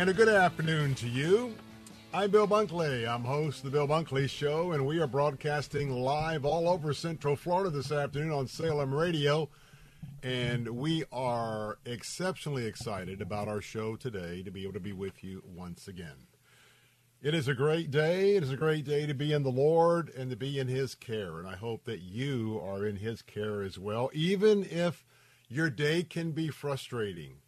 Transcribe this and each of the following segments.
And a good afternoon to you. I'm Bill Bunkley. I'm host of the Bill Bunkley Show, and we are broadcasting live all over Central Florida this afternoon on Salem Radio. And we are exceptionally excited about our show today to be able to be with you once again. It is a great day. It is a great day to be in the Lord and to be in His care. And I hope that you are in His care as well, even if your day can be frustrating.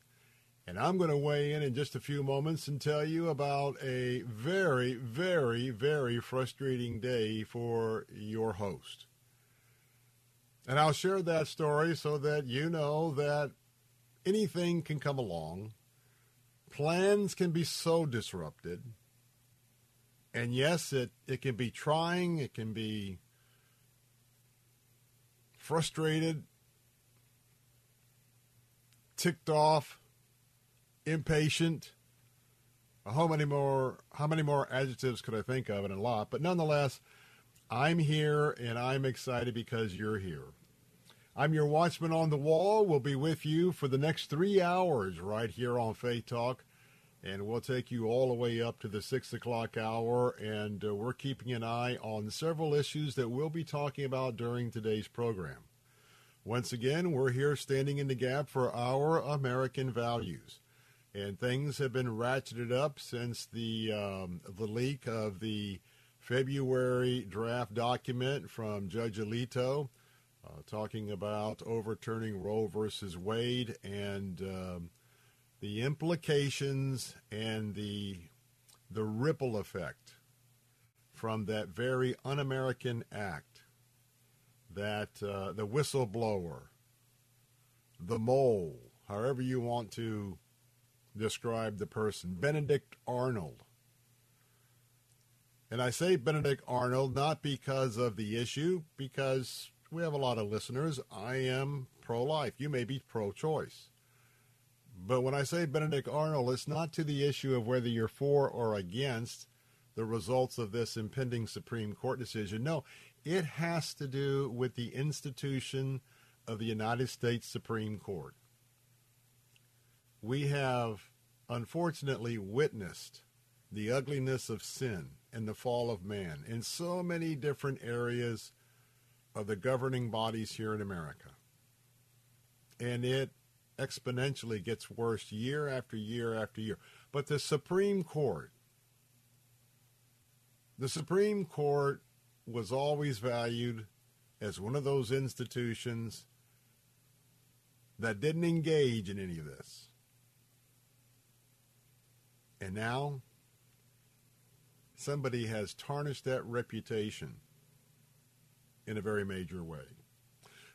And I'm going to weigh in in just a few moments and tell you about a very, very, very frustrating day for your host. And I'll share that story so that you know that anything can come along. Plans can be so disrupted. And yes, it, it can be trying, it can be frustrated, ticked off, impatient. How many more how many more adjectives could I think of and a lot? But nonetheless, I'm here and I'm excited because you're here. I'm your watchman on the wall. We'll be with you for the next three hours right here on Faith Talk. And we'll take you all the way up to the six o'clock hour. And uh, we're keeping an eye on several issues that we'll be talking about during today's program. Once again, we're here standing in the gap for our American values. And things have been ratcheted up since the, um, the leak of the February draft document from Judge Alito uh, talking about overturning Roe versus Wade and um, the implications and the the ripple effect from that very un-American act that uh, the whistleblower, the mole, however you want to describe the person, Benedict Arnold. And I say Benedict Arnold not because of the issue, because we have a lot of listeners. I am pro life. You may be pro choice. But when I say Benedict Arnold, it's not to the issue of whether you're for or against the results of this impending Supreme Court decision. No, it has to do with the institution of the United States Supreme Court. We have unfortunately witnessed the ugliness of sin and the fall of man in so many different areas of the governing bodies here in America. And it exponentially gets worse year after year after year. But the Supreme Court, the Supreme Court was always valued as one of those institutions that didn't engage in any of this. And now somebody has tarnished that reputation in a very major way.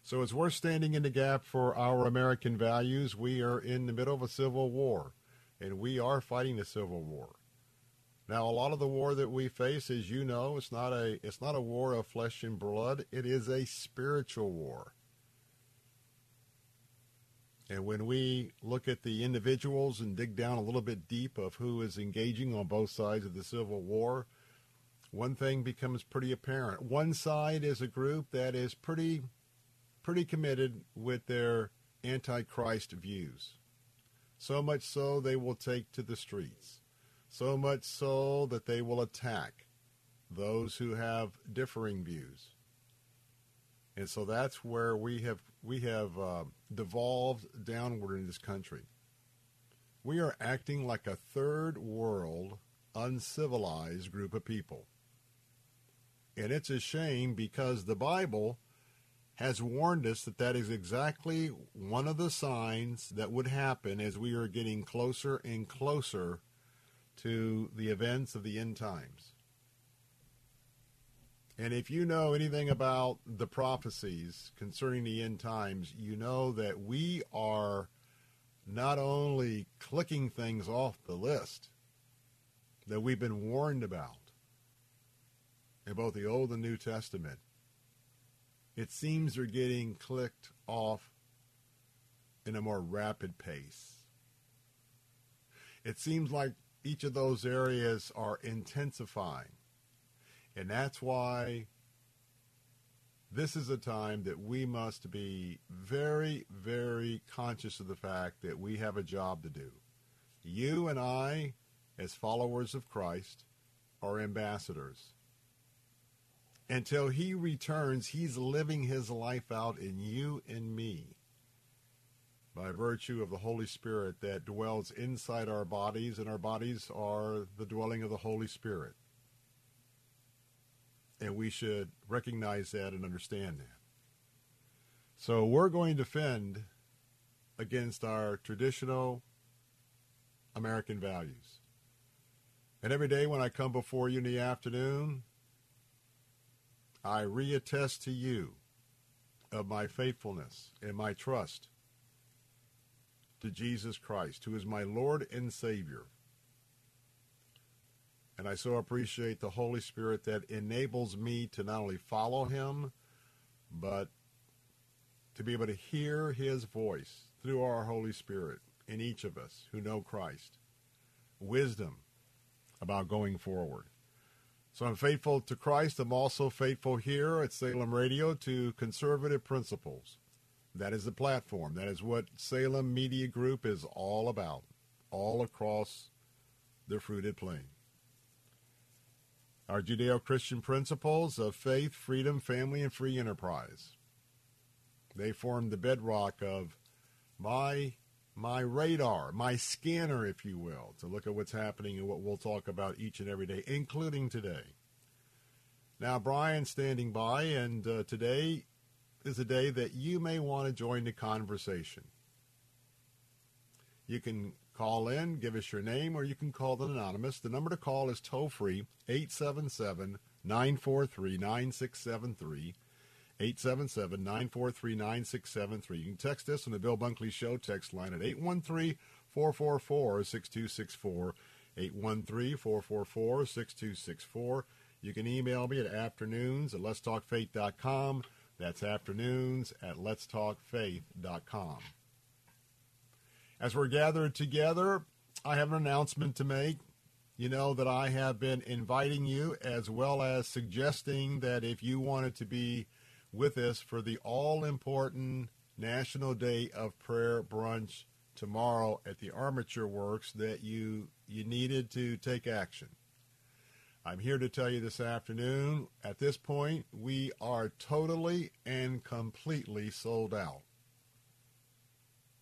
So it's worth standing in the gap for our American values. We are in the middle of a civil war, and we are fighting the civil war. Now, a lot of the war that we face, as you know, it's not a it's not a war of flesh and blood. It is a spiritual war. And when we look at the individuals and dig down a little bit deep of who is engaging on both sides of the Civil War, one thing becomes pretty apparent. One side is a group that is pretty pretty committed with their antichrist views. So much so they will take to the streets. So much so that they will attack those who have differing views. And so that's where we have we have uh, devolved downward in this country. We are acting like a third world, uncivilized group of people. And it's a shame because the Bible has warned us that that is exactly one of the signs that would happen as we are getting closer and closer to the events of the end times. And if you know anything about the prophecies concerning the end times, you know that we are not only clicking things off the list that we've been warned about in both the Old and New Testament, it seems they're getting clicked off in a more rapid pace. It seems like each of those areas are intensifying. And that's why this is a time that we must be very, very conscious of the fact that we have a job to do. You and I, as followers of Christ, are ambassadors. Until he returns, he's living his life out in you and me by virtue of the Holy Spirit that dwells inside our bodies, and our bodies are the dwelling of the Holy Spirit. And we should recognize that and understand that. So we're going to fend against our traditional American values. And every day when I come before you in the afternoon, I reattest to you of my faithfulness and my trust to Jesus Christ, who is my Lord and Savior. And I so appreciate the Holy Spirit that enables me to not only follow him, but to be able to hear his voice through our Holy Spirit in each of us who know Christ. Wisdom about going forward. So I'm faithful to Christ. I'm also faithful here at Salem Radio to conservative principles. That is the platform. That is what Salem Media Group is all about, all across the fruited plain. Our Judeo Christian principles of faith, freedom, family, and free enterprise. They form the bedrock of my my radar, my scanner, if you will, to look at what's happening and what we'll talk about each and every day, including today. Now, Brian's standing by, and uh, today is a day that you may want to join the conversation. You can call in, give us your name, or you can call the anonymous. The number to call is toll free 877 943 9673. 877 943 9673. You can text us on the Bill Bunkley Show text line at 813 444 6264. 813 444 6264. You can email me at afternoons at letstalkfaith.com. That's afternoons at letstalkfaith.com. As we're gathered together, I have an announcement to make. You know that I have been inviting you as well as suggesting that if you wanted to be with us for the all important National Day of Prayer brunch tomorrow at the Armature Works that you you needed to take action. I'm here to tell you this afternoon, at this point, we are totally and completely sold out.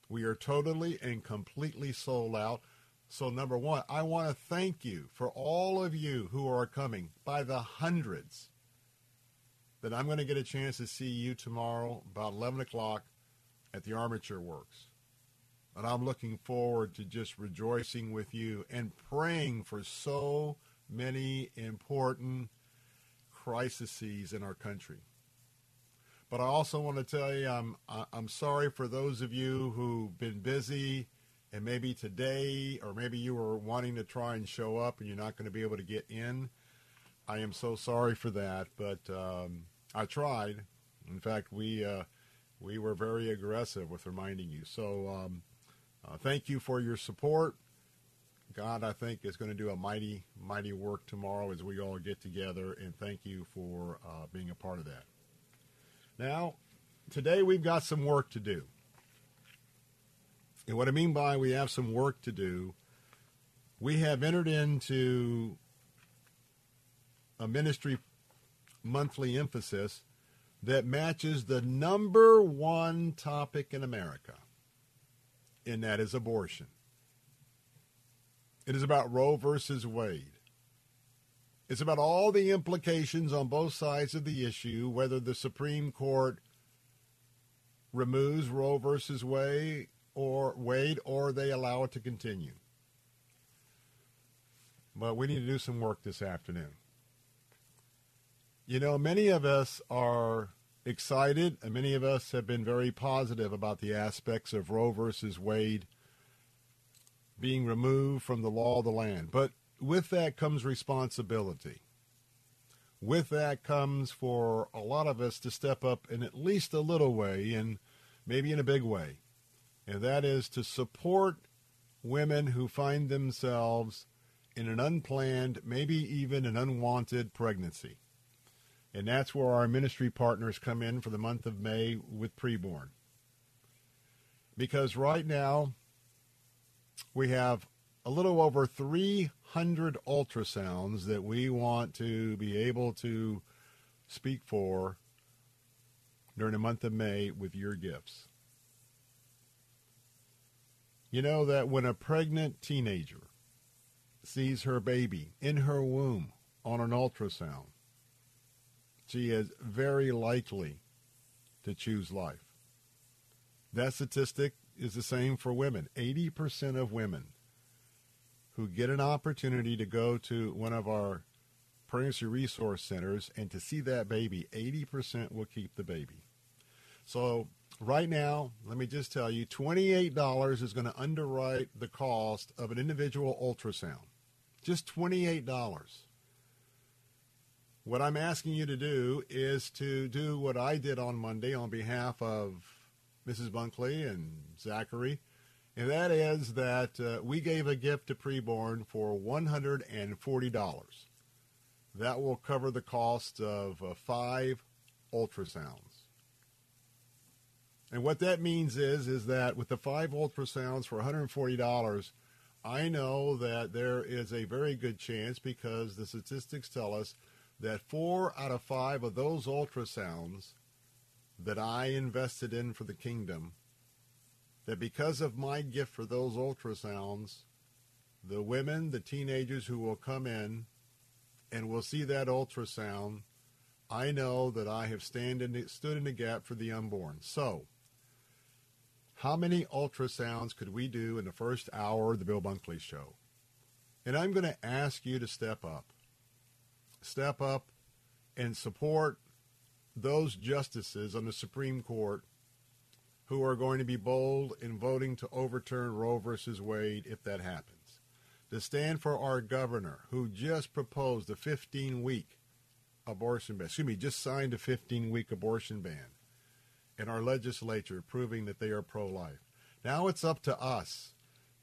We are totally and completely sold out. So, number one, I want to thank you for all of you who are coming by the hundreds that I'm going to get a chance to see you tomorrow about 11 o'clock at the Armature Works. And I'm looking forward to just rejoicing with you and praying for so many important crises in our country. But I also want to tell you I'm I'm sorry for those of you who've been busy and maybe today or maybe you were wanting to try and show up and you're not going to be able to get in. I am so sorry for that, but um, I tried. In fact, we uh, we were very aggressive with reminding you. So um, uh, thank you for your support. God, I think, is going to do a mighty, mighty work tomorrow as we all get together, and thank you for uh, being a part of that. Now, today we've got some work to do. And what I mean by we have some work to do, we have entered into a ministry monthly emphasis that matches the number one topic in America, and that is abortion. It is about Roe versus Wade. It's about all the implications on both sides of the issue, whether the Supreme Court removes Roe versus Wade or Wade or they allow it to continue. But we need to do some work this afternoon. You know, many of us are excited, and many of us have been very positive about the aspects of Roe versus Wade being removed from the law of the land. But with that comes responsibility. With that comes for a lot of us to step up in at least a little way and maybe in a big way. And that is to support women who find themselves in an unplanned, maybe even an unwanted pregnancy. And that's where our ministry partners come in for the month of May with preborn. Because right now, we have a little over 300 ultrasounds that we want to be able to speak for during the month of May with your gifts. You know that when a pregnant teenager sees her baby in her womb on an ultrasound, she is very likely to choose life. That statistic is the same for women. 80% of women who get an opportunity to go to one of our pregnancy resource centers and to see that baby, 80% will keep the baby. So right now, let me just tell you, $28 is going to underwrite the cost of an individual ultrasound. Just $28. What I'm asking you to do is to do what I did on Monday on behalf of Mrs. Bunkley and Zachary, and that is that uh, we gave a gift to preborn for $140. That will cover the cost of uh, five ultrasounds. And what that means is is that with the five ultrasounds for $140, I know that there is a very good chance because the statistics tell us that four out of five of those ultrasounds that I invested in for the kingdom, that because of my gift for those ultrasounds, the women, the teenagers who will come in and will see that ultrasound, I know that I have stand in, stood in the gap for the unborn. So, how many ultrasounds could we do in the first hour of the Bill Bunkley Show? And I'm going to ask you to step up step up and support those justices on the Supreme Court who are going to be bold in voting to overturn Roe versus Wade if that happens. To stand for our governor who just proposed a 15 week abortion ban, excuse me, just signed a 15 week abortion ban in our legislature proving that they are pro life. Now it's up to us.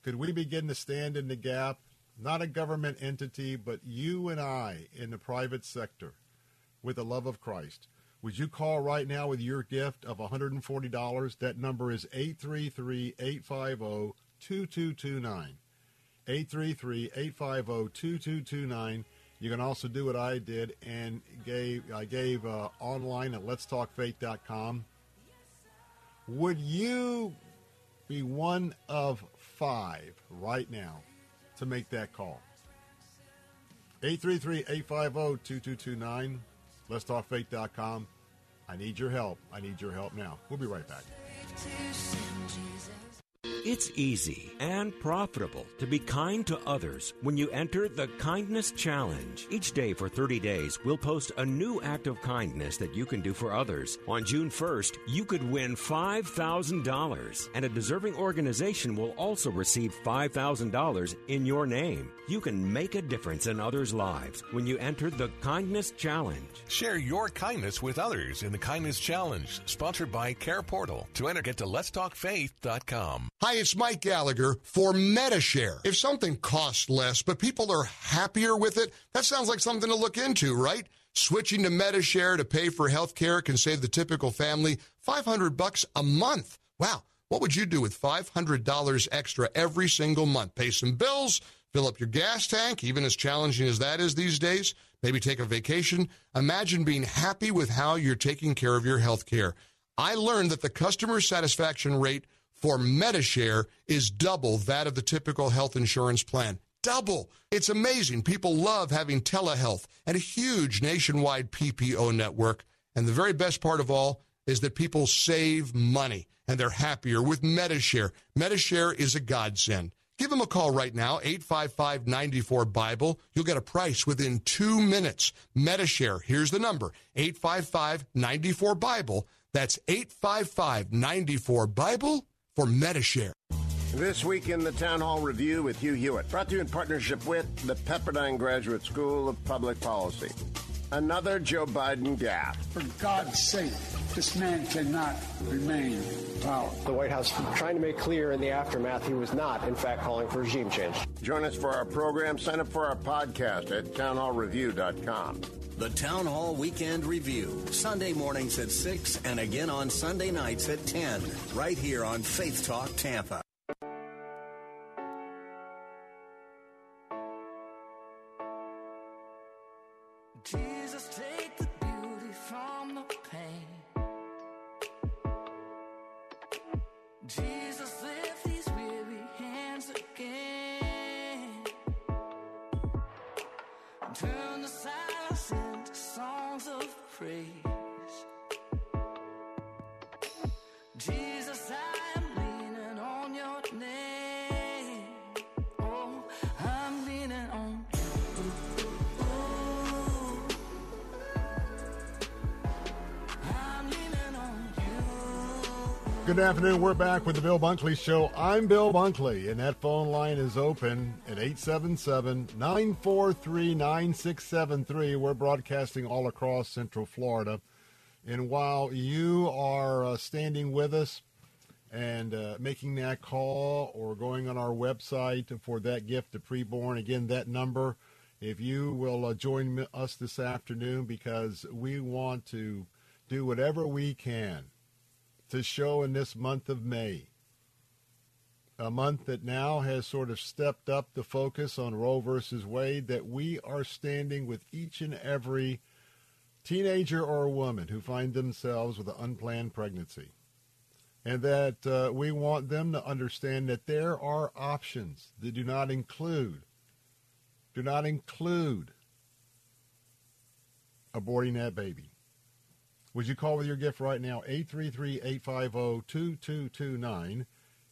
Could we begin to stand in the gap not a government entity, but you and I in the private sector with the love of Christ. Would you call right now with your gift of $140? That number is 833-850-2229. 833-850-2229. You can also do what I did and gave I gave uh, online at letstalkfaith.com. Would you be one of five right now to make that call. 833-850-2229. Let's talk faith.com. I need your help. I need your help now. We'll be right back. It's easy and profitable to be kind to others when you enter the Kindness Challenge. Each day for 30 days, we'll post a new act of kindness that you can do for others. On June 1st, you could win $5,000, and a deserving organization will also receive $5,000 in your name. You can make a difference in others' lives when you enter the Kindness Challenge. Share your kindness with others in the Kindness Challenge, sponsored by Care Portal. To enter, get to letstalkfaith.com. Hi, it's Mike Gallagher for Medi-Share. If something costs less, but people are happier with it, that sounds like something to look into, right? Switching to Medi-Share to pay for health care can save the typical family 500 bucks a month. Wow. What would you do with $500 extra every single month? Pay some bills, fill up your gas tank, even as challenging as that is these days. Maybe take a vacation. Imagine being happy with how you're taking care of your health care. I learned that the customer satisfaction rate for Medi-Share is double that of the typical health insurance plan. Double. It's amazing. People love having telehealth and a huge nationwide PPO network. And the very best part of all is that people save money and they're happier with Medi-Share. Medi-Share is a godsend. Give them a call right now, 855 94 Bible. You'll get a price within two minutes. Medi-Share, here's the number 855 94 Bible. That's 855 94 Bible for Medi-Share. This week in the Town Hall Review with Hugh Hewitt, brought to you in partnership with the Pepperdine Graduate School of Public Policy. Another Joe Biden gaffe. For God's sake, this man cannot remain in power. The White House trying to make clear in the aftermath he was not, in fact, calling for regime change. Join us for our program. Sign up for our podcast at townhallreview.com. The Town Hall Weekend Review, Sunday mornings at 6 and again on Sunday nights at 10, right here on Faith Talk Tampa. Jesus, Good afternoon. We're back with the Bill Bunkley Show. I'm Bill Bunkley, and that phone line is open at 877 943 9673. We're broadcasting all across Central Florida. And while you are uh, standing with us and uh, making that call or going on our website for that gift to preborn, again, that number, if you will uh, join us this afternoon because we want to do whatever we can to show in this month of May. A month that now has sort of stepped up the focus on Roe versus Wade, that we are standing with each and every teenager or woman who find themselves with an unplanned pregnancy. And that uh, we want them to understand that there are options that do not include, do not include aborting that baby. Would you call with your gift right now? 833-850-2229.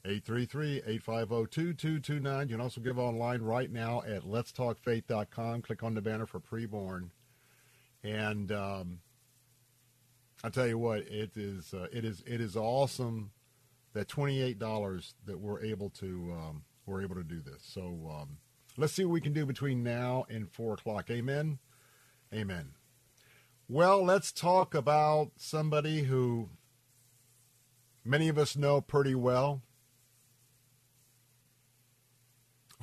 833-850-2229. You can also give online right now at letstalkfaith.com. Click on the banner for preborn. And um, I tell you what, it is uh, it is it is awesome that twenty eight dollars that we're able to um, we're able to do this. So um, let's see what we can do between now and four o'clock. Amen. Amen. Well, let's talk about somebody who many of us know pretty well.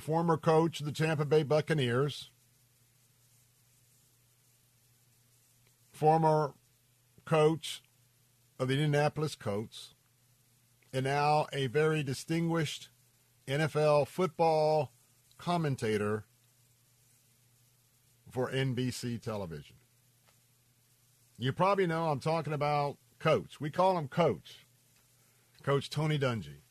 Former coach of the Tampa Bay Buccaneers. Former coach of the Indianapolis Colts. And now a very distinguished NFL football commentator for NBC television. You probably know I'm talking about Coach. We call him Coach. Coach Tony Dungy.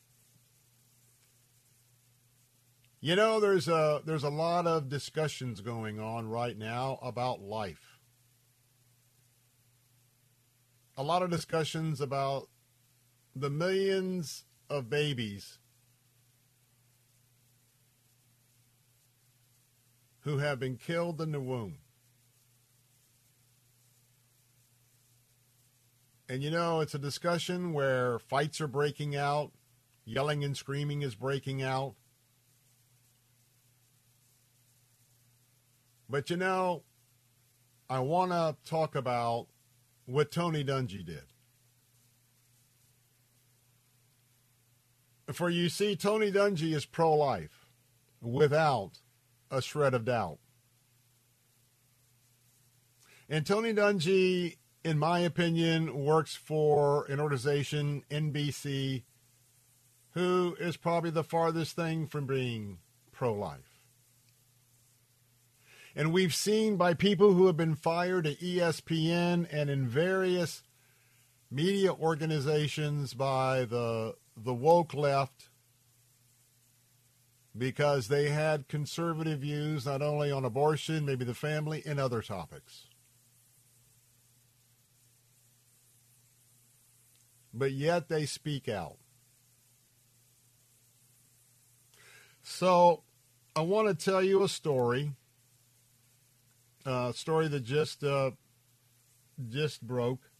You know, there's a there's a lot of discussions going on right now about life. A lot of discussions about the millions of babies who have been killed in the womb. And you know, it's a discussion where fights are breaking out, yelling and screaming is breaking out. But you know, I want to talk about what Tony Dungy did. For you see, Tony Dungy is pro life without a shred of doubt. And Tony Dungy, in my opinion, works for an organization, NBC, who is probably the farthest thing from being pro life. And we've seen by people who have been fired at ESPN and in various media organizations by the the woke left because they had conservative views not only on abortion, maybe the family, and other topics. But yet they speak out. So I want to tell you a story, a story that just uh, just broke.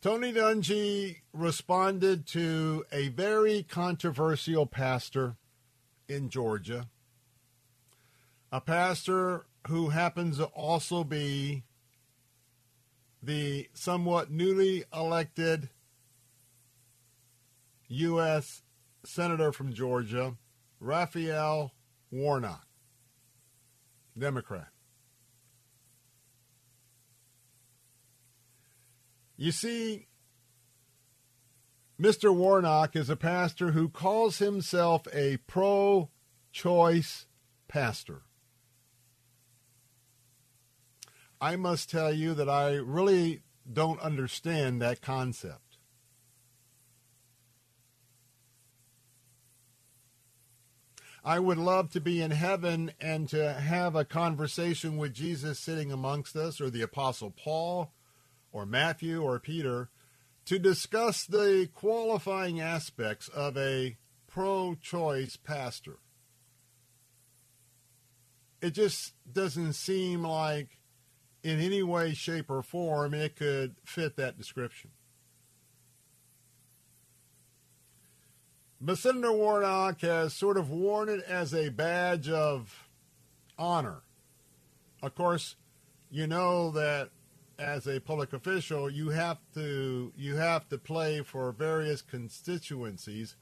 Tony Dungy responded to a very controversial pastor in Georgia, a pastor who happens to also be the somewhat newly elected U.S. Senator from Georgia, Raphael Warnock, Democrat. You see, Mr. Warnock is a pastor who calls himself a pro choice pastor. I must tell you that I really don't understand that concept. I would love to be in heaven and to have a conversation with Jesus sitting amongst us, or the Apostle Paul, or Matthew, or Peter, to discuss the qualifying aspects of a pro choice pastor. It just doesn't seem like, in any way, shape, or form, it could fit that description. But Senator Warnock has sort of worn it as a badge of honor. Of course, you know that as a public official, you have to you have to play for various constituencies,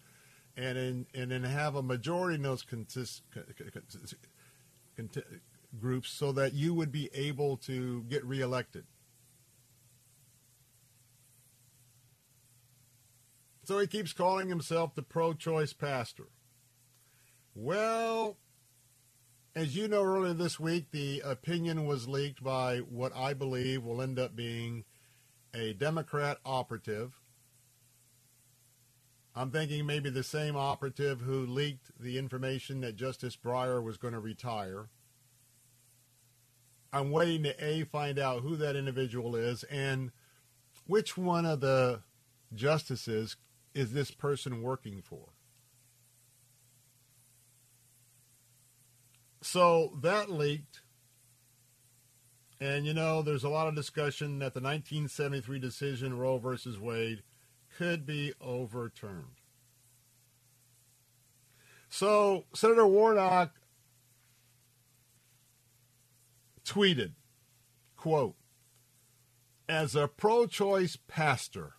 and in, and then have a majority in those consist, groups so that you would be able to get reelected. So he keeps calling himself the pro choice pastor. Well, as you know, earlier this week, the opinion was leaked by what I believe will end up being a Democrat operative. I'm thinking maybe the same operative who leaked the information that Justice Breyer was going to retire. I'm waiting to A, find out who that individual is and which one of the justices is this person working for? So that leaked. And, you know, there's a lot of discussion that the 1973 decision, Roe versus Wade, could be overturned. So Senator Warnock tweeted, quote, as a pro-choice pastor,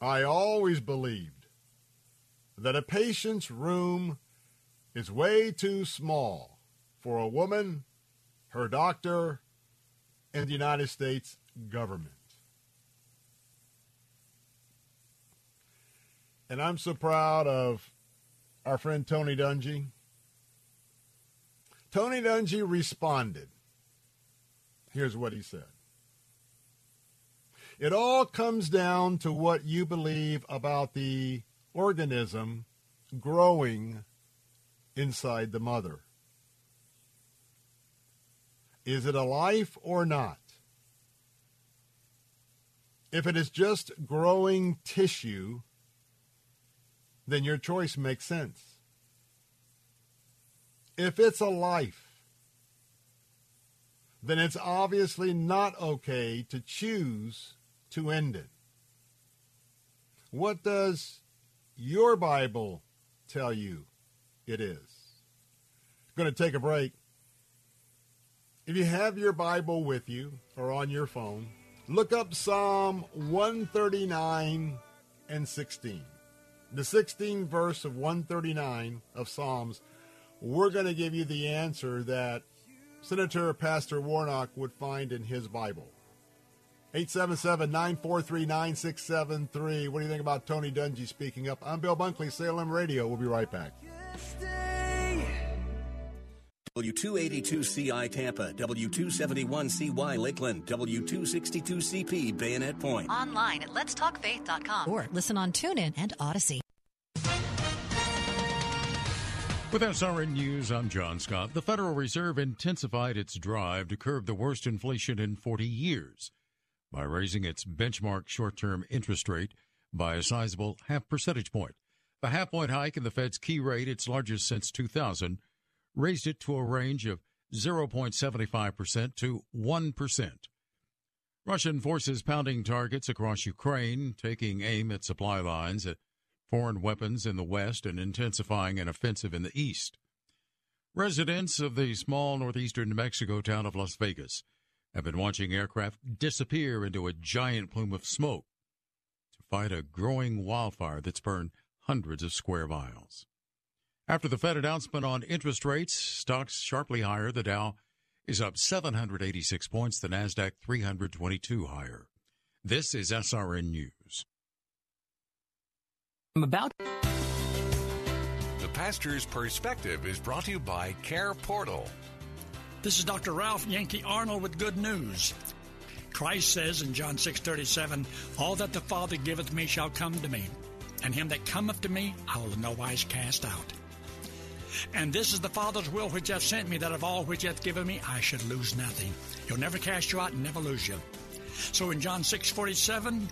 I always believed that a patient's room is way too small for a woman, her doctor, and the United States government. And I'm so proud of our friend Tony Dungy. Tony Dungy responded. Here's what he said. It all comes down to what you believe about the organism growing inside the mother. Is it a life or not? If it is just growing tissue, then your choice makes sense. If it's a life, then it's obviously not okay to choose to end it. What does your Bible tell you it is? I'm going to take a break. If you have your Bible with you or on your phone, look up Psalm 139 and 16. The 16th verse of 139 of Psalms, we're going to give you the answer that Senator Pastor Warnock would find in his Bible. 877-943-9673. What do you think about Tony Dungy speaking up? I'm Bill Bunkley, Salem Radio. We'll be right back. W282CI Tampa, W271CY Lakeland, W262CP Bayonet Point. Online at letstalkfaith.com or listen on TuneIn and Audacy. With SRN News, I'm John Scott. The Federal Reserve intensified its drive to curb the worst inflation in 40 years by raising its benchmark short term interest rate by a sizable half percentage point. The half point hike in the Fed's key rate, its largest since 2000, raised it to a range of 0.75% to 1%. Russian forces pounding targets across Ukraine, taking aim at supply lines at foreign weapons in the west and intensifying an offensive in the east. Residents of the small northeastern New Mexico town of Las Vegas have been watching aircraft disappear into a giant plume of smoke to fight a growing wildfire that's burned hundreds of square miles. After the Fed announcement on interest rates, stocks sharply higher. The Dow is up 786 points, the Nasdaq 322 higher. This is SRN News. I'm about The pastor's perspective is brought to you by Care Portal. This is Dr. Ralph Yankee Arnold with good news. Christ says in John 6:37, "All that the Father giveth me shall come to me, and him that cometh to me I will in no wise cast out." And this is the Father's will which hath sent me, that of all which hath given me I should lose nothing. He'll never cast you out and never lose you. So in John 6:47,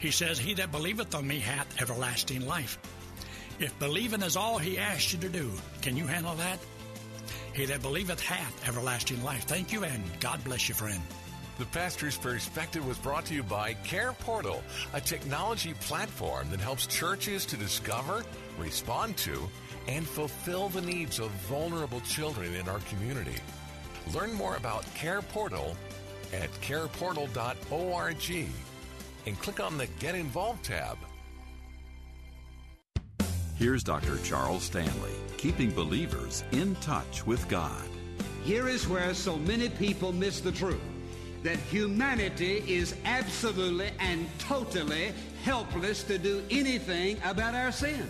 he says, "He that believeth on me hath everlasting life." If believing is all he asks you to do, can you handle that? He that believeth hath everlasting life. Thank you, and God bless you, friend. The pastor's perspective was brought to you by Care Portal, a technology platform that helps churches to discover, respond to, and fulfill the needs of vulnerable children in our community. Learn more about Care Portal at careportal.org and click on the Get Involved tab. Here's Dr. Charles Stanley, keeping believers in touch with God. Here is where so many people miss the truth that humanity is absolutely and totally helpless to do anything about our sin.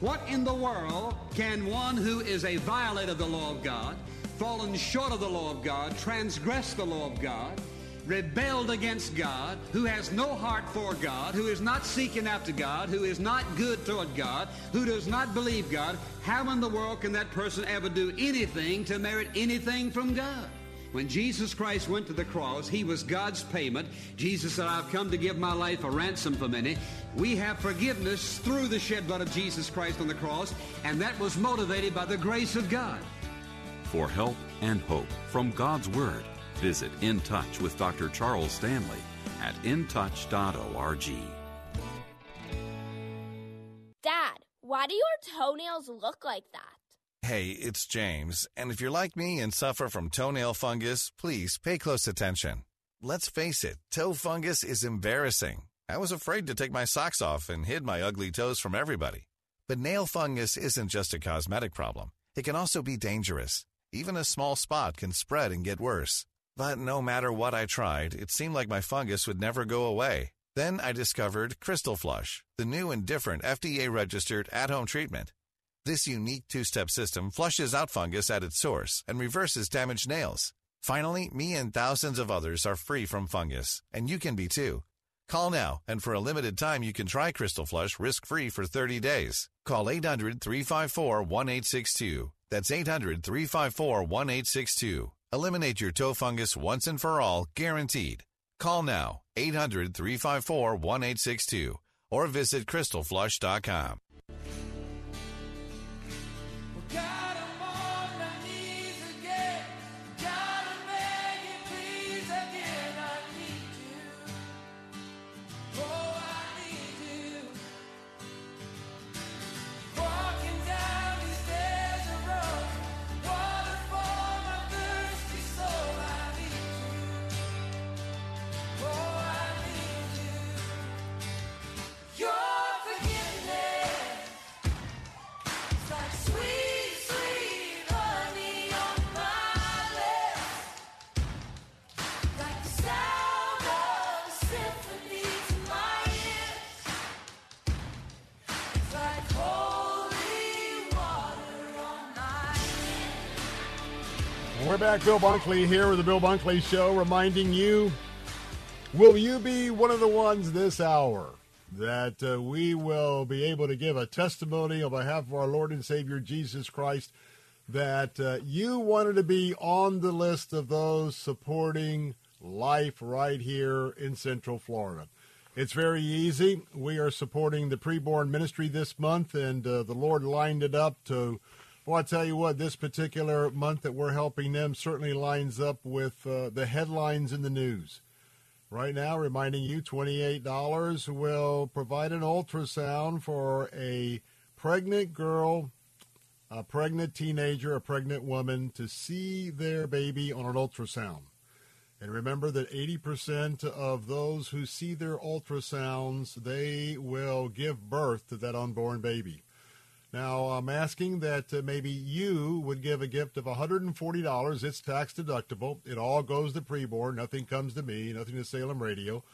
What in the world can one who is a violator of the law of God, fallen short of the law of God, transgressed the law of God, rebelled against God, who has no heart for God, who is not seeking after God, who is not good toward God, who does not believe God, how in the world can that person ever do anything to merit anything from God? When Jesus Christ went to the cross, He was God's payment. Jesus said, I've come to give my life a ransom for many. We have forgiveness through the shed blood of Jesus Christ on the cross, and that was motivated by the grace of God. For help and hope from God's Word, visit In Touch with Dr. Charles Stanley at intouch.org. Dad, why do your toenails look like that? Hey, it's James, and if you're like me and suffer from toenail fungus, please pay close attention. Let's face it, toe fungus is embarrassing. I was afraid to take my socks off and hid my ugly toes from everybody. But nail fungus isn't just a cosmetic problem. It can also be dangerous. Even a small spot can spread and get worse. But no matter what I tried, it seemed like my fungus would never go away. Then I discovered Crystal Flush, the new and different FDA registered at home treatment. This unique two step system flushes out fungus at its source and reverses damaged nails. Finally, me and thousands of others are free from fungus, and you can be too. Call now, and for a limited time, you can try Crystal Flush risk free for 30 days. Call 800 354 1862. That's 800 354 1862. Eliminate your toe fungus once and for all, guaranteed. Call now, 800 354 1862, or visit crystalflush.com. back. Bill Bunkley here with the Bill Bunkley Show, reminding you will you be one of the ones this hour that uh, we will be able to give a testimony on behalf of our Lord and Savior Jesus Christ that uh, you wanted to be on the list of those supporting life right here in Central Florida? It's very easy. We are supporting the preborn ministry this month, and uh, the Lord lined it up to well, I tell you what, this particular month that we're helping them certainly lines up with uh, the headlines in the news. Right now, reminding you, $28 will provide an ultrasound for a pregnant girl, a pregnant teenager, a pregnant woman to see their baby on an ultrasound. And remember that 80% of those who see their ultrasounds, they will give birth to that unborn baby. Now, I'm asking that uh, maybe you would give a gift of $140. It's tax deductible. It all goes to preborn. Nothing comes to me, nothing to Salem Radio.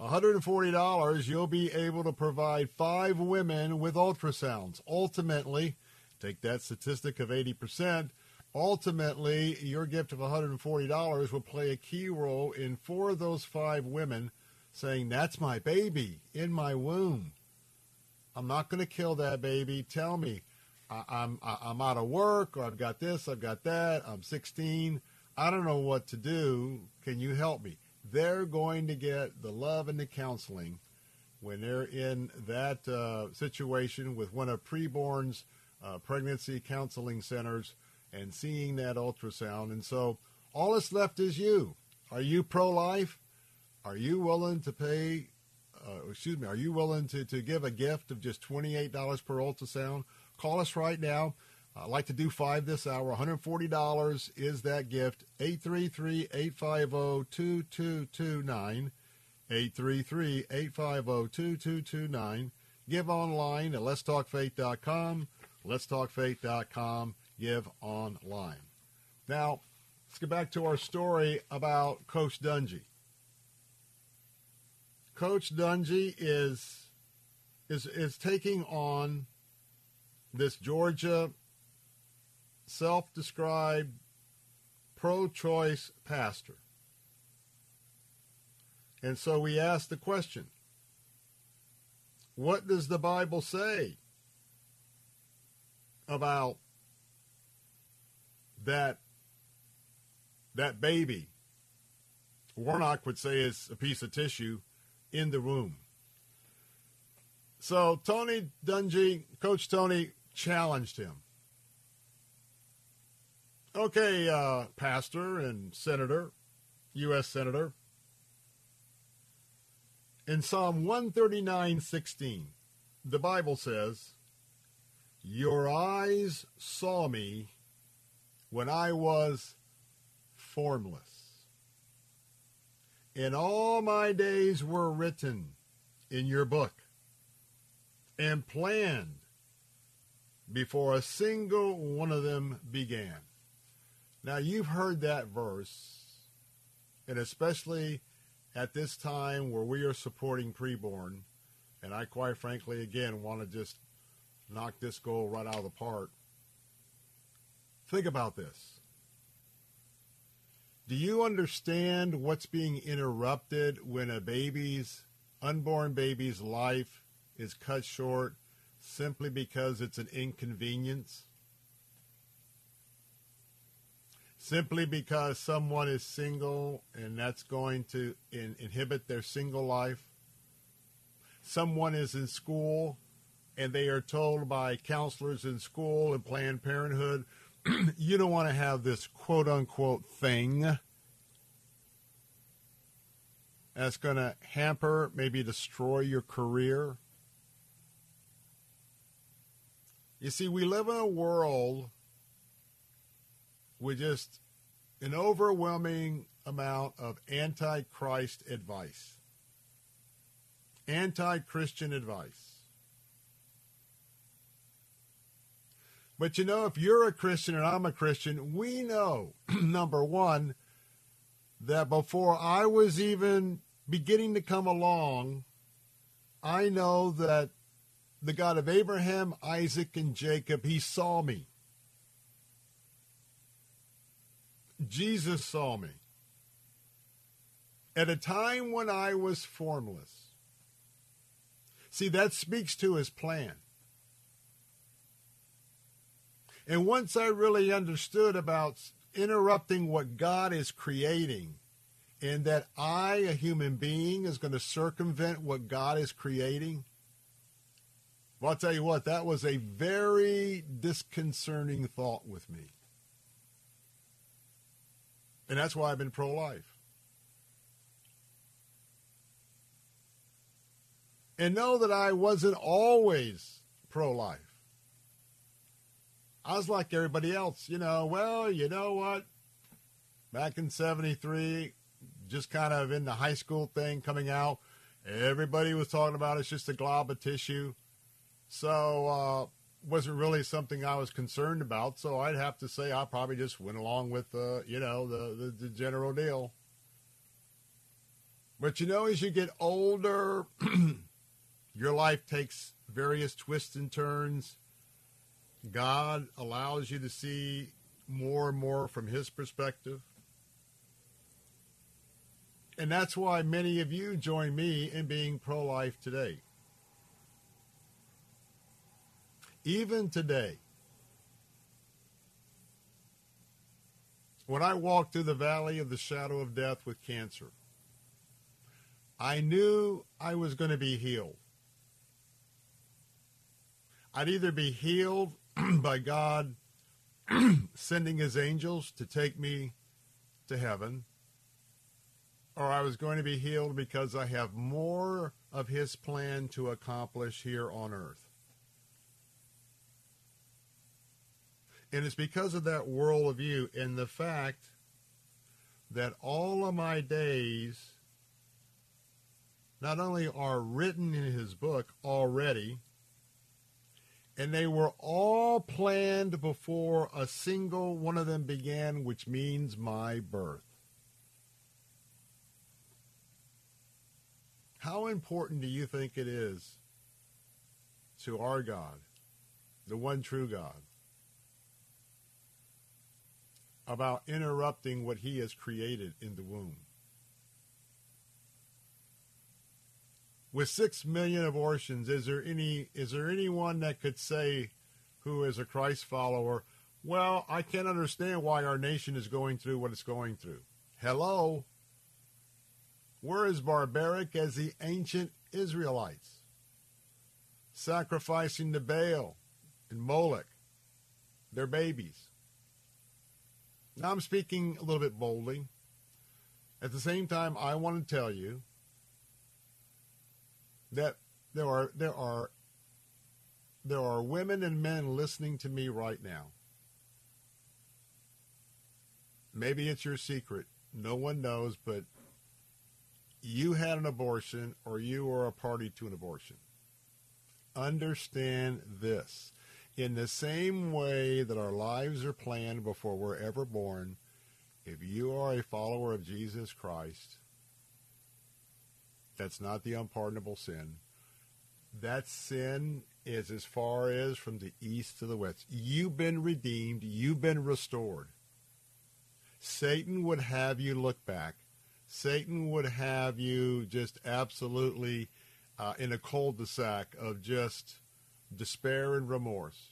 $140, you'll be able to provide five women with ultrasounds. Ultimately, take that statistic of 80%. Ultimately, your gift of $140 will play a key role in four of those five women saying, That's my baby in my womb. I'm not going to kill that baby. Tell me, I, I'm I'm out of work, or I've got this, I've got that. I'm 16. I don't know what to do. Can you help me? They're going to get the love and the counseling when they're in that uh, situation with one of preborn's uh, pregnancy counseling centers and seeing that ultrasound. And so all that's left is you. Are you pro-life? Are you willing to pay uh, excuse me, are you willing to, to give a gift of just $28 per ultrasound? Call us right now. I'd like to do five this hour. $140 is that gift. 833-850-2229. 833-850-2229. Give online at letstalkfaith.com. Letstalkfaith.com. Give online. Now, let's get back to our story about Coach Dungy. Coach Dungy is is is taking on this Georgia self-described pro-choice pastor. And so we ask the question, what does the Bible say about that that baby? Warnock would say is a piece of tissue in the room. So Tony Dungy, Coach Tony, challenged him. Okay, uh, pastor and senator, U.S. senator. In Psalm 139:16, the Bible says, "Your eyes saw me when I was formless." And all my days were written in your book and planned before a single one of them began. Now, you've heard that verse, and especially at this time where we are supporting preborn, and I quite frankly, again, want to just knock this goal right out of the park. Think about this. Do you understand what's being interrupted when a baby's, unborn baby's life is cut short simply because it's an inconvenience? Simply because someone is single and that's going to in, inhibit their single life? Someone is in school and they are told by counselors in school and Planned Parenthood you don't want to have this quote unquote thing that's going to hamper, maybe destroy your career. You see, we live in a world with just an overwhelming amount of anti-Christ advice, anti-Christian advice. But you know, if you're a Christian and I'm a Christian, we know, number one, that before I was even beginning to come along, I know that the God of Abraham, Isaac, and Jacob, he saw me. Jesus saw me at a time when I was formless. See, that speaks to his plan. And once I really understood about interrupting what God is creating, and that I, a human being, is going to circumvent what God is creating, well, I'll tell you what, that was a very disconcerting thought with me. And that's why I've been pro life. And know that I wasn't always pro life. I was like everybody else, you know, well, you know what? Back in 73, just kind of in the high school thing coming out, everybody was talking about it's just a glob of tissue. So, uh, wasn't really something I was concerned about. So I'd have to say I probably just went along with, uh, you know, the, the, the general deal. But you know, as you get older, your life takes various twists and turns. God allows you to see more and more from his perspective. And that's why many of you join me in being pro life today. Even today, when I walked through the valley of the shadow of death with cancer, I knew I was going to be healed. I'd either be healed by God sending his angels to take me to heaven, or I was going to be healed because I have more of his plan to accomplish here on earth. And it's because of that worldview and the fact that all of my days not only are written in his book already, and they were all planned before a single one of them began, which means my birth. How important do you think it is to our God, the one true God, about interrupting what he has created in the womb. With six million abortions, is there any is there anyone that could say who is a Christ follower, well, I can't understand why our nation is going through what it's going through. Hello? We're as barbaric as the ancient Israelites, sacrificing to Baal and Moloch, their babies. Now I'm speaking a little bit boldly. At the same time, I want to tell you that there are there are there are women and men listening to me right now. Maybe it's your secret. No one knows, but you had an abortion or you were a party to an abortion. Understand this. In the same way that our lives are planned before we're ever born, if you are a follower of Jesus Christ, that's not the unpardonable sin. That sin is as far as from the east to the west. You've been redeemed. You've been restored. Satan would have you look back. Satan would have you just absolutely uh, in a cul-de-sac of just despair and remorse.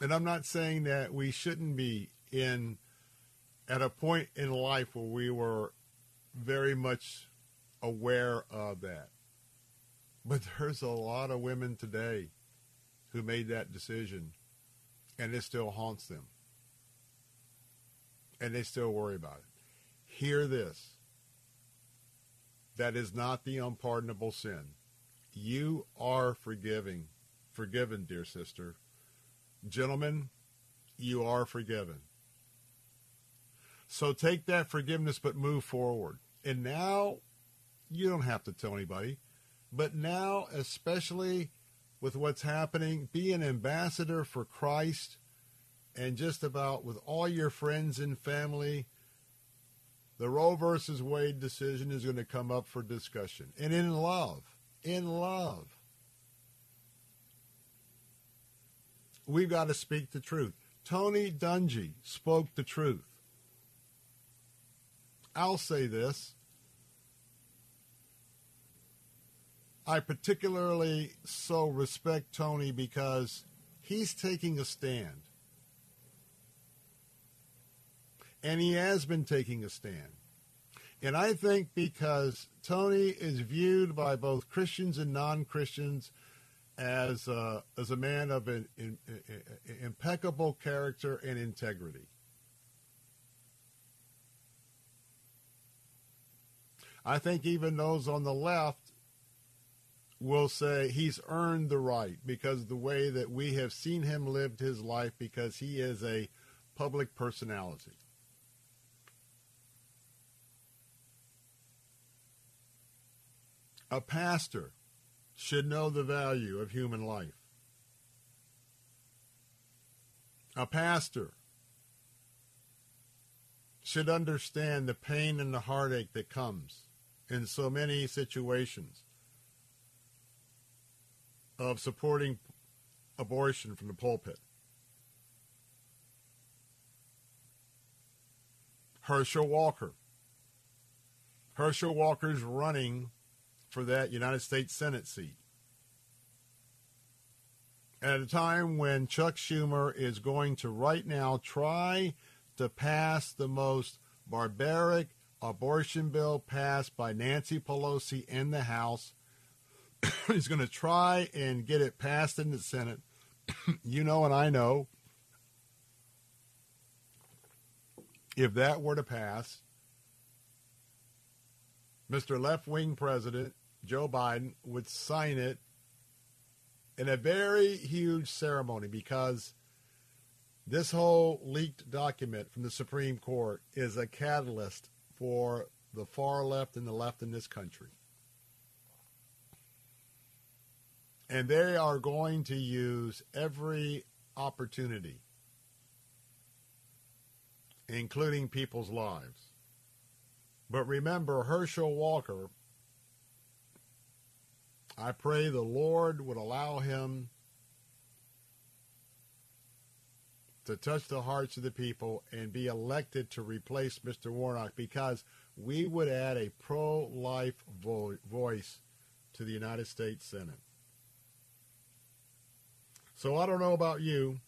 And I'm not saying that we shouldn't be in at a point in life where we were very much aware of that. But there's a lot of women today who made that decision and it still haunts them. And they still worry about it. Hear this. That is not the unpardonable sin. You are forgiving forgiven, dear sister. Gentlemen, you are forgiven. So take that forgiveness, but move forward. And now, you don't have to tell anybody, but now, especially with what's happening, be an ambassador for Christ and just about with all your friends and family. The Roe versus Wade decision is going to come up for discussion. And in love, in love. We've got to speak the truth. Tony Dungy spoke the truth. I'll say this. I particularly so respect Tony because he's taking a stand. And he has been taking a stand. And I think because Tony is viewed by both Christians and non Christians as, uh, as a man of an, impeccable character and integrity. I think even those on the left will say he's earned the right because the way that we have seen him lived his life because he is a public personality. A pastor should know the value of human life. A pastor should understand the pain and the heartache that comes in so many situations of supporting abortion from the pulpit. Herschel Walker. Herschel Walker's running for that United States Senate seat. At a time when Chuck Schumer is going to right now try to pass the most barbaric abortion bill passed by Nancy Pelosi in the House. He's going to try and get it passed in the Senate. you know, and I know if that were to pass, Mr. Left Wing President Joe Biden would sign it in a very huge ceremony because this whole leaked document from the Supreme Court is a catalyst for the far left and the left in this country. And they are going to use every opportunity, including people's lives. But remember, Herschel Walker, I pray the Lord would allow him to touch the hearts of the people and be elected to replace Mr. Warnock because we would add a pro-life vo- voice to the United States Senate. So I don't know about you.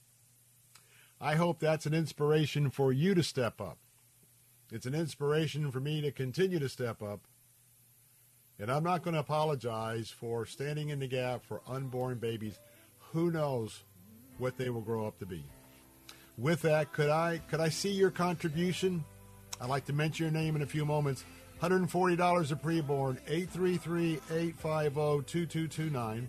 I hope that's an inspiration for you to step up. It's an inspiration for me to continue to step up. And I'm not going to apologize for standing in the gap for unborn babies. Who knows what they will grow up to be with that, could I could I see your contribution? I'd like to mention your name in a few moments. $140 a preborn, 833-850-2229.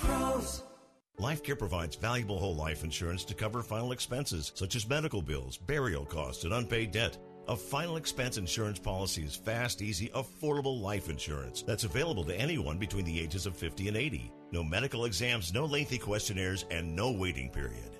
LifeCare provides valuable whole life insurance to cover final expenses such as medical bills, burial costs, and unpaid debt. A final expense insurance policy is fast, easy, affordable life insurance that's available to anyone between the ages of 50 and 80. No medical exams, no lengthy questionnaires, and no waiting period.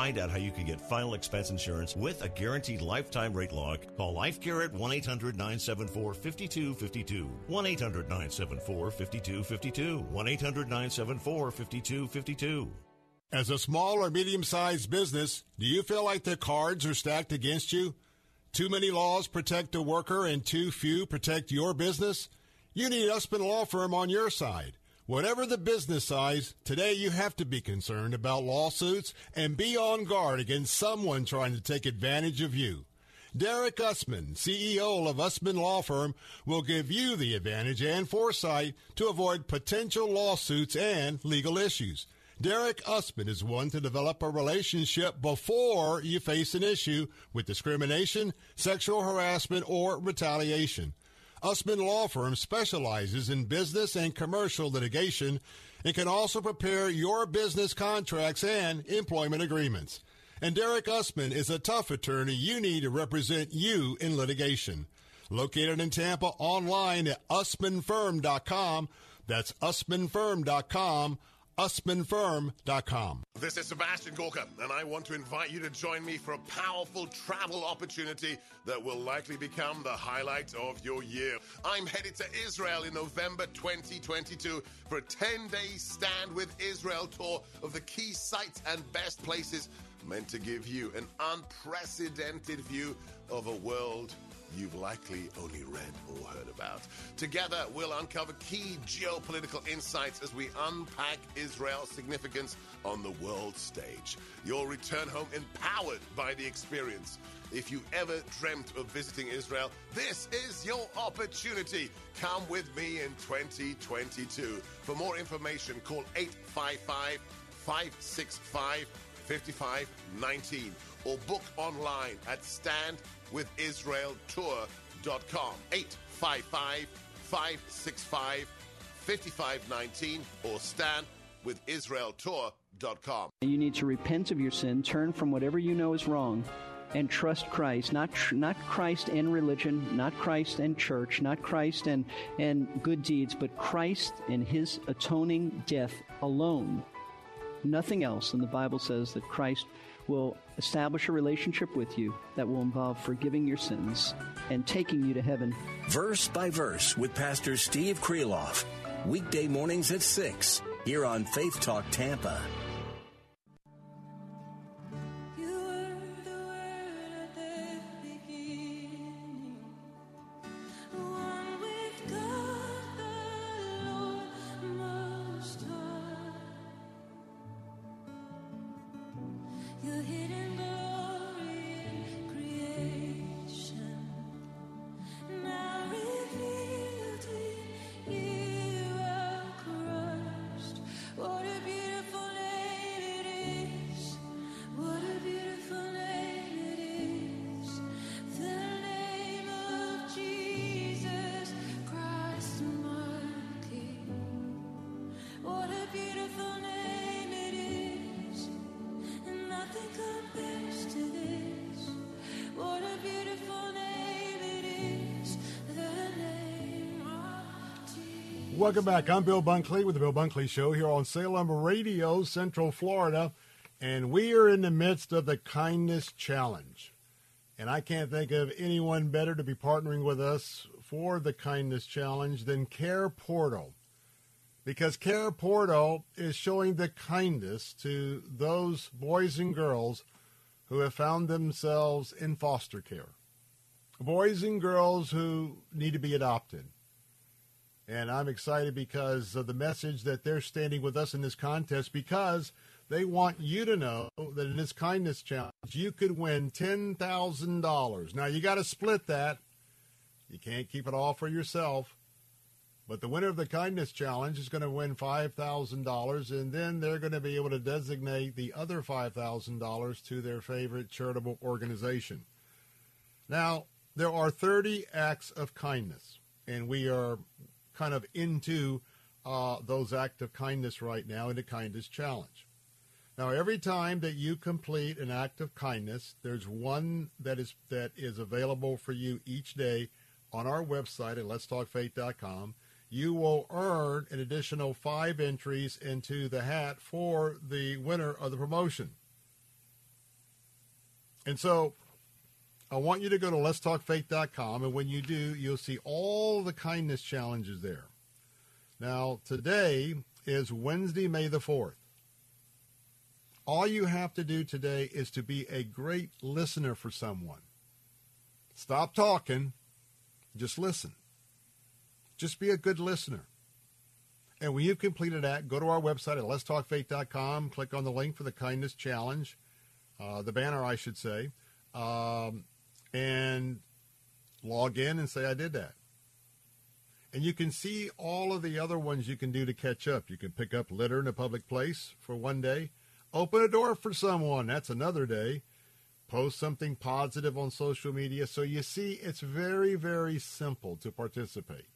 Find out how you can get final expense insurance with a guaranteed lifetime rate lock, call LifeCare at 1 800 974 5252. 1 800 974 5252. 1 800 974 5252. As a small or medium sized business, do you feel like the cards are stacked against you? Too many laws protect the worker and too few protect your business? You need Usman Law Firm on your side. Whatever the business size, today you have to be concerned about lawsuits and be on guard against someone trying to take advantage of you. Derek Usman, CEO of Usman Law Firm, will give you the advantage and foresight to avoid potential lawsuits and legal issues. Derek Usman is one to develop a relationship before you face an issue with discrimination, sexual harassment, or retaliation. Usman Law Firm specializes in business and commercial litigation and can also prepare your business contracts and employment agreements. And Derek Usman is a tough attorney you need to represent you in litigation. Located in Tampa, online at usmanfirm.com. That's usmanfirm.com usmanfirm.com. This is Sebastian Gorka, and I want to invite you to join me for a powerful travel opportunity that will likely become the highlight of your year. I'm headed to Israel in November 2022 for a 10 day Stand with Israel tour of the key sites and best places meant to give you an unprecedented view of a world you've likely only read or heard about. Together, we'll uncover key geopolitical insights as we unpack Israel's significance on the world stage. You'll return home empowered by the experience. If you ever dreamt of visiting Israel, this is your opportunity. Come with me in 2022. For more information, call 855 565 5519 or book online at standwithisraeltour.com. 855 565 5519 or standwithisraeltour.com. You need to repent of your sin, turn from whatever you know is wrong, and trust Christ. Not tr- not Christ and religion, not Christ and church, not Christ and and good deeds, but Christ and His atoning death alone. Nothing else. And the Bible says that Christ will establish a relationship with you that will involve forgiving your sins and taking you to heaven. Verse by verse with Pastor Steve Kreloff. Weekday mornings at 6 here on Faith Talk Tampa. Welcome back. I'm Bill Bunkley with the Bill Bunkley Show here on Salem Radio, Central Florida. And we are in the midst of the Kindness Challenge. And I can't think of anyone better to be partnering with us for the Kindness Challenge than Care Portal. Because Care Portal is showing the kindness to those boys and girls who have found themselves in foster care. Boys and girls who need to be adopted. And I'm excited because of the message that they're standing with us in this contest because they want you to know that in this kindness challenge, you could win $10,000. Now, you got to split that. You can't keep it all for yourself. But the winner of the kindness challenge is going to win $5,000, and then they're going to be able to designate the other $5,000 to their favorite charitable organization. Now, there are 30 acts of kindness, and we are kind of into uh, those acts of kindness right now in the kindness challenge. Now, every time that you complete an act of kindness, there's one that is that is available for you each day on our website at letstalkfaith.com. You will earn an additional five entries into the hat for the winner of the promotion. And so I want you to go to letstalkfaith.com, and when you do, you'll see all the kindness challenges there. Now, today is Wednesday, May the 4th. All you have to do today is to be a great listener for someone. Stop talking, just listen. Just be a good listener. And when you've completed that, go to our website at letstalkfaith.com, click on the link for the Kindness Challenge, uh, the banner, I should say. Um, and log in and say, I did that. And you can see all of the other ones you can do to catch up. You can pick up litter in a public place for one day, open a door for someone, that's another day, post something positive on social media. So you see, it's very, very simple to participate.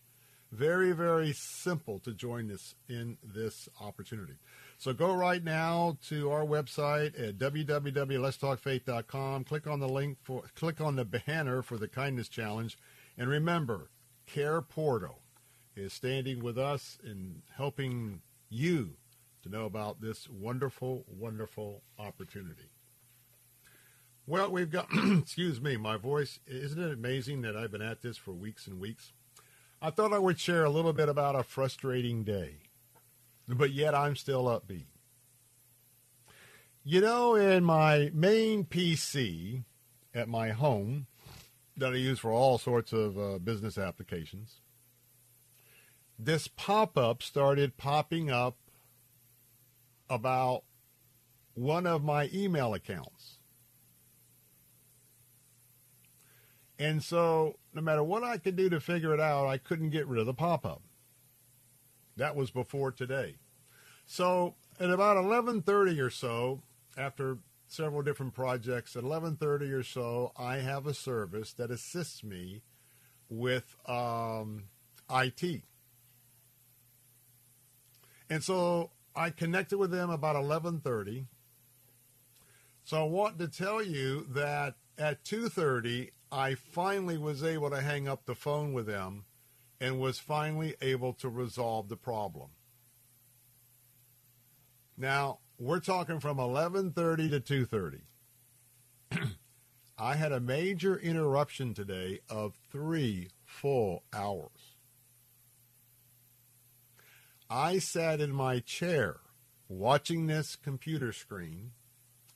Very, very simple to join this in this opportunity. So go right now to our website at www.letstalkfaith.com. Click on the link for click on the banner for the kindness challenge, and remember, Care Portal is standing with us in helping you to know about this wonderful, wonderful opportunity. Well, we've got, excuse me, my voice. Isn't it amazing that I've been at this for weeks and weeks? I thought I would share a little bit about a frustrating day, but yet I'm still upbeat. You know, in my main PC at my home that I use for all sorts of uh, business applications, this pop up started popping up about one of my email accounts. And so, no matter what I could do to figure it out, I couldn't get rid of the pop up. That was before today. So, at about 11:30 or so, after several different projects, at 11:30 or so, I have a service that assists me with um, IT. And so I connected with them about 11:30. So I want to tell you that at 2:30 I finally was able to hang up the phone with them and was finally able to resolve the problem. Now, we're talking from 11:30 to 2:30. I had a major interruption today of 3 full hours. I sat in my chair watching this computer screen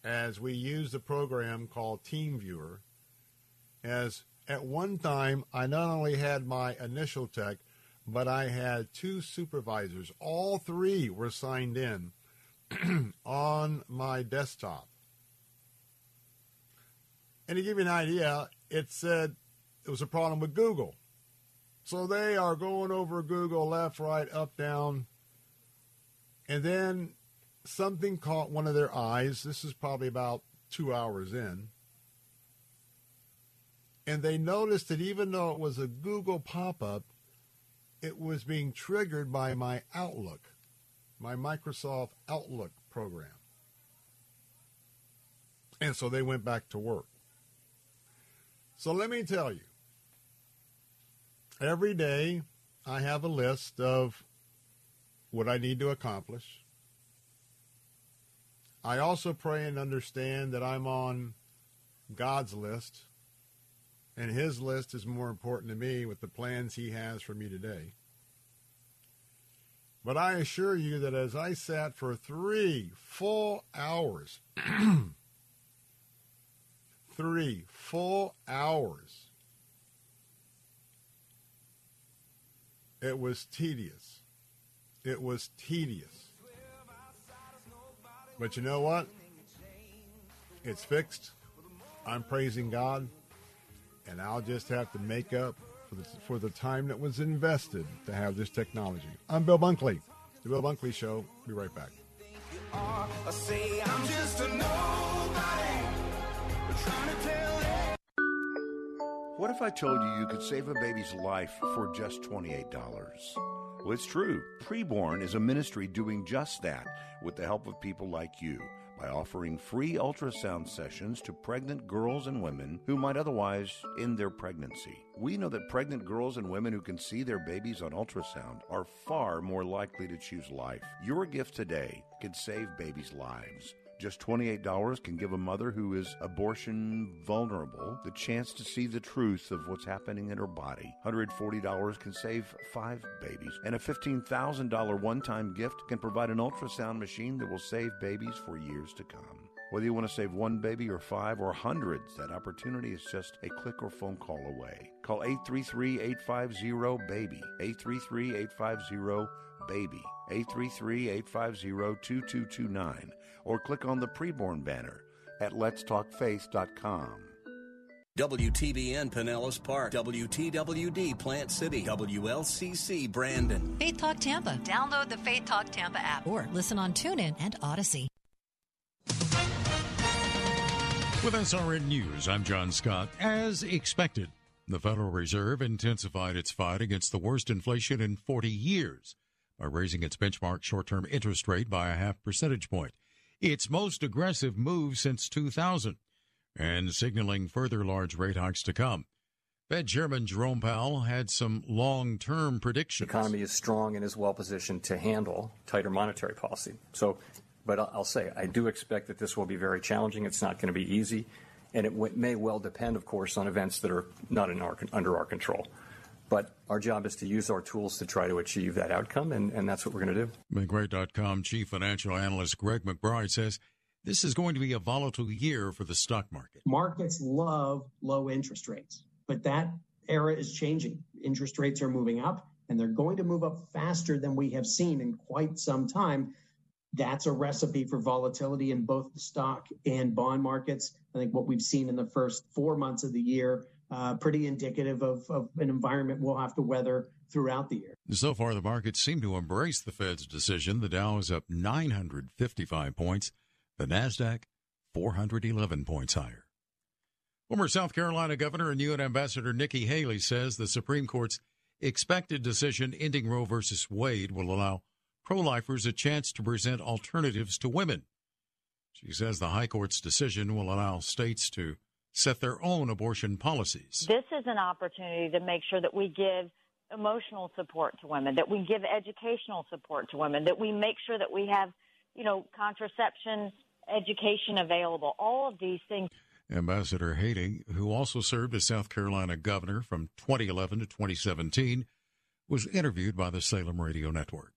as we used a program called TeamViewer. As at one time, I not only had my initial tech, but I had two supervisors. All three were signed in on my desktop. And to give you an idea, it said it was a problem with Google. So they are going over Google left, right, up, down. And then something caught one of their eyes. This is probably about two hours in. And they noticed that even though it was a Google pop up, it was being triggered by my Outlook, my Microsoft Outlook program. And so they went back to work. So let me tell you, every day I have a list of what I need to accomplish. I also pray and understand that I'm on God's list, and His list is more important to me with the plans He has for me today. But I assure you that as I sat for three full hours, three full hours, it was tedious. It was tedious. But you know what? It's fixed. I'm praising God. And I'll just have to make up for the, for the time that was invested to have this technology. I'm Bill Bunkley. The Bill Bunkley Show. Be right back. What if I told you you could save a baby's life for just $28? Well, it's true. Preborn is a ministry doing just that with the help of people like you by offering free ultrasound sessions to pregnant girls and women who might otherwise end their pregnancy. We know that pregnant girls and women who can see their babies on ultrasound are far more likely to choose life. Your gift today can save babies' lives. Just $28 can give a mother who is abortion vulnerable the chance to see the truth of what's happening in her body. $140 can save five babies. And a $15,000 one time gift can provide an ultrasound machine that will save babies for years to come. Whether you want to save one baby or five or hundreds, that opportunity is just a click or phone call away. Call 833 850 BABY. 833 850 BABY. 833 850 2229 or click on the preborn banner at letstalkfaith.com. WTBN Pinellas Park, WTWD Plant City, WLCC Brandon. Faith Talk Tampa. Download the Faith Talk Tampa app or listen on TuneIn and Audacy. With SRN News, I'm John Scott. As expected, the Federal Reserve intensified its fight against the worst inflation in 40 years by raising its benchmark short term interest rate by a half percentage point, its most aggressive move since 2000, and signaling further large rate hikes to come. Fed Chairman Jerome Powell had some long term predictions. The economy is strong and is well positioned to handle tighter monetary policy. So, but I'll say, I do expect that this will be very challenging. It's not going to be easy. And it may well depend, of course, on events that are not our, under our control. But our job is to use our tools to try to achieve that outcome, and, and that's what we're going to do. Bankrate.com chief financial analyst Greg McBride says this is going to be a volatile year for the stock market. Markets love low interest rates, but that era is changing. Interest rates are moving up, and they're going to move up faster than we have seen in quite some time. That's a recipe for volatility in both the stock and bond markets. I think what we've seen in the first four months of the year Uh, pretty indicative of, of an environment we'll have to weather throughout the year. So far, the markets seem to embrace the Fed's decision. The Dow is up 955 points, the NASDAQ 411 points higher. Former South Carolina Governor and UN Ambassador Nikki Haley says the Supreme Court's expected decision ending Roe v. Wade will allow pro lifers a chance to present alternatives to women. She says the High Court's decision will allow states to set their own abortion policies. This is an opportunity to make sure that we give emotional support to women, that we give educational support to women, that we make sure that we have, you know, contraception education available, all of these things. Ambassador Haley, who also served as South Carolina governor from 2011 to 2017, was interviewed by the Salem Radio Network.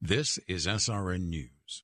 This is SRN News.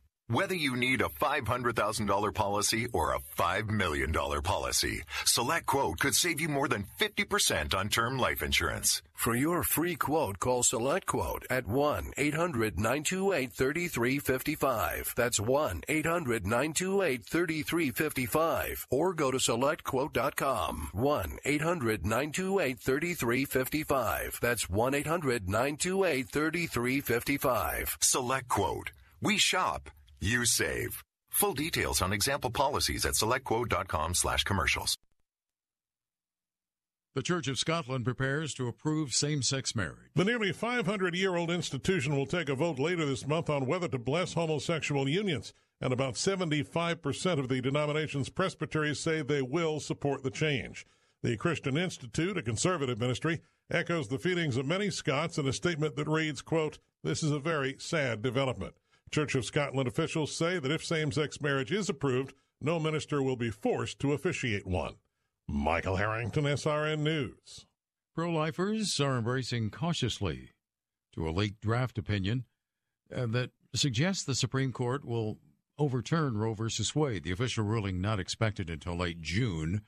Whether you need a $500,000 policy or a $5 million policy, Select Quote could save you more than 50% on term life insurance. For your free quote, call Select Quote at 1 800 928 3355. That's 1 800 928 3355. Or go to SelectQuote.com. 1 800 928 3355. That's 1 800 928 3355. Select Quote. We shop you save. Full details on example policies at selectquote.com slash commercials. The Church of Scotland prepares to approve same sex marriage. The nearly 500 year old institution will take a vote later this month on whether to bless homosexual unions, and about 75% of the denomination's presbyteries say they will support the change. The Christian Institute, a conservative ministry, echoes the feelings of many Scots in a statement that reads, quote, This is a very sad development. Church of Scotland officials say that if same sex marriage is approved, no minister will be forced to officiate one. Michael Harrington, SRN News. Pro lifers are embracing cautiously to a leaked draft opinion uh, that suggests the Supreme Court will overturn Roe v. Wade, the official ruling not expected until late June.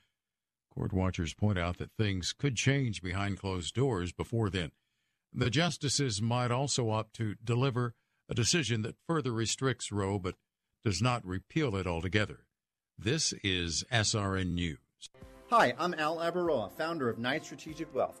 Court watchers point out that things could change behind closed doors before then. The justices might also opt to deliver a decision that further restricts Roe but does not repeal it altogether. This is SRN News. Hi, I'm Al Abaroa, founder of Knight Strategic Wealth.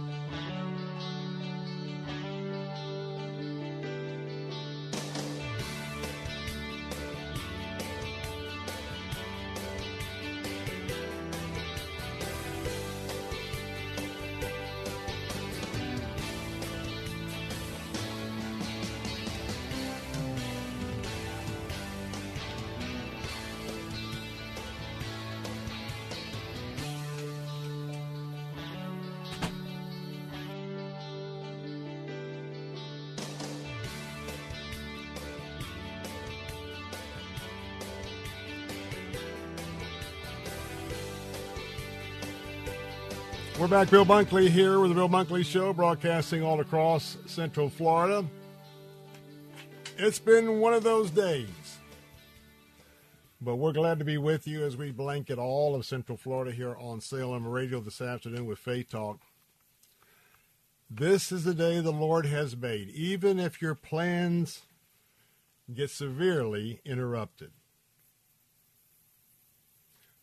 We're back. Bill Bunkley here with the Bill Bunkley Show, broadcasting all across Central Florida. It's been one of those days. But we're glad to be with you as we blanket all of Central Florida here on Salem Radio this afternoon with Faith Talk. This is the day the Lord has made, even if your plans get severely interrupted.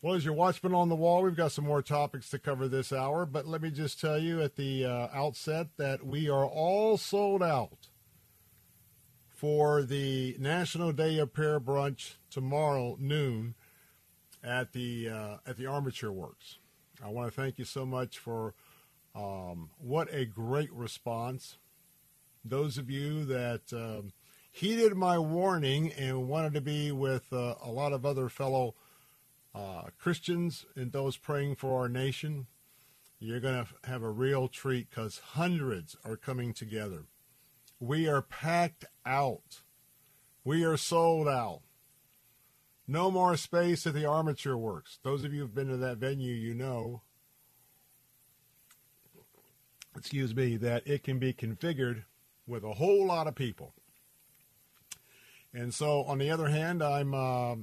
Well, as your watchman on the wall, we've got some more topics to cover this hour, but let me just tell you at the uh, outset that we are all sold out for the National Day of Prayer brunch tomorrow noon at the uh, at the Armature Works. I want to thank you so much for um, what a great response. Those of you that um, heeded my warning and wanted to be with uh, a lot of other fellow uh, Christians and those praying for our nation, you're going to have a real treat because hundreds are coming together. We are packed out. We are sold out. No more space at the Armature Works. Those of you who've been to that venue, you know, excuse me, that it can be configured with a whole lot of people. And so, on the other hand, I'm uh,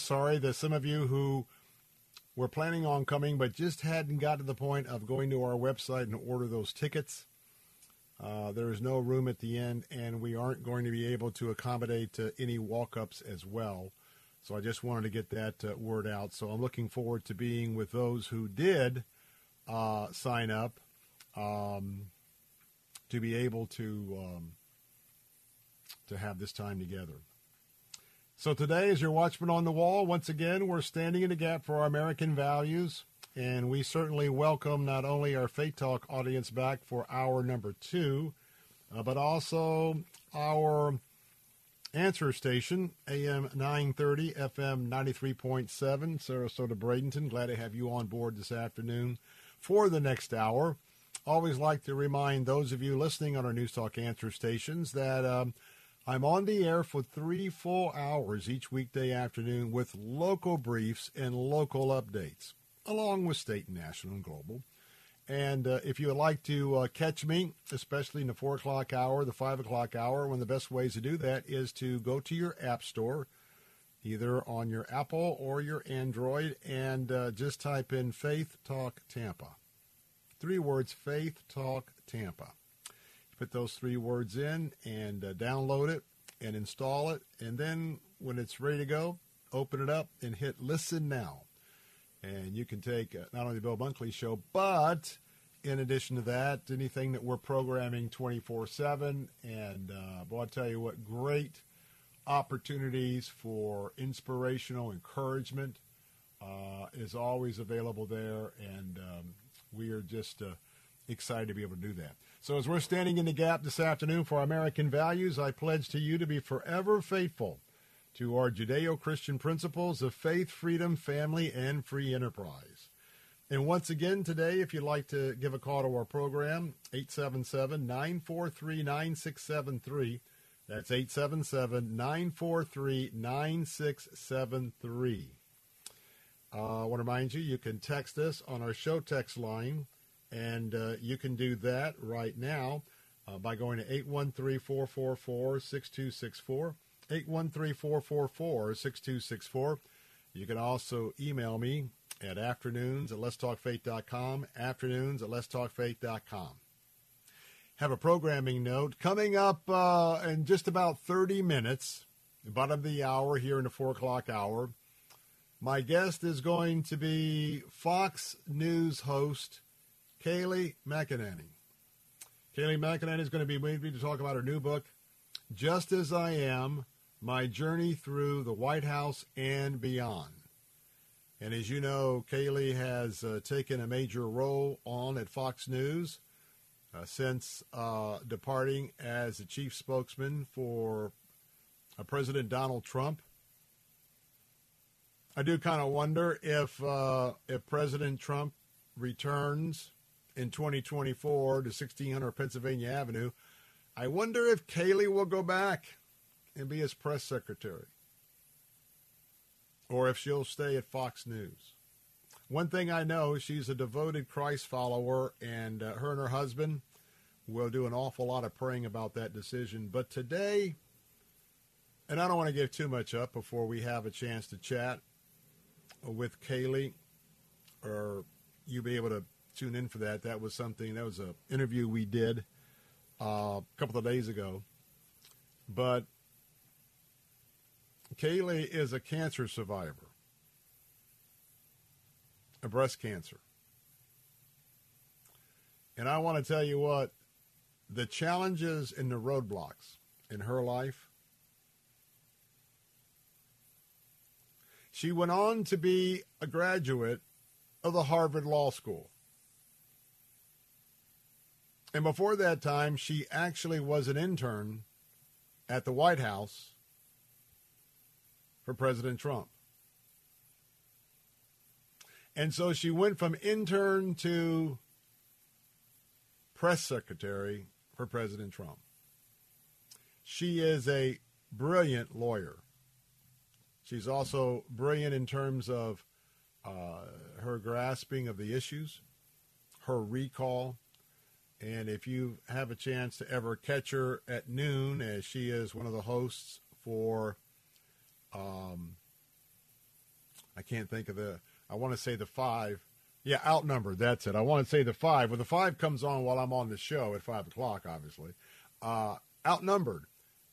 sorry that some of you who were planning on coming but just hadn't got to the point of going to our website and order those tickets. Uh, there is no room at the end, and we aren't going to be able to accommodate uh, any walk ups as well. So I just wanted to get that uh, word out. So I'm looking forward to being with those who did uh, sign up um, to be able to um, to have this time together. So today, as your watchman on the wall, once again, we're standing in the gap for our American values. And we certainly welcome not only our Faith Talk audience back for hour number two, uh, but also our answer station, AM 930, FM 93.7, Sarasota Bradenton. Glad to have you on board this afternoon for the next hour. Always like to remind those of you listening on our News Talk answer stations that um, I'm on the air for three full hours each weekday afternoon with local briefs and local updates, along with state, and national, and global. And uh, if you would like to uh, catch me, especially in the 4 o'clock hour, the 5 o'clock hour, one of the best ways to do that is to go to your app store, either on your Apple or your Android, and uh, just type in Faith Talk Tampa. Three words Faith Talk Tampa put those three words in and uh, download it and install it. And then when it's ready to go, open it up and hit listen now. And you can take uh, not only the Bill Bunkley show, but in addition to that, anything that we're programming 24 7. And uh, boy, I tell you what, great opportunities for inspirational encouragement uh, is always available there. And um, we are just uh, excited to be able to do that. So, as we're standing in the gap this afternoon for American values, I pledge to you to be forever faithful to our Judeo Christian principles of faith, freedom, family, and free enterprise. And once again, today, if you'd like to give a call to our program, 877 943 9673. That's 877 943 9673. Uh, I want to remind you, you can text us on our show text line, and uh, you can do that right now uh, by going to 813 444 6264. 813 444 6264. You can also email me at afternoons at letstalkfaith.com, afternoons at letstalkfaith.com. Have a programming note coming up uh, in just about 30 minutes, bottom of the hour here in the 4 o'clock hour. My guest is going to be Fox News host Kayleigh McEnany. Kayleigh McEnany is going to be with me to talk about her new book, Just As I Am My Journey Through the White House and Beyond. And as you know, Kayleigh has uh, taken a major role on at Fox News uh, since uh, departing as the chief spokesman for uh, President Donald Trump. I do kind of wonder if uh, if President Trump returns in 2024 to 1600 Pennsylvania Avenue, I wonder if Kayleigh will go back and be his press secretary, or if she'll stay at Fox News. One thing I know, she's a devoted Christ follower, and uh, her and her husband will do an awful lot of praying about that decision. But today, and I don't want to give too much up before we have a chance to chat with Kayleigh, or you be able to tune in for that. That was something. That was an interview we did uh, a couple of days ago. But Kayleigh is a cancer survivor, a breast cancer. And I want to tell you what, the challenges and the roadblocks in her life. She went on to be a graduate of the Harvard Law School. And before that time, she actually was an intern at the White House for President Trump. And so she went from intern to press secretary for President Trump. She is a brilliant lawyer. She's also brilliant in terms of uh, her grasping of the issues, her recall, and if you have a chance to ever catch her at noon, as she is one of the hosts for, um, I can't think of the, I want to say the five. Yeah, outnumbered. That's it. I want to say the five. Well, the five comes on while I'm on the show at five o'clock, obviously. Uh, outnumbered,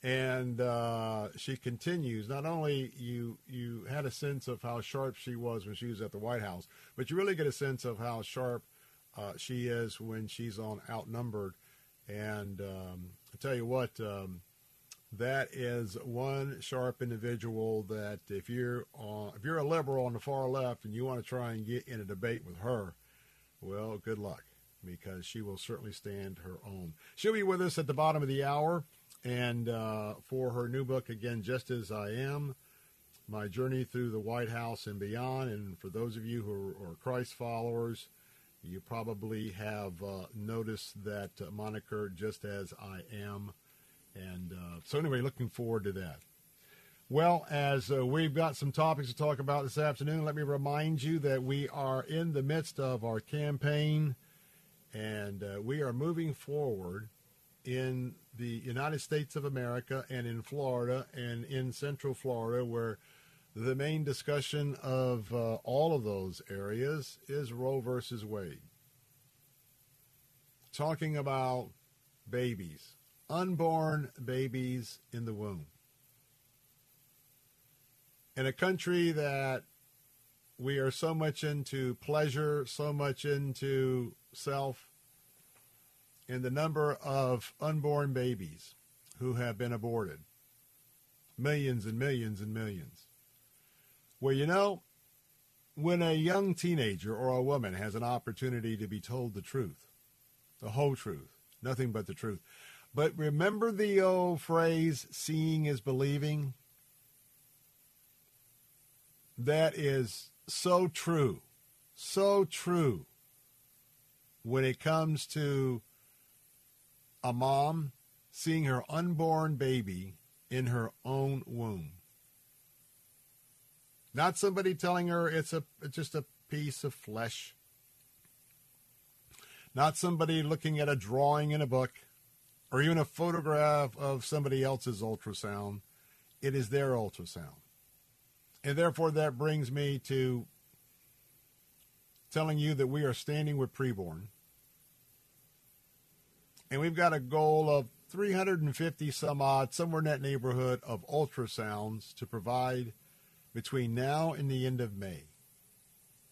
and uh, she continues. Not only you you had a sense of how sharp she was when she was at the White House, but you really get a sense of how sharp uh, she is when she's on outnumbered. And um, I tell you what, um, that is one sharp individual that if you're on, if you're a liberal on the far left and you want to try and get in a debate with her, well, good luck because she will certainly stand her own. She'll be with us at the bottom of the hour, and uh, for her new book again, just as I am. My journey through the White House and beyond. And for those of you who are, are Christ followers, you probably have uh, noticed that uh, moniker, just as I am. And uh, so, anyway, looking forward to that. Well, as uh, we've got some topics to talk about this afternoon, let me remind you that we are in the midst of our campaign and uh, we are moving forward in the United States of America and in Florida and in Central Florida, where the main discussion of uh, all of those areas is Roe versus Wade. Talking about babies, unborn babies in the womb. In a country that we are so much into pleasure, so much into self, and the number of unborn babies who have been aborted millions and millions and millions. Well, you know, when a young teenager or a woman has an opportunity to be told the truth, the whole truth, nothing but the truth. But remember the old phrase, seeing is believing? That is so true, so true when it comes to a mom seeing her unborn baby in her own womb. Not somebody telling her it's a it's just a piece of flesh. Not somebody looking at a drawing in a book or even a photograph of somebody else's ultrasound. It is their ultrasound. And therefore that brings me to telling you that we are standing with preborn. And we've got a goal of 350 some odd, somewhere in that neighborhood of ultrasounds to provide between now and the end of May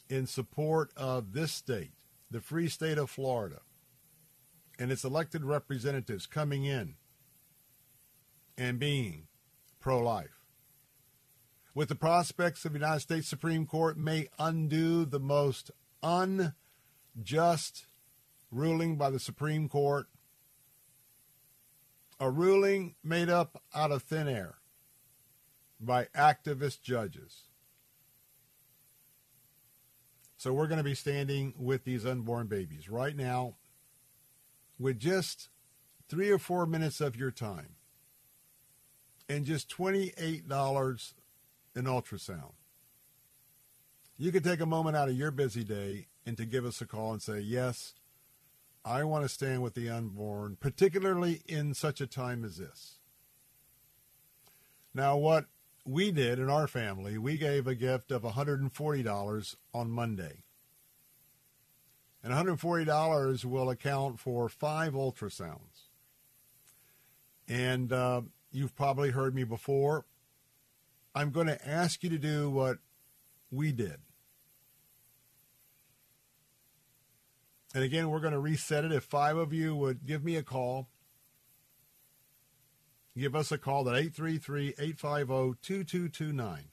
in support of this state, the free state of Florida, and its elected representatives coming in and being pro life. With the prospects of the United States Supreme Court may undo the most unjust ruling by the Supreme Court, a ruling made up out of thin air by activist judges. So we're going to be standing with these unborn babies right now with just three or four minutes of your time and just $28 an ultrasound. You could take a moment out of your busy day and to give us a call and say, yes, I want to stand with the unborn, particularly in such a time as this. Now, what we did in our family, we gave a gift of $140 on Monday. And $140 will account for five ultrasounds. And uh, you've probably heard me before. I'm going to ask you to do what we did. And again, we're going to reset it. If five of you would give me a call, give us a call at 833 850 2229.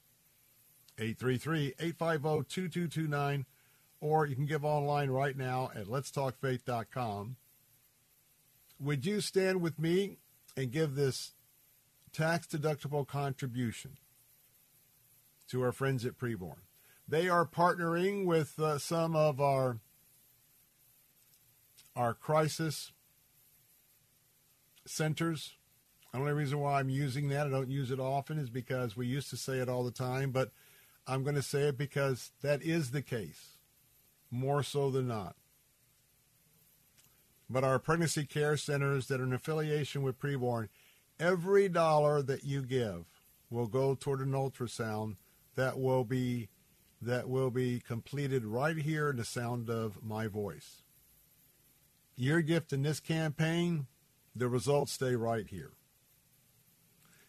833 850 2229. Or you can give online right now at letstalkfaith.com. Would you stand with me and give this tax deductible contribution to our friends at Preborn? They are partnering with uh, some of our our crisis centers. The only reason why I'm using that, I don't use it often, is because we used to say it all the time, but I'm going to say it because that is the case, more so than not. But our pregnancy care centers that are in affiliation with Preborn, every dollar that you give will go toward an ultrasound that will be that will be completed right here in the sound of my voice your gift in this campaign, the results stay right here.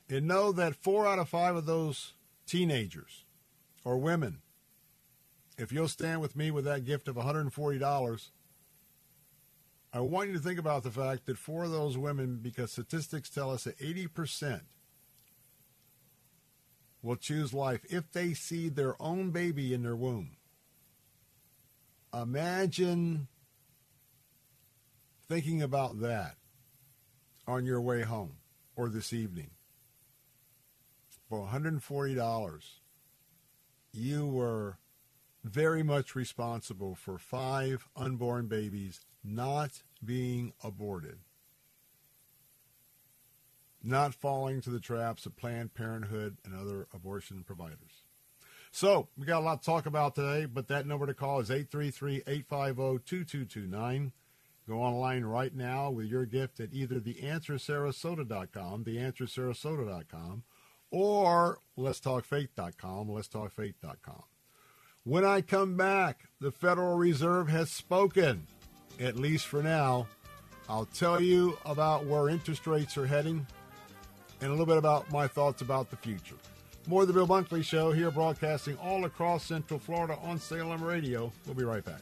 And know that four out of five of those teenagers or women, if you'll stand with me with that gift of $140, I want you to think about the fact that for those women, because statistics tell us that 80% will choose life if they see their own baby in their womb. Imagine thinking about that on your way home or this evening. For $140, you were very much responsible for five unborn babies not being aborted, not falling to the traps of Planned Parenthood and other abortion providers. So, we got a lot to talk about today, but that number to call is 833 850 2229. Go online right now with your gift at either theanswersarasota.com, theanswersarasota.com, or letstalkfaith.com, letstalkfaith.com. When I come back, the Federal Reserve has spoken, at least for now. I'll tell you about where interest rates are heading and a little bit about my thoughts about the future. More of the Bill Bunkley Show here, broadcasting all across Central Florida on Salem Radio. We'll be right back.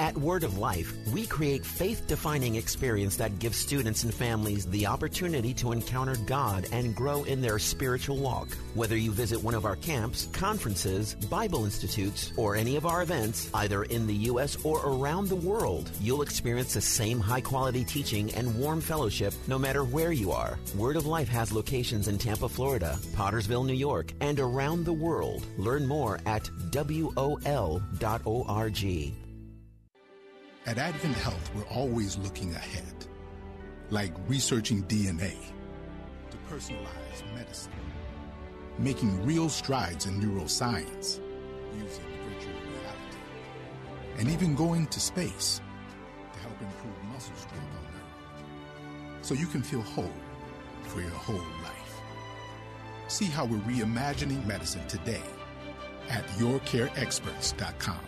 At Word of Life, we create faith-defining experience that gives students and families the opportunity to encounter God and grow in their spiritual walk. Whether you visit one of our camps, conferences, Bible institutes, or any of our events, either in the U.S. or around the world, you'll experience the same high-quality teaching and warm fellowship no matter where you are. Word of Life has locations in Tampa, Florida, Pottersville, New York, and around the world. Learn more at wol.org. At Advent Health, we're always looking ahead, like researching DNA to personalize medicine, making real strides in neuroscience using virtual reality, and even going to space to help improve muscle strength on Earth so you can feel whole for your whole life. See how we're reimagining medicine today at yourcareexperts.com.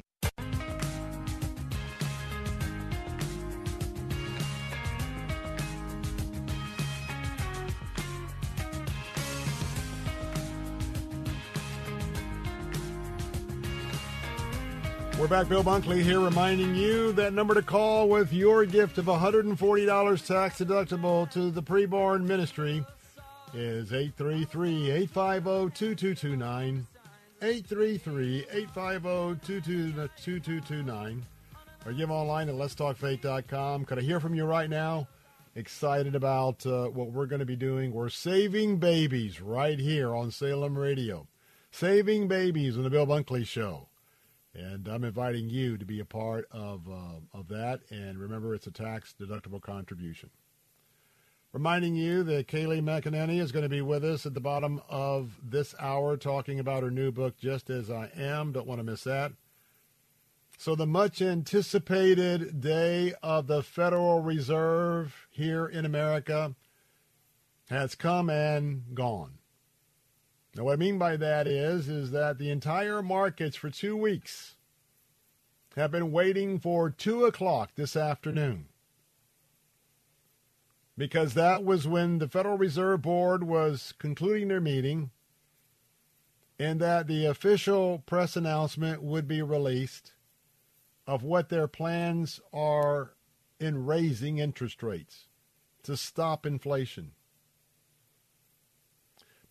We're back, Bill Bunkley here, reminding you that number to call with your gift of $140 tax deductible to the preborn ministry is 833 850 2229. 833 850 2229. Or give online at letstalkfaith.com. Could I hear from you right now? Excited about uh, what we're going to be doing. We're saving babies right here on Salem Radio. Saving babies on the Bill Bunkley Show. And I'm inviting you to be a part of, uh, of that. And remember, it's a tax deductible contribution. Reminding you that Kayleigh McEnany is going to be with us at the bottom of this hour talking about her new book, Just As I Am. Don't want to miss that. So, the much anticipated day of the Federal Reserve here in America has come and gone. Now, what I mean by that is, is that the entire markets for two weeks have been waiting for two o'clock this afternoon. Because that was when the Federal Reserve Board was concluding their meeting and that the official press announcement would be released of what their plans are in raising interest rates to stop inflation.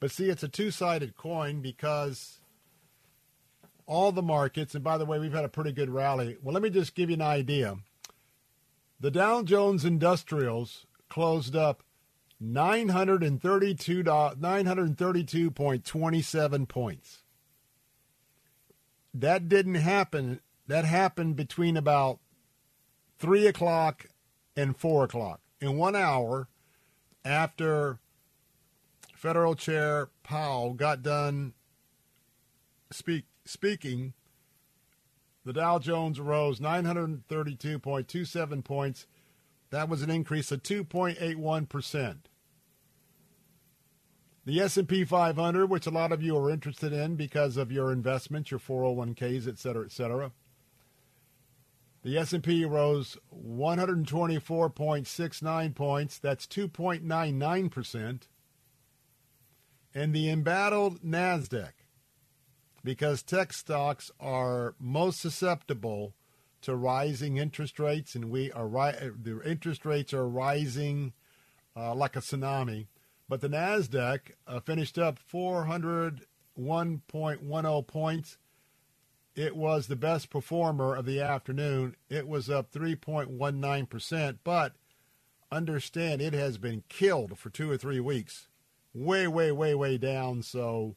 But see, it's a two sided coin because all the markets, and by the way, we've had a pretty good rally. Well, let me just give you an idea. The Dow Jones Industrials closed up 932, 932.27 points. That didn't happen. That happened between about 3 o'clock and 4 o'clock. In one hour after Federal Chair Powell got done speak, speaking, the Dow Jones rose 932.27 points. That was an increase of 2.81%. The S&P 500, which a lot of you are interested in because of your investments, your 401ks, et cetera, et cetera. The S&P rose 124.69 points. That's 2.99% and the embattled NASDAQ because tech stocks are most susceptible to rising interest rates, and we are ri- the interest rates are rising uh, like a tsunami. But the Nasdaq uh, finished up 401.10 points. It was the best performer of the afternoon. It was up 3.19 percent, but understand it has been killed for two or three weeks way, way, way, way down. So,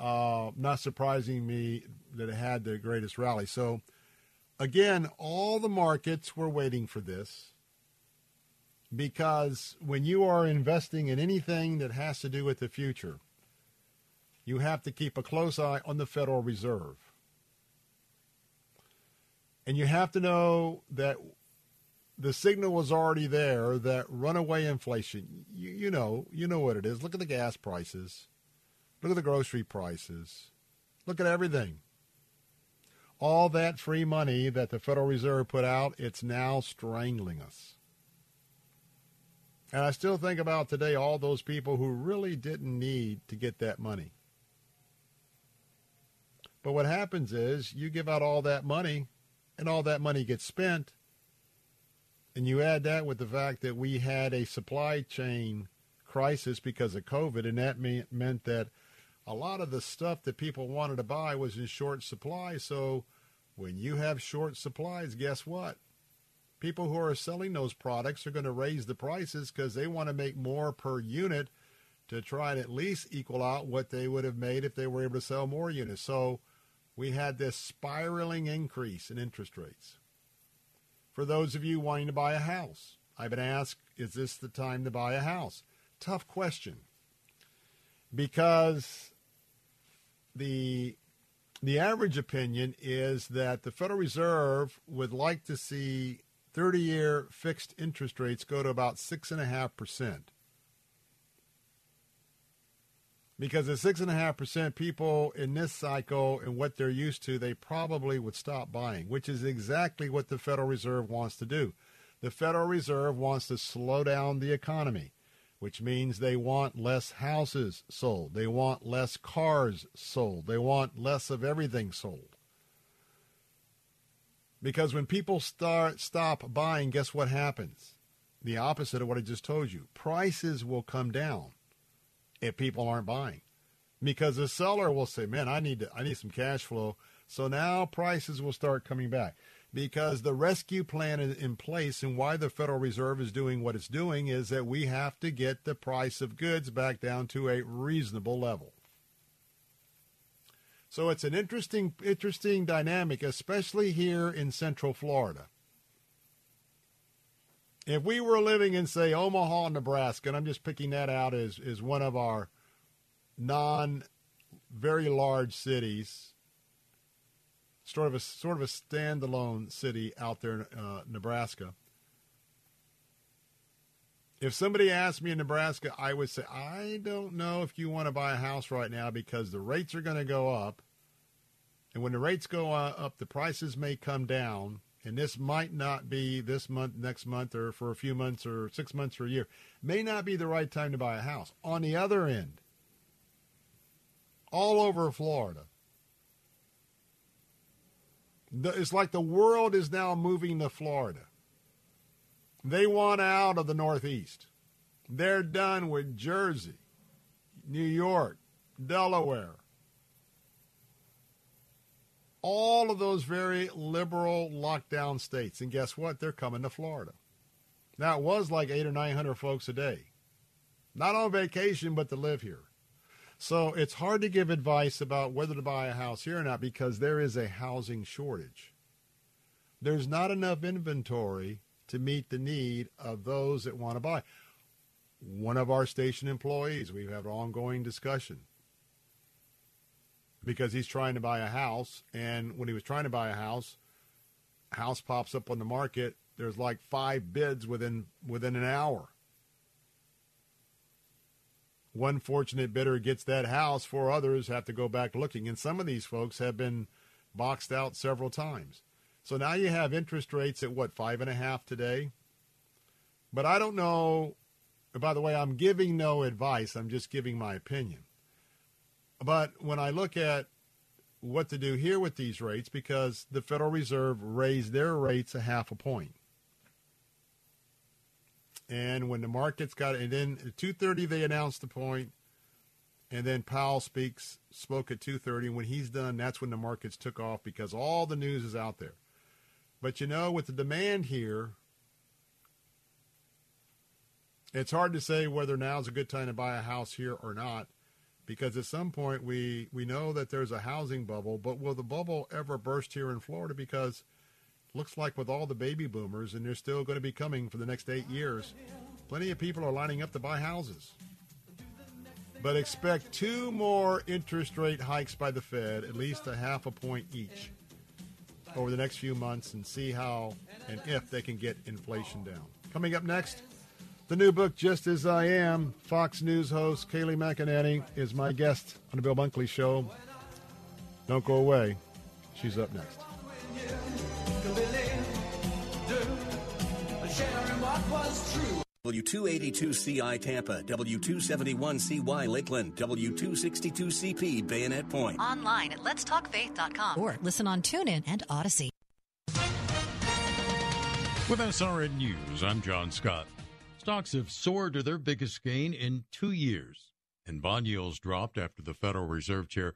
uh, not surprising me that it had the greatest rally. So, again, all the markets were waiting for this because when you are investing in anything that has to do with the future, you have to keep a close eye on the Federal Reserve. And you have to know that the signal was already there that runaway inflation, you, you know, you know what it is. Look at the gas prices. Look at the grocery prices. Look at everything. All that free money that the Federal Reserve put out, it's now strangling us. And I still think about today all those people who really didn't need to get that money. But what happens is you give out all that money and all that money gets spent. And you add that with the fact that we had a supply chain crisis because of COVID, and that meant that a lot of the stuff that people wanted to buy was in short supply. So when you have short supplies, guess what? People who are selling those products are going to raise the prices because they want to make more per unit to try and at least equal out what they would have made if they were able to sell more units. So we had this spiraling increase in interest rates. For those of you wanting to buy a house, I've been asked, is this the time to buy a house? Tough question. Because the the average opinion is that the Federal Reserve would like to see 30 year fixed interest rates go to about 6.5%. Because at 6.5%, people in this cycle and what they're used to, they probably would stop buying, which is exactly what the Federal Reserve wants to do. The Federal Reserve wants to slow down the economy, which means they want less houses sold. They want less cars sold. They want less of everything sold. Because when people start stop buying, guess what happens? The opposite of what I just told you. Prices will come down if people aren't buying. Because the seller will say, "Man, I need to, I need some cash flow." So now prices will start coming back. Because the rescue plan is in place and why the Federal Reserve is doing what it's doing is that we have to get the price of goods back down to a reasonable level. So it's an interesting interesting dynamic, especially here in Central Florida. If we were living in, say, Omaha, Nebraska, and I'm just picking that out as, as one of our non very large cities, sort of a sort of a standalone city out there in uh, Nebraska. If somebody asked me in Nebraska, I would say I don't know if you want to buy a house right now because the rates are going to go up, and when the rates go up, the prices may come down and this might not be this month, next month, or for a few months, or six months, or a year, may not be the right time to buy a house. On the other end, all over Florida, it's like the world is now moving to Florida. They want out of the Northeast. They're done with Jersey, New York, Delaware, all of those very liberal lockdown states. And guess what? They're coming to Florida. Now, it was like eight or 900 folks a day. Not on vacation, but to live here. So it's hard to give advice about whether to buy a house here or not because there is a housing shortage. There's not enough inventory to meet the need of those that want to buy. One of our station employees, we've had an ongoing discussion because he's trying to buy a house. And when he was trying to buy a house, house pops up on the market. There's like five bids within within an hour. One fortunate bidder gets that house. Four others have to go back looking. And some of these folks have been boxed out several times. So now you have interest rates at what, five and a half today? But I don't know. By the way, I'm giving no advice. I'm just giving my opinion. But when I look at what to do here with these rates, because the Federal Reserve raised their rates a half a point. And when the markets got, and then at 2.30 they announced the point, and then Powell speaks, spoke at 2.30. When he's done, that's when the markets took off because all the news is out there. But you know, with the demand here, it's hard to say whether now is a good time to buy a house here or not because at some point we we know that there's a housing bubble, but will the bubble ever burst here in Florida? Because looks like with all the baby boomers, and they're still going to be coming for the next eight years, plenty of people are lining up to buy houses. But expect two more interest rate hikes by the Fed, at least a half a point each. over the next few months and see how and if they can get inflation down. Coming up next, the new book, Just As I Am. Fox News host Kayleigh McEnany is my guest on the Bill Bunkley Show. Don't go away. She's up next. W282CI Tampa, W271CY Lakeland, W262CP Bayonet Point. Online at letstalkfaith.com or listen on TuneIn and Audacy. With SRN News, I'm John Scott. Stocks have soared to their biggest gain in two years, and bond yields dropped after the Federal Reserve Chair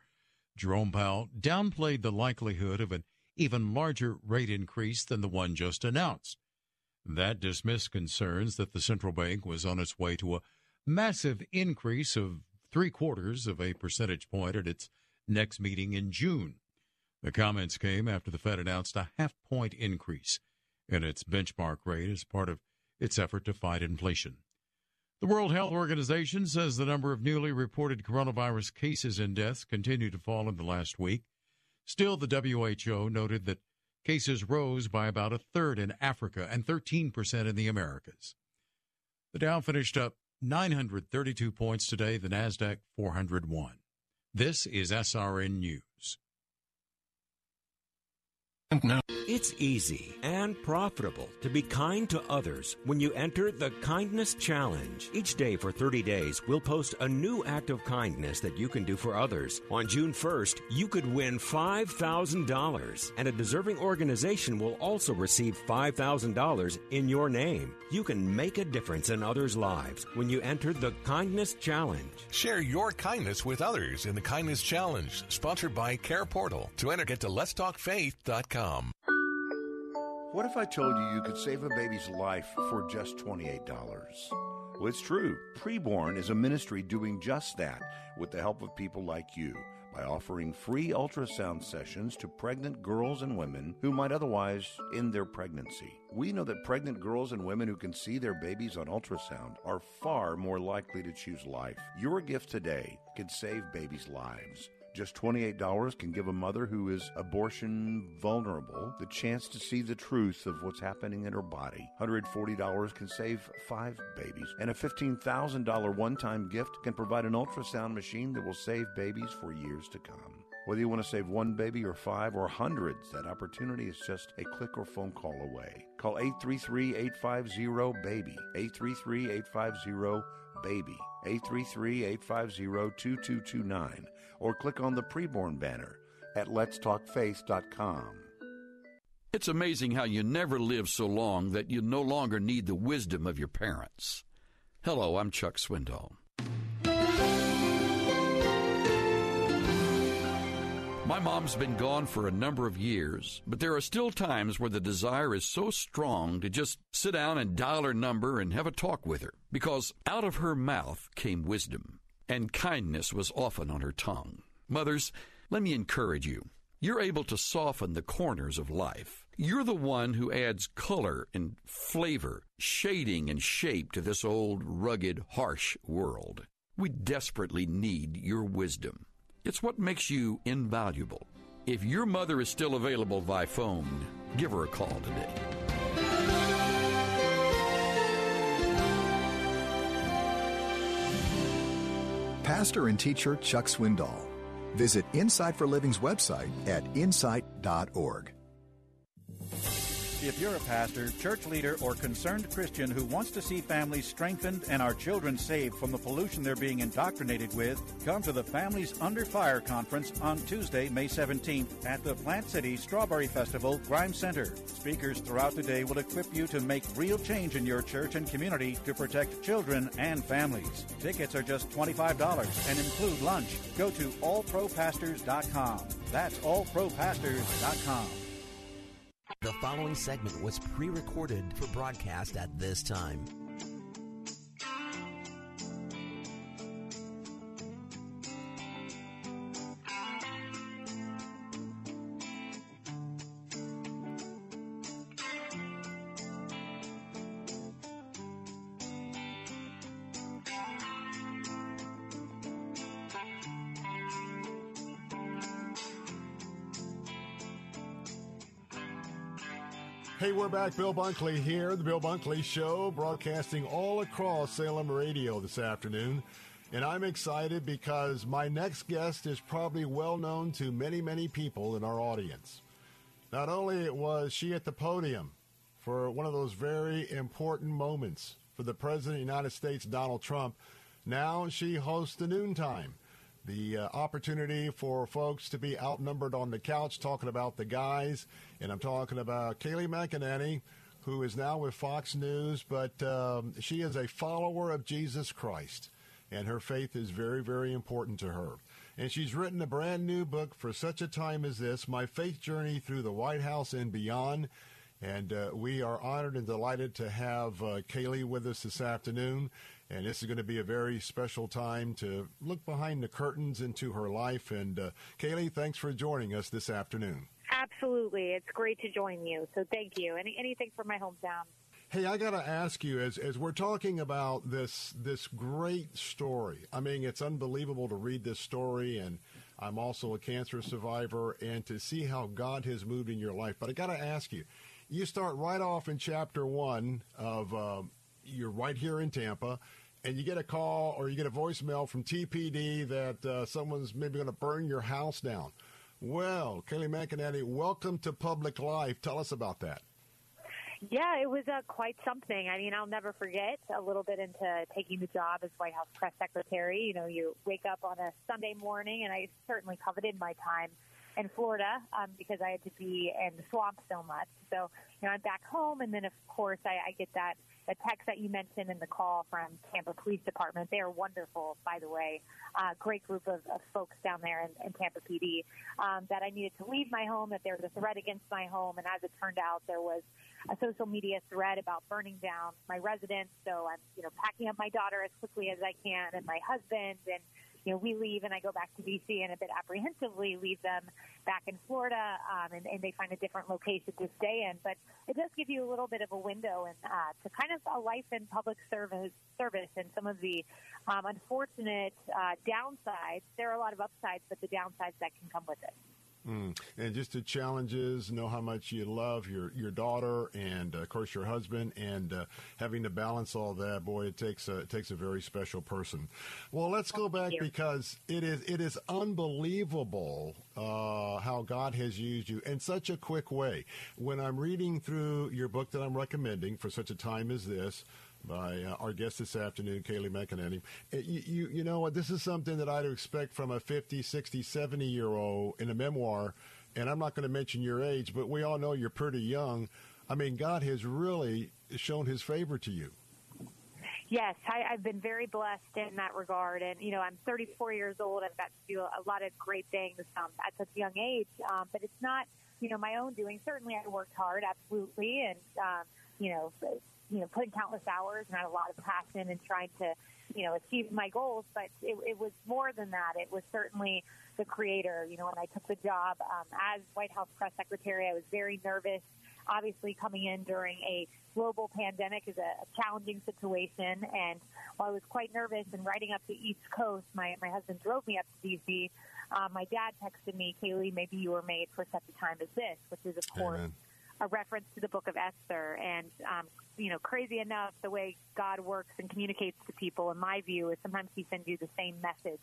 Jerome Powell downplayed the likelihood of an even larger rate increase than the one just announced. That dismissed concerns that the central bank was on its way to a massive increase of three quarters of a percentage point at its next meeting in June. The comments came after the Fed announced a half point increase in its benchmark rate as part of its effort to fight inflation. The World Health Organization says the number of newly reported coronavirus cases and deaths continued to fall in the last week. Still, the WHO noted that Cases rose by about a third in Africa and 13% in the Americas. The Dow finished up 932 points today, the NASDAQ 401. This is SRN News. No. It's easy and profitable to be kind to others when you enter the Kindness Challenge. Each day for 30 days, we'll post a new act of kindness that you can do for others. On June 1st, you could win $5,000, and a deserving organization will also receive $5,000 in your name. You can make a difference in others' lives when you enter the Kindness Challenge. Share your kindness with others in the Kindness Challenge, sponsored by Care Portal. To enter, get to letstalkfaith.com. What if I told you you could save a baby's life for just $28? Well, it's true. Preborn is a ministry doing just that with the help of people like you by offering free ultrasound sessions to pregnant girls and women who might otherwise end their pregnancy. We know that pregnant girls and women who can see their babies on ultrasound are far more likely to choose life. Your gift today could save babies' lives. Just $28 can give a mother who is abortion vulnerable the chance to see the truth of what's happening in her body. $140 can save five babies. And a $15,000 one time gift can provide an ultrasound machine that will save babies for years to come. Whether you want to save one baby or five or hundreds, that opportunity is just a click or phone call away. Call 833 850 BABY. 833 850 BABY. 833 850 2229 or click on the preborn banner at letstalkfaith.com. It's amazing how you never live so long that you no longer need the wisdom of your parents. Hello, I'm Chuck Swindoll. My mom's been gone for a number of years, but there are still times where the desire is so strong to just sit down and dial her number and have a talk with her, because out of her mouth came wisdom, and kindness was often on her tongue. Mothers, let me encourage you. You're able to soften the corners of life. You're the one who adds color and flavor, shading and shape to this old, rugged, harsh world. We desperately need your wisdom. It's what makes you invaluable. If your mother is still available by phone, give her a call today. Pastor and teacher Chuck Swindoll. Visit Insight for Living's website at insight.org. If you're a pastor, church leader, or concerned Christian who wants to see families strengthened and our children saved from the pollution they're being indoctrinated with, come to the Families Under Fire Conference on Tuesday, May 17th at the Plant City Strawberry Festival Grimes Center. Speakers throughout the day will equip you to make real change in your church and community to protect children and families. Tickets are just $25 and include lunch. Go to allpropastors.com. That's allpropastors.com. The following segment was pre recorded for broadcast at this time. Hey, we're back. Bill Bunkley here, the Bill Bunkley Show, broadcasting all across Salem Radio this afternoon. And I'm excited because my next guest is probably well known to many, many people in our audience. Not only was she at the podium for one of those very important moments for the President of the United States, Donald Trump, now she hosts the noontime the uh, opportunity for folks to be outnumbered on the couch talking about the guys. And I'm talking about Kayleigh McEnany, who is now with Fox News, but um, she is a follower of Jesus Christ. And her faith is very, very important to her. And she's written a brand new book for such a time as this My Faith Journey Through the White House and Beyond. And uh, we are honored and delighted to have uh, Kayleigh with us this afternoon. And this is going to be a very special time to look behind the curtains into her life. And uh, Kayleigh, thanks for joining us this afternoon. Absolutely. It's great to join you. So thank you. Any, anything for my hometown. Hey, I got to ask you as as we're talking about this this great story. I mean, it's unbelievable to read this story and I'm also a cancer survivor and to see how God has moved in your life. But I got to ask you, you start right off in chapter 1 of uh, you're right here in Tampa, and you get a call or you get a voicemail from TPD that uh, someone's maybe going to burn your house down. Well, Kayleigh McEnany, welcome to public life. Tell us about that. Yeah, it was uh, quite something. I mean, I'll never forget a little bit into taking the job as White House press secretary. You know, you wake up on a Sunday morning, and I certainly coveted my time in Florida um, because I had to be in the swamp so much. So, you know, I'm back home, and then of course I, I get that the text that you mentioned in the call from Tampa Police Department. They are wonderful, by the way. Uh, great group of, of folks down there in, in Tampa PD. Um, that I needed to leave my home, that there was a threat against my home, and as it turned out, there was a social media thread about burning down my residence. So I'm, you know, packing up my daughter as quickly as I can, and my husband, and you know, we leave and I go back to DC and a bit apprehensively leave them back in Florida, um, and, and they find a different location to stay in. But it does give you a little bit of a window and uh, to kind of a life in public service, service and some of the um, unfortunate uh, downsides. There are a lot of upsides, but the downsides that can come with it. Mm. And just the challenges, know how much you love your, your daughter and, uh, of course, your husband, and uh, having to balance all that, boy, it takes a, it takes a very special person. Well, let's go back because it is it is unbelievable uh, how God has used you in such a quick way. When I'm reading through your book that I'm recommending for such a time as this, by uh, our guest this afternoon, Kayleigh McEnany. Uh, you, you, you know what? This is something that I'd expect from a 50, 60, 70 year old in a memoir. And I'm not going to mention your age, but we all know you're pretty young. I mean, God has really shown his favor to you. Yes, I, I've been very blessed in that regard. And, you know, I'm 34 years old. I've got to do a lot of great things um, at such a young age. Um, but it's not, you know, my own doing. Certainly I worked hard, absolutely. And, um, you know, you know, putting countless hours and had a lot of passion and trying to, you know, achieve my goals. But it, it was more than that. It was certainly the creator. You know, when I took the job um, as White House press secretary, I was very nervous. Obviously, coming in during a global pandemic is a, a challenging situation. And while I was quite nervous and riding up the East Coast, my, my husband drove me up to D.C. Uh, my dad texted me, Kayleigh, maybe you were made for such a time as this, which is, of course, Amen. A reference to the book of Esther. And um, you know, crazy enough, the way God works and communicates to people, in my view, is sometimes He sends you the same message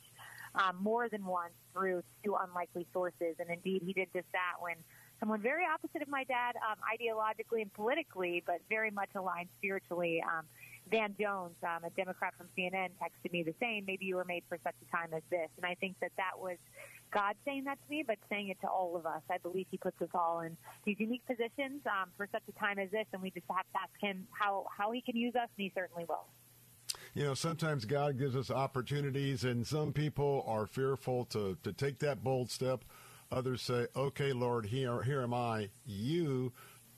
um, more than once through two unlikely sources. And indeed, He did just that when someone very opposite of my dad, um, ideologically and politically, but very much aligned spiritually. Um, Van Jones, um, a Democrat from CNN, texted me the same. Maybe you were made for such a time as this. And I think that that was God saying that to me, but saying it to all of us. I believe He puts us all in these unique positions um, for such a time as this, and we just have to ask Him how how He can use us, and He certainly will. You know, sometimes God gives us opportunities, and some people are fearful to to take that bold step. Others say, "Okay, Lord, here here am I. You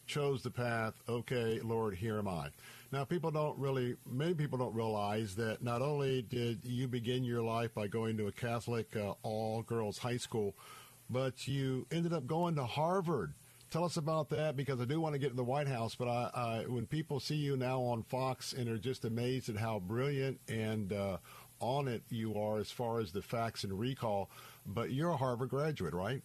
chose the path. Okay, Lord, here am I." Now, people don't really, many people don't realize that not only did you begin your life by going to a Catholic uh, all girls high school, but you ended up going to Harvard. Tell us about that because I do want to get to the White House, but I, I, when people see you now on Fox and are just amazed at how brilliant and uh, on it you are as far as the facts and recall, but you're a Harvard graduate, right?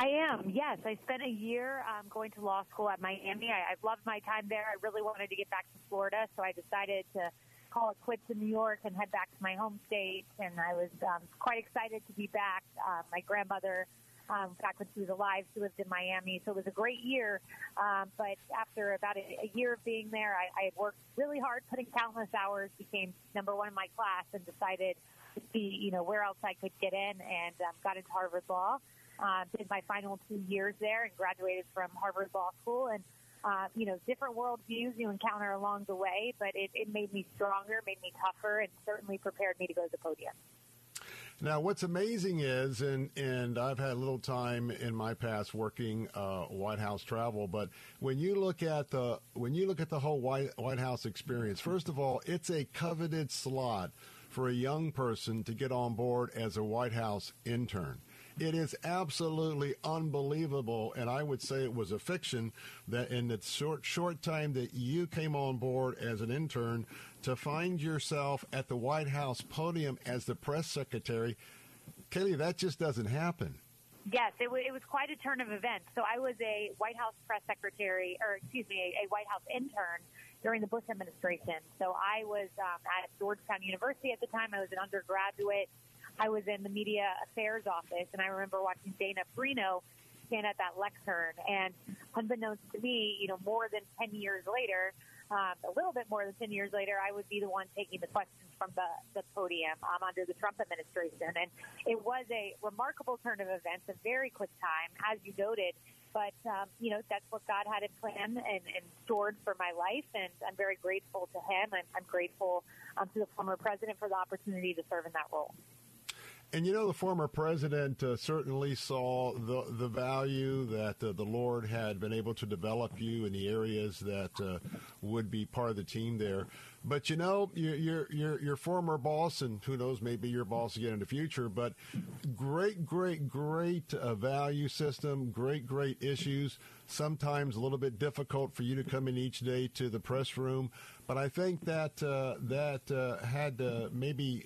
I am, yes. I spent a year um, going to law school at Miami. I, I loved my time there. I really wanted to get back to Florida, so I decided to call it quits in New York and head back to my home state. And I was um, quite excited to be back. Uh, my grandmother, um, back when she was alive, she lived in Miami, so it was a great year. Um, but after about a, a year of being there, I, I worked really hard, putting countless hours, became number one in my class, and decided to see, you know, where else I could get in, and um, got into Harvard Law. Uh, did my final two years there and graduated from Harvard Law School. And uh, you know, different worldviews you encounter along the way, but it, it made me stronger, made me tougher, and certainly prepared me to go to the podium. Now, what's amazing is, and and I've had a little time in my past working uh, White House travel, but when you look at the when you look at the whole White White House experience, first of all, it's a coveted slot for a young person to get on board as a White House intern. It is absolutely unbelievable, and I would say it was a fiction that in the short short time that you came on board as an intern to find yourself at the White House podium as the press secretary. Kelly, that just doesn't happen. Yes, it, w- it was quite a turn of events. So I was a White House press secretary, or excuse me, a, a White House intern during the Bush administration. So I was um, at Georgetown University at the time. I was an undergraduate. I was in the media affairs office, and I remember watching Dana Perino stand at that lectern. And unbeknownst to me, you know, more than 10 years later, um, a little bit more than 10 years later, I would be the one taking the questions from the, the podium um, under the Trump administration. And it was a remarkable turn of events, a very quick time, as you noted. But, um, you know, that's what God had in plan and, and stored for my life. And I'm very grateful to him. I'm, I'm grateful um, to the former president for the opportunity to serve in that role. And you know, the former president uh, certainly saw the the value that uh, the Lord had been able to develop you in the areas that uh, would be part of the team there. But you know, your your your, your former boss, and who knows, maybe your boss again in the future. But great, great, great uh, value system, great, great issues. Sometimes a little bit difficult for you to come in each day to the press room, but I think that uh, that uh, had to maybe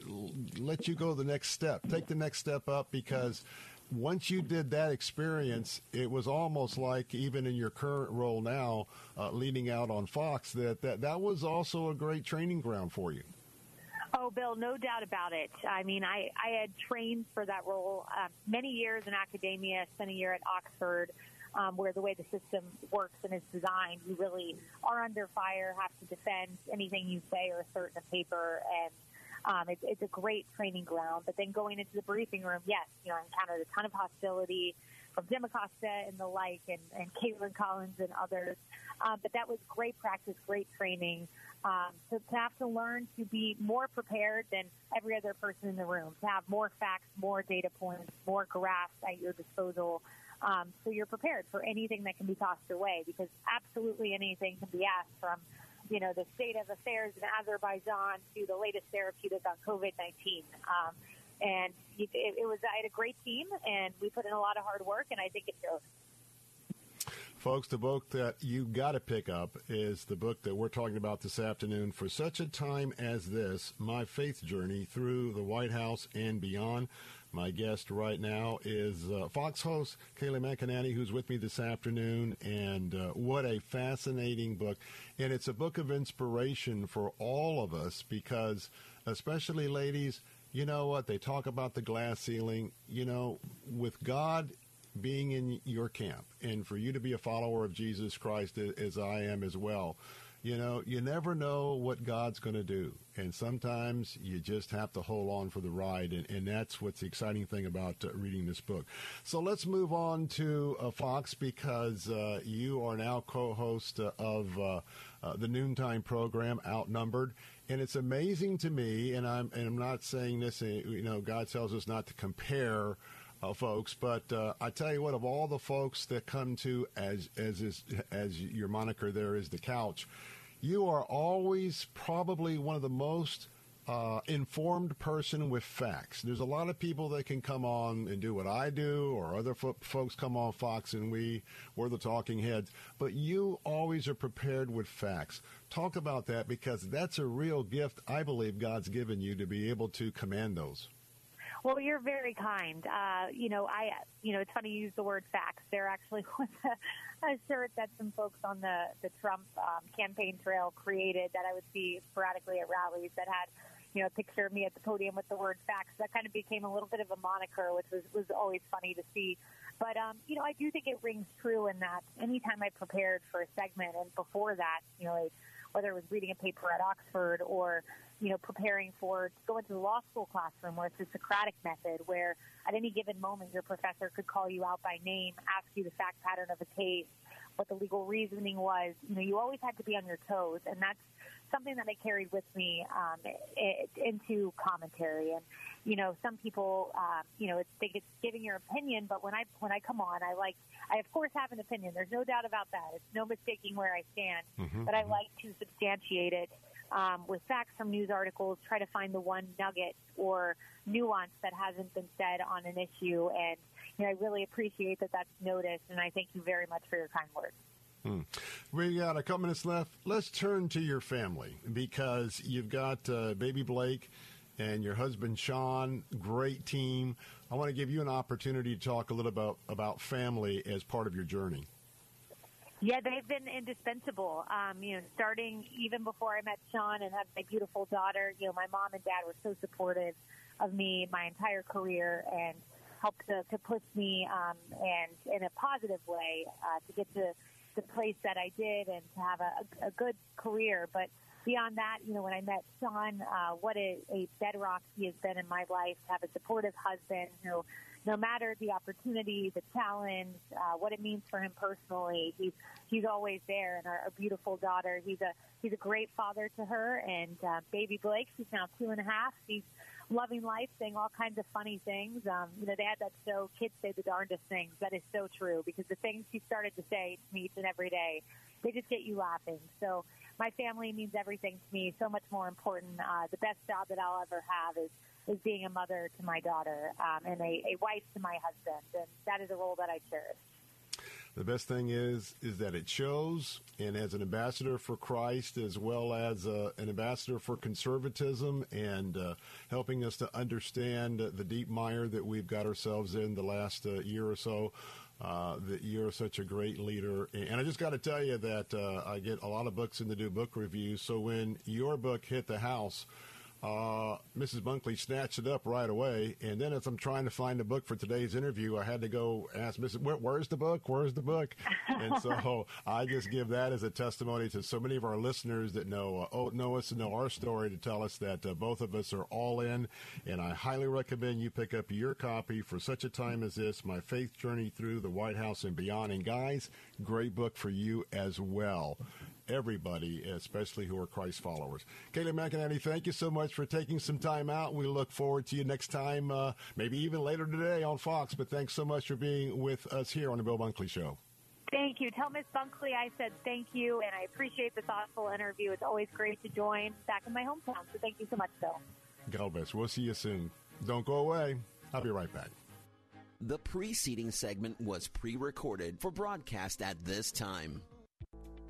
let you go the next step, take the next step up, because once you did that experience, it was almost like even in your current role now, uh, leading out on Fox, that, that that was also a great training ground for you. Oh, Bill, no doubt about it. I mean, I, I had trained for that role uh, many years in academia, spent a year at Oxford, um, where the way the system works and is designed, you really are under fire, have to defend anything you say or assert in a paper, and um, it, it's a great training ground. But then going into the briefing room, yes, you know, I encountered a ton of hostility from Jim Acosta and the like, and, and Kaitlan Collins and others. Um, but that was great practice, great training. Um, to, to have to learn to be more prepared than every other person in the room, to have more facts, more data points, more graphs at your disposal, um, so you're prepared for anything that can be tossed your way because absolutely anything can be asked from, you know, the state of affairs in Azerbaijan to the latest therapeutic on COVID-19. Um, and it, it was, I had a great team and we put in a lot of hard work and I think it shows. Folks, the book that you got to pick up is the book that we're talking about this afternoon. For such a time as this, My Faith Journey Through the White House and Beyond. My guest right now is uh, Fox host Kayleigh McEnany, who's with me this afternoon. And uh, what a fascinating book. And it's a book of inspiration for all of us because, especially ladies, you know what? They talk about the glass ceiling. You know, with God being in your camp and for you to be a follower of Jesus Christ as I am as well, you know, you never know what God's going to do. And sometimes you just have to hold on for the ride. And, and that's what's the exciting thing about uh, reading this book. So let's move on to uh, Fox because uh, you are now co host uh, of uh, uh, the noontime program, Outnumbered. And it's amazing to me, and I'm, and I'm not saying this, you know, God tells us not to compare. Uh, folks. But uh, I tell you what, of all the folks that come to as as is, as your moniker there is the couch, you are always probably one of the most uh, informed person with facts. There's a lot of people that can come on and do what I do, or other fo- folks come on Fox and we we're the talking heads. But you always are prepared with facts. Talk about that because that's a real gift I believe God's given you to be able to command those. Well, you're very kind. Uh, you know, I, you know, it's funny you use the word facts. There actually was a, a shirt that some folks on the the Trump um, campaign trail created that I would see sporadically at rallies that had, you know, a picture of me at the podium with the word facts. That kind of became a little bit of a moniker, which was was always funny to see. But um, you know, I do think it rings true in that anytime I prepared for a segment, and before that, you know, whether it was reading a paper at Oxford or you know, preparing for going to go into the law school classroom where it's the Socratic method, where at any given moment your professor could call you out by name, ask you the fact pattern of a case, what the legal reasoning was. You know, you always had to be on your toes, and that's something that I carried with me um, it, into commentary. And you know, some people, uh, you know, think it's giving your opinion, but when I when I come on, I like, I of course have an opinion. There's no doubt about that. It's no mistaking where I stand, Mhm. but I like to substantiate it um, with facts from news articles. Try to find the one nugget or nuance that hasn't been said on an issue, and you know, I really appreciate that that's noticed, and I thank you very much for your kind words. Hmm. We got a couple minutes left. Let's turn to your family because you've got uh, baby Blake and your husband Sean. Great team. I want to give you an opportunity to talk a little about about family as part of your journey. Yeah, they've been indispensable. Um, you know, starting even before I met Sean and had my beautiful daughter. You know, my mom and dad were so supportive of me my entire career and helped to, to push me um, and in a positive way uh, to get to the place that I did and to have a, a, good career. But beyond that, you know, when I met Sean, uh, what a, a bedrock he has been in my life to have a supportive husband who, no matter the opportunity, the challenge, uh, what it means for him personally, he's he's always there. And our, our beautiful daughter, he's a he's a great father to her. And uh, baby Blake, she's now two and a half. She's loving life, saying all kinds of funny things. Um, you know, they had that show, Kids Say the Darndest Things. That is so true because the things she started to say to me each and every day, they just get you laughing. So my family means everything to me, so much more important. Uh, the best job that I'll ever have is is being a mother to my daughter um, and a, a wife to my husband, and that is a role that I cherish. The best thing is is that it shows, and as an ambassador for Christ, as well as uh, an ambassador for conservatism, and uh, helping us to understand the deep mire that we've got ourselves in the last uh, year or so. Uh, that you're such a great leader, and I just got to tell you that uh, I get a lot of books in the do book reviews. So when your book hit the house, uh, Mrs. Bunkley snatched it up right away. And then as I'm trying to find a book for today's interview, I had to go ask Mrs. Where, where's the book? Where's the book? and so I just give that as a testimony to so many of our listeners that know uh, oh, know us and know our story to tell us that uh, both of us are all in. And I highly recommend you pick up your copy for such a time as this, My Faith Journey Through the White House and Beyond. And guys, great book for you as well everybody, especially who are Christ followers. Kayleigh McEnany, thank you so much for taking some time out. We look forward to you next time, uh, maybe even later today on Fox. But thanks so much for being with us here on the Bill Bunkley Show. Thank you. Tell Miss Bunkley I said thank you, and I appreciate the thoughtful interview. It's always great to join back in my hometown. So thank you so much, Bill. God bless. We'll see you soon. Don't go away. I'll be right back. The preceding segment was pre recorded for broadcast at this time.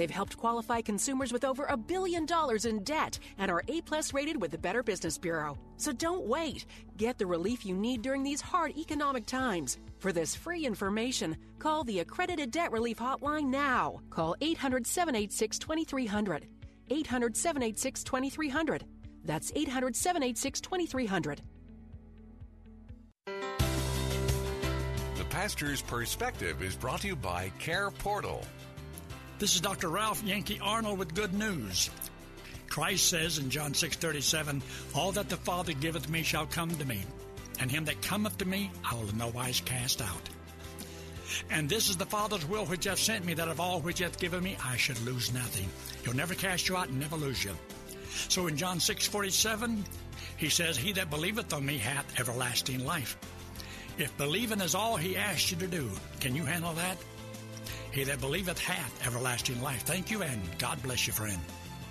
They've helped qualify consumers with over a billion dollars in debt and are A plus rated with the Better Business Bureau. So don't wait. Get the relief you need during these hard economic times. For this free information, call the Accredited Debt Relief Hotline now. Call 800 786 2300. 800 786 2300. That's 800 786 2300. The Pastor's Perspective is brought to you by Care Portal. This is Dr. Ralph Yankee Arnold with good news. Christ says in John 6:37, "All that the Father giveth me shall come to me, and him that cometh to me I will in no wise cast out." And this is the Father's will which hath sent me, that of all which hath given me I should lose nothing. He'll never cast you out and never lose you. So in John 6 47, he says, He that believeth on me hath everlasting life. If believing is all he asks you to do, can you handle that? He that believeth hath everlasting life. Thank you, and God bless you, friend.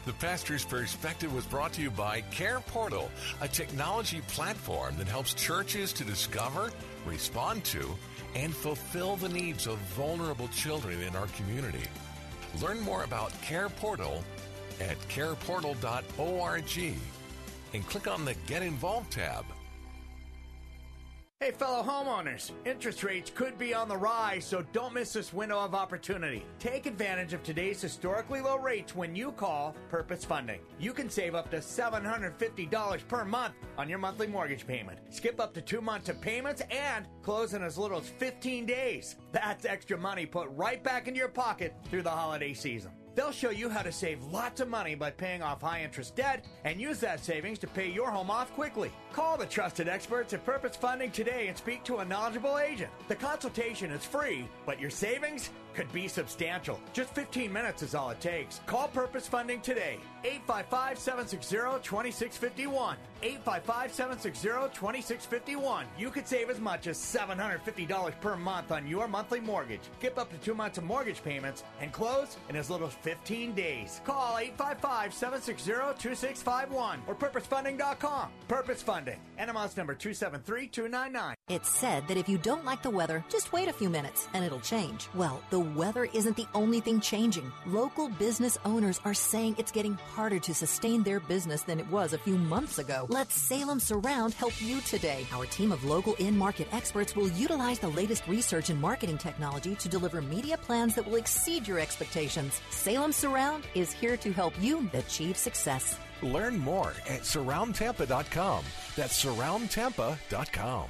The Pastor's Perspective was brought to you by Care Portal, a technology platform that helps churches to discover, respond to, and fulfill the needs of vulnerable children in our community. Learn more about Care Portal at careportal.org and click on the Get Involved tab. Hey, fellow homeowners, interest rates could be on the rise, so don't miss this window of opportunity. Take advantage of today's historically low rates when you call Purpose Funding. You can save up to $750 per month on your monthly mortgage payment. Skip up to two months of payments and close in as little as 15 days. That's extra money put right back into your pocket through the holiday season. They'll show you how to save lots of money by paying off high interest debt and use that savings to pay your home off quickly. Call the trusted experts at Purpose Funding today and speak to a knowledgeable agent. The consultation is free, but your savings could be substantial. Just 15 minutes is all it takes. Call Purpose Funding today. 855 760 2651. 855 760 2651. You could save as much as $750 per month on your monthly mortgage. Skip up to two months of mortgage payments and close in as little as 15 days. Call 855 760 2651 or purposefunding.com. Purpose Funding. NMLS number 273299. It's said that if you don't like the weather, just wait a few minutes and it'll change. Well, the weather isn't the only thing changing. Local business owners are saying it's getting harder to sustain their business than it was a few months ago. Let Salem Surround help you today. Our team of local in market experts will utilize the latest research and marketing technology to deliver media plans that will exceed your expectations. Salem Surround is here to help you achieve success. Learn more at surroundtampa.com. That's surroundtampa.com.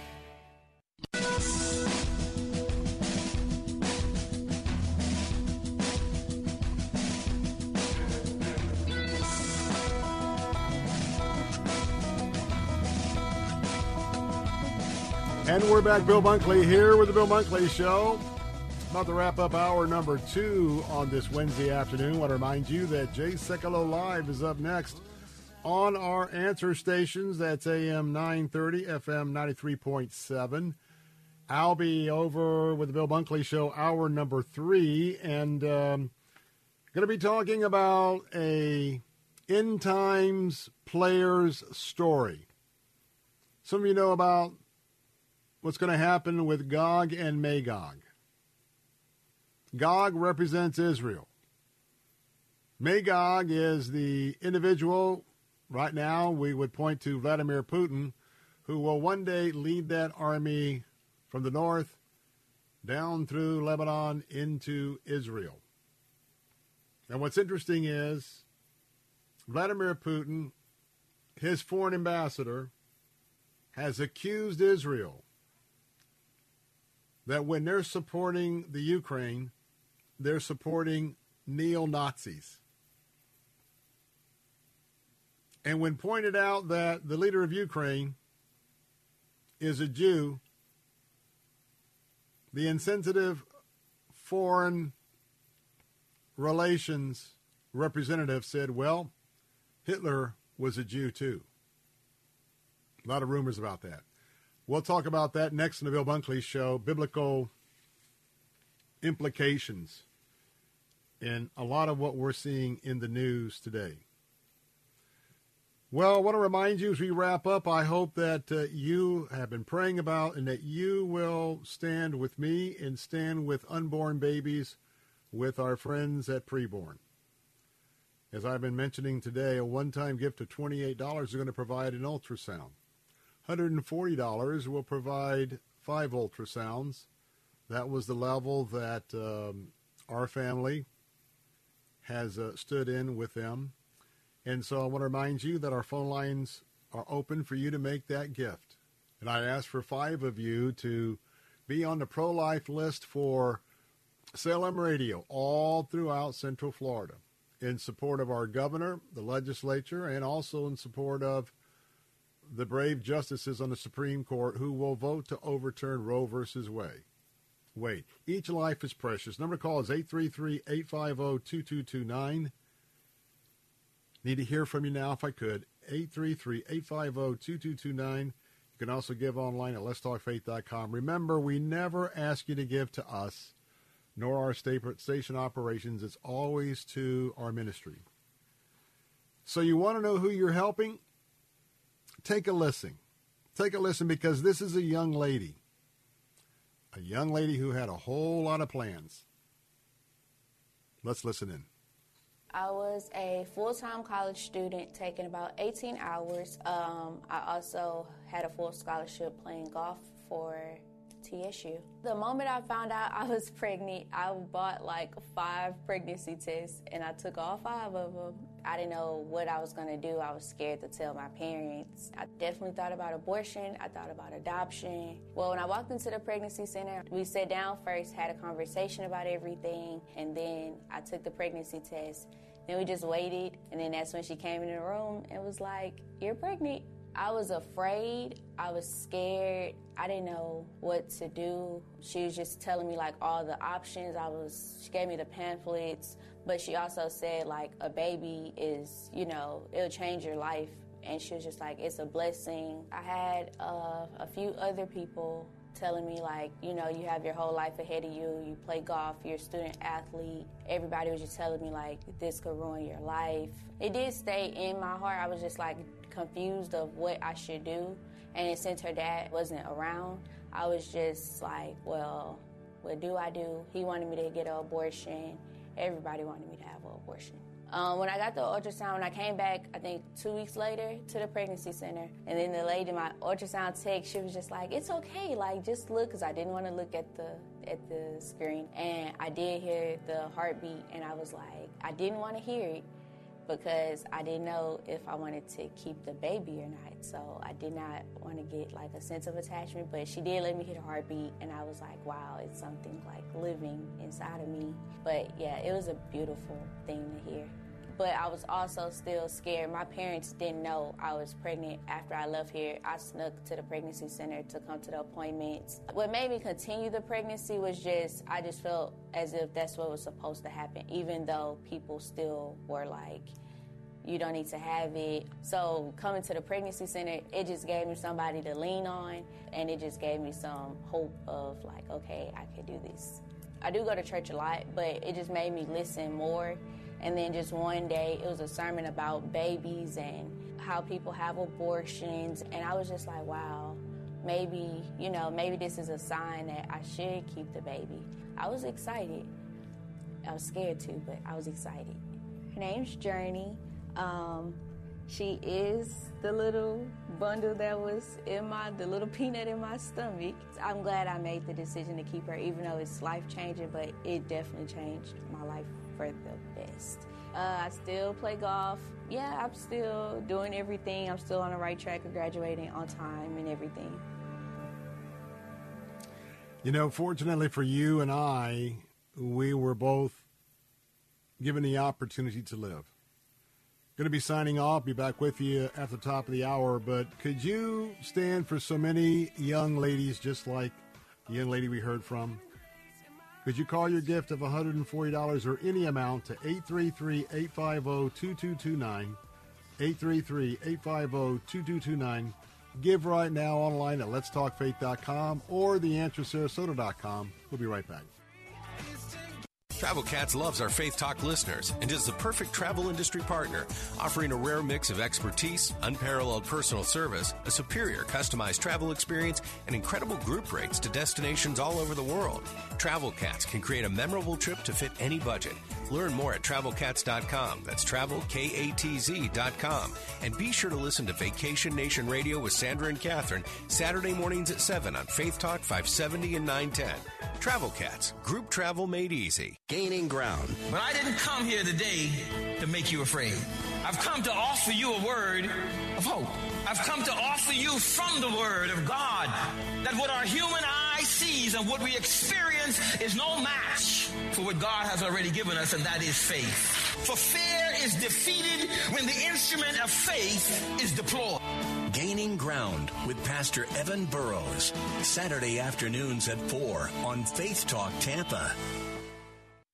And we're back. Bill Bunkley here with the Bill Bunkley Show. About to wrap up hour number two on this Wednesday afternoon. I want to remind you that Jay Sekulow Live is up next on our answer stations. That's AM 930, FM 93.7. I'll be over with the Bill Bunkley Show, hour number three, and um, going to be talking about a end times player's story. Some of you know about what's going to happen with Gog and Magog. Gog represents Israel. Magog is the individual, right now, we would point to Vladimir Putin, who will one day lead that army from the north down through Lebanon into Israel. And what's interesting is Vladimir Putin, his foreign ambassador, has accused Israel that when they're supporting the Ukraine, they're supporting neo Nazis. And when pointed out that the leader of Ukraine is a Jew, the insensitive foreign relations representative said, well, Hitler was a Jew too. A lot of rumors about that. We'll talk about that next in the Bill Bunkley Show biblical implications in a lot of what we're seeing in the news today. Well, I want to remind you as we wrap up, I hope that uh, you have been praying about and that you will stand with me and stand with unborn babies with our friends at Preborn. As I've been mentioning today, a one time gift of $28 is going to provide an ultrasound. $140 will provide five ultrasounds. That was the level that um, our family has uh, stood in with them. And so I want to remind you that our phone lines are open for you to make that gift. And I ask for five of you to be on the pro life list for Salem Radio all throughout Central Florida in support of our governor, the legislature, and also in support of the brave justices on the Supreme Court who will vote to overturn Roe versus Wade. Wade. Each life is precious. Number to call is 833-850-2229. Need to hear from you now if I could. 833-850-2229. You can also give online at letstalkfaith.com. Remember, we never ask you to give to us nor our station operations. It's always to our ministry. So you want to know who you're helping? Take a listen. Take a listen because this is a young lady. A young lady who had a whole lot of plans. Let's listen in. I was a full time college student taking about 18 hours. Um, I also had a full scholarship playing golf for TSU. The moment I found out I was pregnant, I bought like five pregnancy tests and I took all five of them. I didn't know what I was to do. I was scared to tell my parents. I definitely thought about abortion. I thought about adoption. Well, when I walked into the pregnancy center, we sat down first, had a conversation about everything, and then I took the pregnancy test. Then we just waited, and then that's when she came in the room and was like, You're pregnant. I was afraid. I was scared. I didn't know what to do. She was just telling me like all the options. I was she gave me the pamphlets, but she also said like a baby is, you know, it'll change your life. And she was just like, it's a blessing. I had uh, a few other people telling me like, you know, you have your whole life ahead of you. You play golf, you're a student athlete. Everybody was just telling me like this could ruin your life. It did stay in my heart. I was just like confused of what I should do. And since her dad wasn't around, I was just like, well, what do I do? He wanted me to get an abortion. Everybody wanted me to have an abortion. Um, when I got the ultrasound, I came back, I think two weeks later to the pregnancy center, and then the lady, my ultrasound tech, she was just like, "It's okay, like just look," because I didn't want to look at the at the screen, and I did hear the heartbeat, and I was like, I didn't want to hear it because I didn't know if I wanted to keep the baby or not. So I did not want to get like a sense of attachment, but she did let me hear the heartbeat, and I was like, wow, it's something like living inside of me. But yeah, it was a beautiful thing to hear but I was also still scared. My parents didn't know I was pregnant after I left here. I snuck to the pregnancy center to come to the appointments. What made me continue the pregnancy was just, I just felt as if that's what was supposed to happen, even though people still were like, you don't need to have it. So coming to the pregnancy center, it just gave me somebody to lean on, and it just gave me some hope of like, okay, I can do this. I do go to church a lot, but it just made me listen more and then just one day, it was a sermon about babies and how people have abortions. And I was just like, wow, maybe, you know, maybe this is a sign that I should keep the baby. I was excited. I was scared too, but I was excited. Her name's Journey. Um, she is the little bundle that was in my, the little peanut in my stomach. I'm glad I made the decision to keep her, even though it's life changing, but it definitely changed my life for the best. Uh, I still play golf. Yeah, I'm still doing everything. I'm still on the right track of graduating on time and everything. You know, fortunately for you and I, we were both given the opportunity to live. Going to be signing off, be back with you at the top of the hour, but could you stand for so many young ladies just like the young lady we heard from? Could you call your gift of $140 or any amount to 833-850-2229, 833-850-2229. Give right now online at letstalkfaith.com or theanswersarasota.com. We'll be right back. Travel Katz loves our Faith Talk listeners and is the perfect travel industry partner, offering a rare mix of expertise, unparalleled personal service, a superior customized travel experience, and incredible group rates to destinations all over the world. Travel Katz can create a memorable trip to fit any budget. Learn more at travelkatz.com. That's travelkatz.com. And be sure to listen to Vacation Nation Radio with Sandra and Catherine Saturday mornings at 7 on Faith Talk 570 and 910. Travel Katz, group travel made easy. Gaining ground. But I didn't come here today to make you afraid. I've come to offer you a word of hope. I've come to offer you from the Word of God that what our human eye sees and what we experience is no match for what God has already given us, and that is faith. For fear is defeated when the instrument of faith is deployed. Gaining Ground with Pastor Evan Burrows. Saturday afternoons at 4 on Faith Talk Tampa.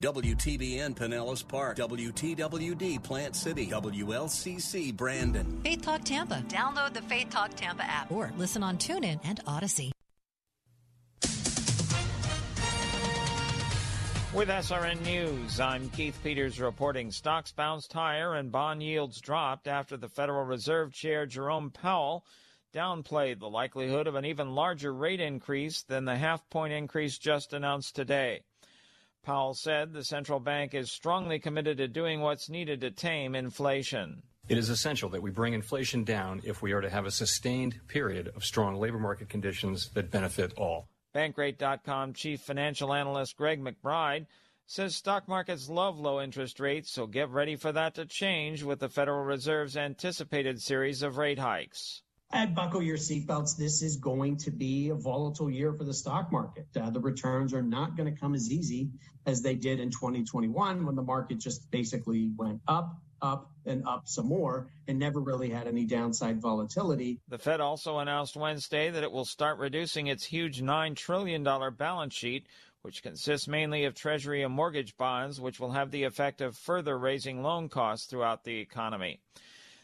WTBN Pinellas Park, WTWD Plant City, WLCC Brandon. Faith Talk Tampa. Download the Faith Talk Tampa app or listen on TuneIn and Audacy. With SRN News, I'm Keith Peters reporting stocks bounced higher and bond yields dropped after the Federal Reserve Chair Jerome Powell downplayed the likelihood of an even larger rate increase than the half point increase just announced today. Powell said the central bank is strongly committed to doing what's needed to tame inflation. It is essential that we bring inflation down if we are to have a sustained period of strong labor market conditions that benefit all. Bankrate.com chief financial analyst Greg McBride says stock markets love low interest rates, so get ready for that to change with the Federal Reserve's anticipated series of rate hikes. And buckle your seatbelts. This is going to be a volatile year for the stock market. Uh, the returns are not going to come as easy as they did in 2021 when the market just basically went up, up, and up some more and never really had any downside volatility. The Fed also announced Wednesday that it will start reducing its huge $9 trillion balance sheet, which consists mainly of Treasury and mortgage bonds, which will have the effect of further raising loan costs throughout the economy.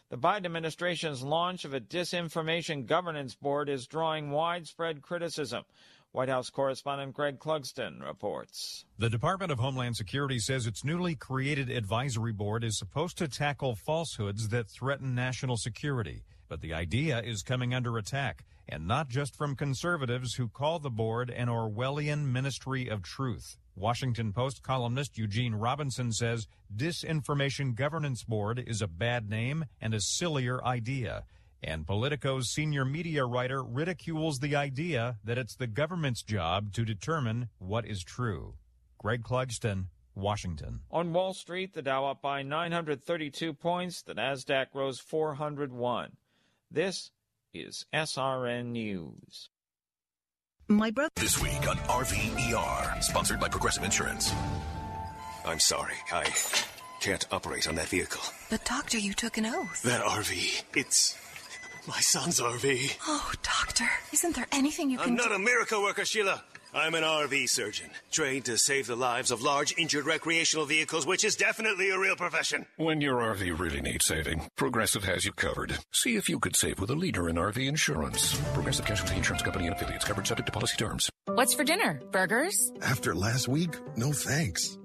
The Biden administration's launch of a disinformation governance board is drawing widespread criticism. White House correspondent Greg Clugston reports. The Department of Homeland Security says its newly created advisory board is supposed to tackle falsehoods that threaten national security. But the idea is coming under attack, and not just from conservatives who call the board an Orwellian ministry of truth. Washington Post columnist Eugene Robinson says Disinformation Governance Board is a bad name and a sillier idea. And Politico's senior media writer ridicules the idea that it's the government's job to determine what is true. Greg Clugston, Washington. On Wall Street, the Dow up by 932 points, the Nasdaq rose 401. This is SRN News. My brother. This week on RVER, sponsored by Progressive Insurance. I'm sorry, I can't operate on that vehicle. But, Doctor, you took an oath. That RV, it's my son's RV. Oh, Doctor, isn't there anything you can do? I'm not do? a miracle worker, Sheila. I'm an RV surgeon, trained to save the lives of large injured recreational vehicles, which is definitely a real profession. When your RV really needs saving, Progressive has you covered. See if you could save with a leader in RV insurance. Progressive Casualty Insurance Company and affiliates covered subject to policy terms. What's for dinner? Burgers? After last week, no thanks.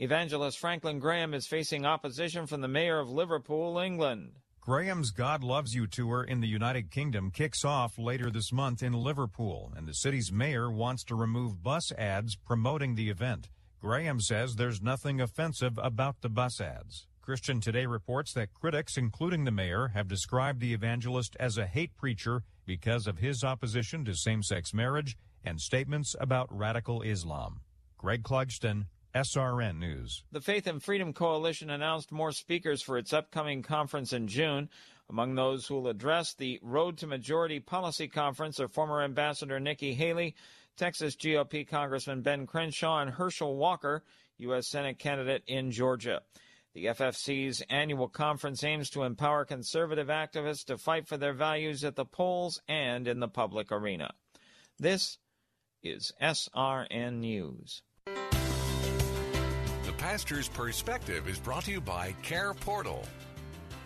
Evangelist Franklin Graham is facing opposition from the mayor of Liverpool, England. Graham's God Loves You tour in the United Kingdom kicks off later this month in Liverpool, and the city's mayor wants to remove bus ads promoting the event. Graham says there's nothing offensive about the bus ads. Christian Today reports that critics, including the mayor, have described the evangelist as a hate preacher because of his opposition to same sex marriage and statements about radical Islam. Greg Clugston, SRN News. The Faith and Freedom Coalition announced more speakers for its upcoming conference in June. Among those who will address the Road to Majority Policy Conference are former Ambassador Nikki Haley, Texas GOP Congressman Dan Crenshaw, and Herschel Walker, U.S. Senate candidate in Georgia. The FFC's annual conference aims to empower conservative activists to fight for their values at the polls and in the public arena. This is SRN News. Pastor's Perspective is brought to you by Care Portal.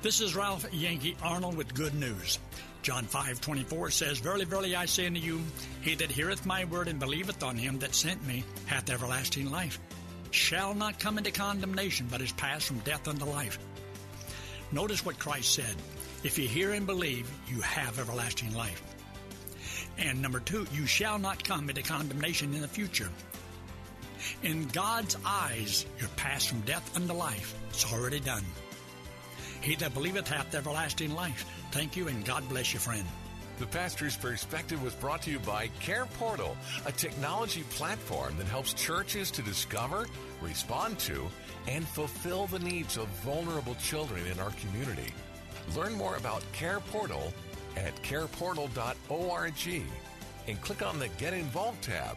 This is Ralph Yankee Arnold with good news. John 5 24 says, Verily, verily, I say unto you, he that heareth my word and believeth on him that sent me hath everlasting life, shall not come into condemnation, but is passed from death unto life. Notice what Christ said. If you hear and believe, you have everlasting life. And number two, you shall not come into condemnation in the future. In God's eyes, you're passed from death unto life. is already done. He that believeth hath everlasting life. Thank you, and God bless you, friend. The Pastor's Perspective was brought to you by Care Portal, a technology platform that helps churches to discover, respond to, and fulfill the needs of vulnerable children in our community. Learn more about Care Portal at careportal.org and click on the Get Involved tab.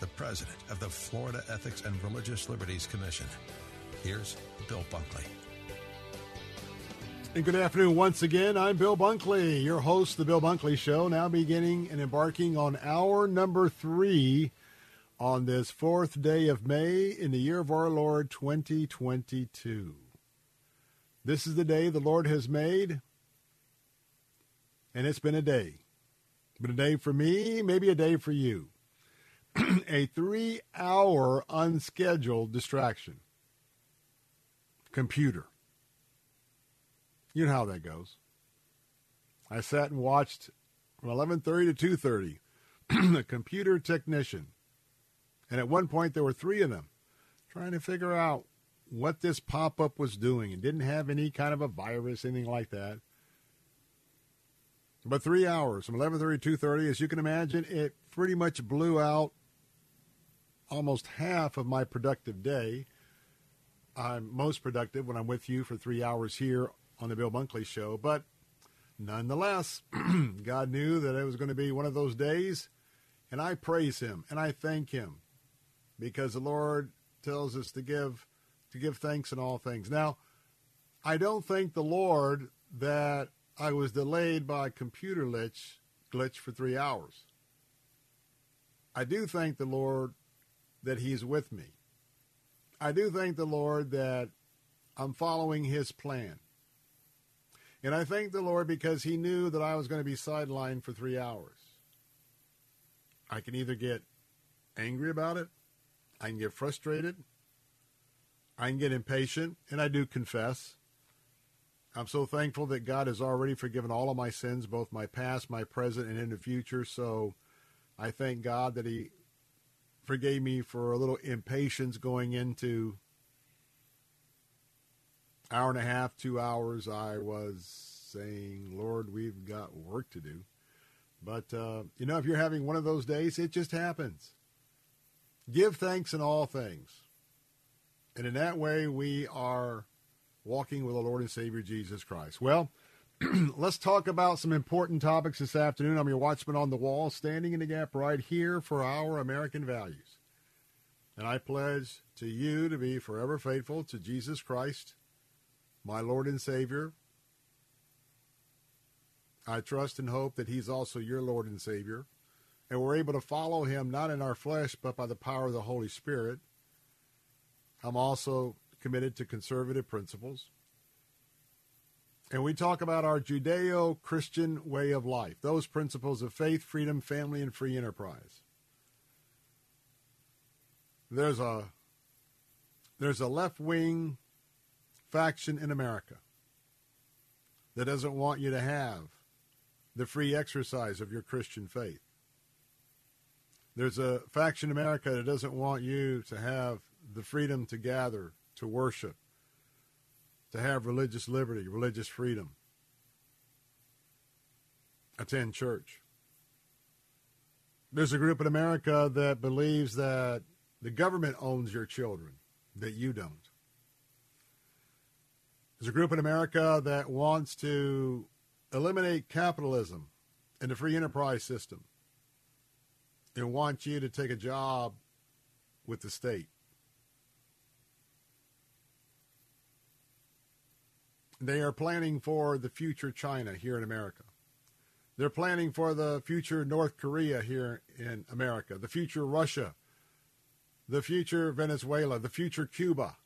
the president of the Florida Ethics and Religious Liberties Commission. Here's Bill Bunkley. And good afternoon once again. I'm Bill Bunkley, your host, The Bill Bunkley Show, now beginning and embarking on hour number three on this fourth day of May in the year of our Lord 2022. This is the day the Lord has made, and it's been a day. Been a day for me, maybe a day for you. a three hour unscheduled distraction. Computer. You know how that goes. I sat and watched from 11:30 to 2:30 the computer technician. And at one point there were 3 of them trying to figure out what this pop-up was doing and didn't have any kind of a virus anything like that. But 3 hours from 11:30 to 2:30 as you can imagine it pretty much blew out almost half of my productive day. I'm most productive when I'm with you for 3 hours here on the Bill Bunkley Show. But nonetheless, God knew that it was going to be one of those days, and I praise Him and I thank Him because the Lord tells us to give to give thanks in all things. Now, I don't thank the Lord that I was delayed by computer glitch glitch for three hours. I do thank the Lord that He's with me. I do thank the Lord that I'm following His plan. And I thank the Lord because He knew that I was going to be sidelined for three hours. I can either get angry about it, I can get frustrated, I can get impatient, and I do confess. I'm so thankful that God has already forgiven all of my sins, both my past, my present, and in the future. So I thank God that He forgave me for a little impatience going into hour and a half, two hours, I was saying, Lord, we've got work to do. But, uh, you know, if you're having one of those days, it just happens. Give thanks in all things. And in that way, we are walking with the Lord and Savior Jesus Christ. Well, let's talk about some important topics this afternoon. I'm your watchman on the wall, standing in the gap right here for our American values. And I pledge to you to be forever faithful to Jesus Christ my Lord and Savior. I trust and hope that He's also your Lord and Savior. And we're able to follow Him not in our flesh, but by the power of the Holy Spirit. I'm also committed to conservative principles. And we talk about our Judeo Christian way of life, those principles of faith, freedom, family, and free enterprise. There's a there's a left wing faction in America that doesn't want you to have the free exercise of your Christian faith. There's a faction in America that doesn't want you to have the freedom to gather, to worship, to have religious liberty, religious freedom, attend church. There's a group in America that believes that the government owns your children, that you don't. There's a group in America that wants to eliminate capitalism and the free enterprise system and wants you to take a job with the state. They are planning for the future China here in America. They're planning for the future North Korea here in America, the future Russia, the future Venezuela, the future Cuba,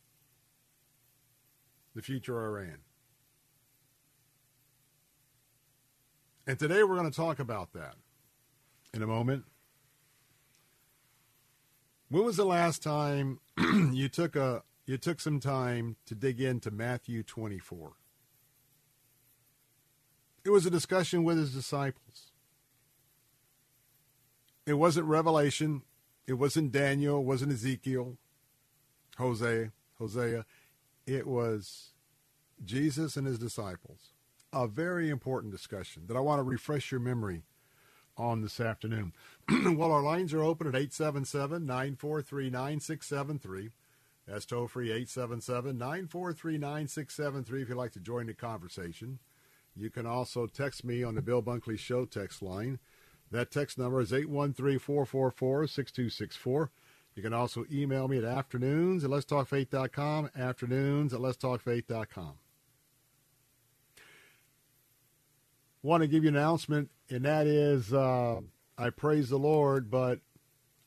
the future Iran. And today we're going to talk about that in a moment. When was the last time you took a you took some time to dig into Matthew 24? It was a discussion with his disciples. It wasn't Revelation. It wasn't Daniel. It wasn't Ezekiel, Hosea, Hosea. It was Jesus and his disciples. A very important discussion that I want to refresh your memory on this afternoon. well, our lines are open at 877 943 9673. That's toll free 877 943 9673 if you'd like to join the conversation. You can also text me on the Bill Bunkley Show text line. That text number is 813 444 6264. You can also email me at afternoons at letstalkfaith.com, afternoons at letstalkfaith.com. Want to give you an announcement, and that is uh, I praise the Lord, but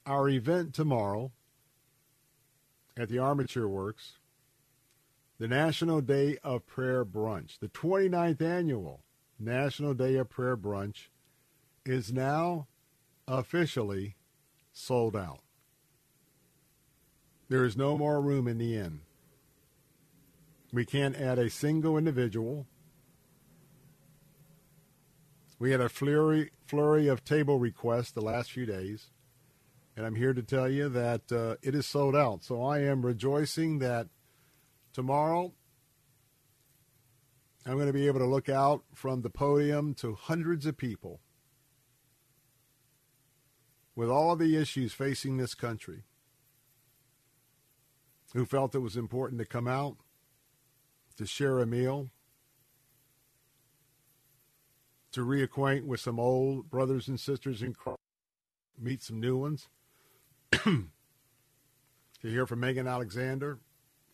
our event tomorrow at the Armature Works the National Day of Prayer Brunch, the 29th annual National Day of Prayer Brunch, is now officially sold out. There is no more room in the inn. We can't add a single individual. We had a flurry, flurry of table requests the last few days, and I'm here to tell you that uh, it is sold out. So I am rejoicing that Tomorrow, I'm going to be able to look out from the podium to hundreds of people with all of the issues facing this country who felt it was important to come out, to share a meal, to reacquaint with some old brothers and sisters in Christ, meet some new ones, to hear from Megan Alexander,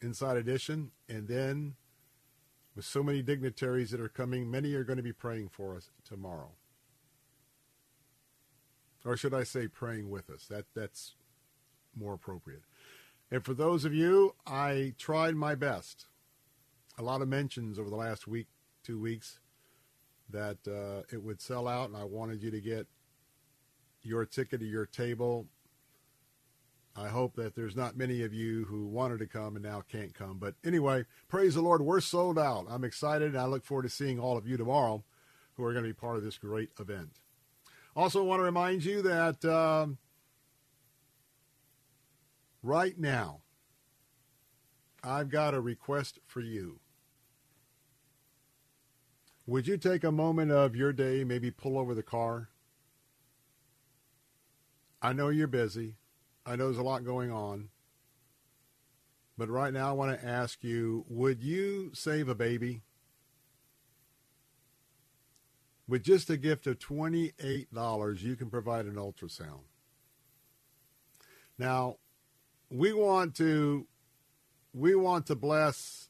Inside Edition, and then with so many dignitaries that are coming, many are going to be praying for us tomorrow. Or should I say praying with us? That that's more appropriate. And for those of you, I tried my best. A lot of mentions over the last week, two weeks, that uh, it would sell out, and I wanted you to get your ticket to your table I hope that there's not many of you who wanted to come and now can't come. But anyway, praise the Lord, we're sold out. I'm excited, and I look forward to seeing all of you tomorrow who are going to be part of this great event. Also, want to remind you that um, right now, I've got a request for you. Would you take a moment of your day, maybe pull over the car? I know you're busy. I know there's a lot going on. But right now, I want to ask you would you save a baby? With just a gift of $28, you can provide an ultrasound. Now, we want to we want to bless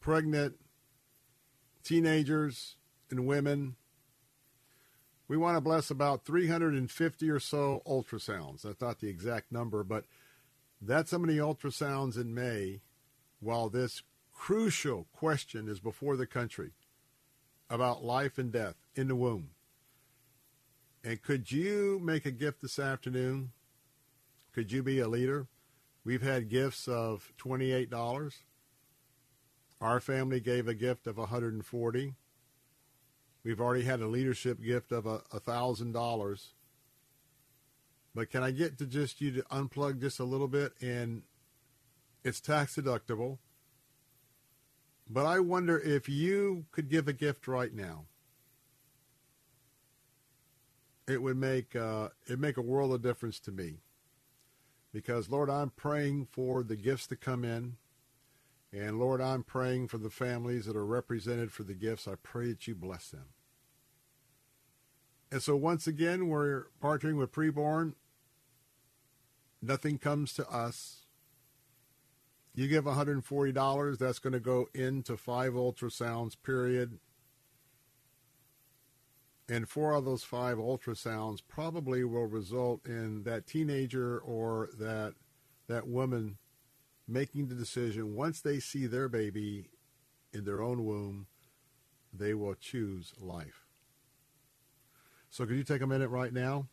pregnant teenagers and women we want to bless about 350 or so ultrasounds. That's not the exact number, but that's how many ultrasounds in May while this crucial question is before the country about life and death in the womb. And could you make a gift this afternoon? Could you be a leader? We've had gifts of $28. Our family gave a gift of 140. We've already had a leadership gift of a $1,000. But can I get to just you to unplug just a little bit and it's tax deductible. But I wonder if you could give a gift right now. It would make uh, it make a world of difference to me, because Lord, I'm praying for the gifts to come in, and Lord, I'm praying for the families that are represented for the gifts. I pray that you bless them. And so once again, we're partnering with preborn. Nothing comes to us you give $140, that's going to go into five ultrasounds, period. And four of those five ultrasounds probably will result in that teenager or that that woman making the decision once they see their baby in their own womb, they will choose life. So could you take a minute right now?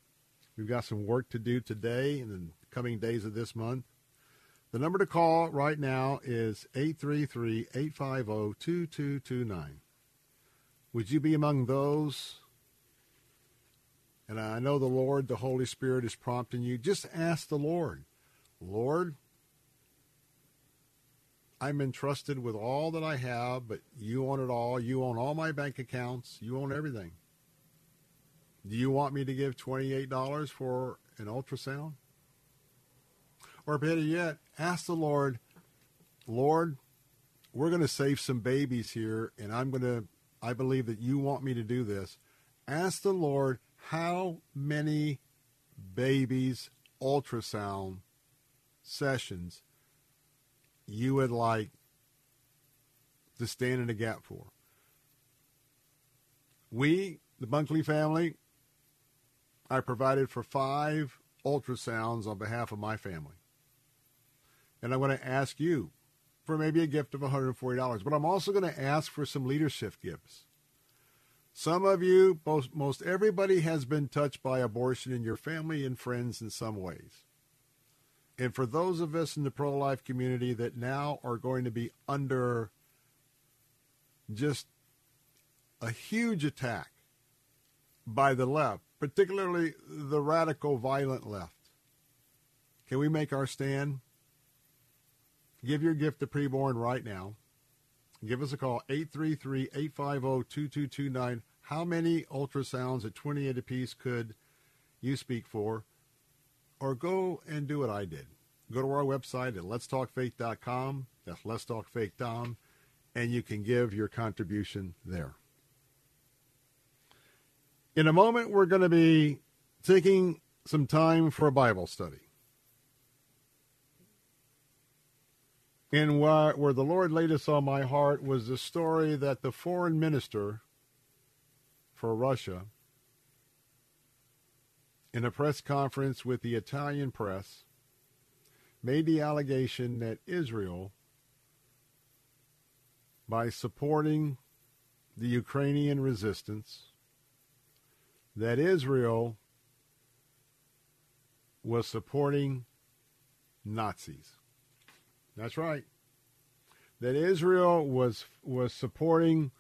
We've got some work to do today and the coming days of this month. The number to call right now is 833-850-2229. Would you be among those? And I know the Lord, the Holy Spirit is prompting you. Just ask the Lord, Lord, I'm entrusted with all that I have, but you own it all. You own all my bank accounts. You own everything. Do you want me to give $28 for an ultrasound? Or better yet, ask the Lord, Lord, we're going to save some babies here, and I'm going to, I believe that you want me to do this. Ask the Lord how many babies ultrasound sessions you would like to stand in the gap for. We, the Bunkley family, I provided for five ultrasounds on behalf of my family. And I'm going to ask you for maybe a gift of $140. But I'm also going to ask for some leadership gifts. Some of you, most, most everybody has been touched by abortion in your family and friends in some ways. And for those of us in the pro life community that now are going to be under just a huge attack by the left, particularly the radical, violent left, can we make our stand? Give your gift to preborn right now. Give us a call, 833-850-2229. How many ultrasounds at 28 apiece could you speak for? Or go and do what I did. Go to our website at letstalkfaith.com. That's letstalkfaith.com. And you can give your contribution there. In a moment, we're going to be taking some time for a Bible study. And where, where the Lord laid this on my heart was the story that the foreign minister for Russia, in a press conference with the Italian press, made the allegation that Israel, by supporting the Ukrainian resistance, that Israel was supporting Nazis. That's right. That Israel was was supporting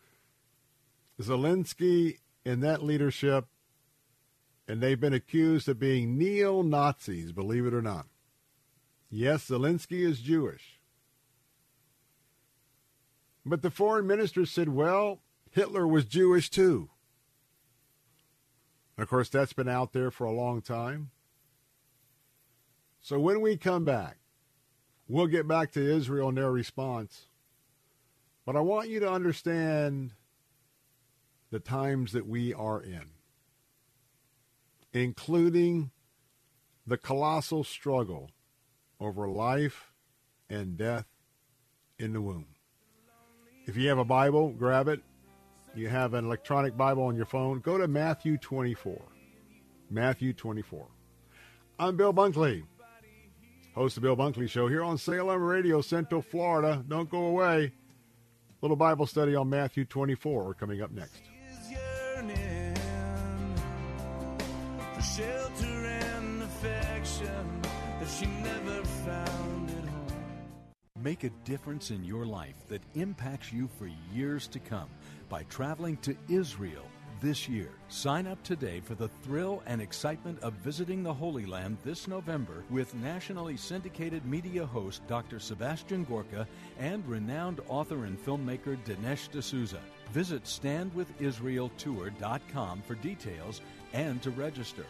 Zelensky and that leadership, and they've been accused of being neo Nazis, believe it or not. Yes, Zelensky is Jewish. But the foreign minister said, well, Hitler was Jewish too. Of course, that's been out there for a long time. So when we come back, We'll get back to Israel and their response. But I want you to understand the times that we are in, including the colossal struggle over life and death in the womb. If you have a Bible, grab it. You have an electronic Bible on your phone, go to Matthew 24. Matthew 24. I'm Bill Bunkley. Host of the Bill Bunkley Show here on Salem Radio, Central Florida. Don't go away. Little Bible study on Matthew 24 coming up next. Shelter and affection that she never found at home. Make a difference in your life that impacts you for years to come by traveling to Israel this year. Sign up today for the thrill and excitement of visiting the Holy Land this November with nationally syndicated media host Dr. Sebastian Gorka and renowned author and filmmaker Dinesh D'Souza. Visit standwithisraeltour.com for details and to register.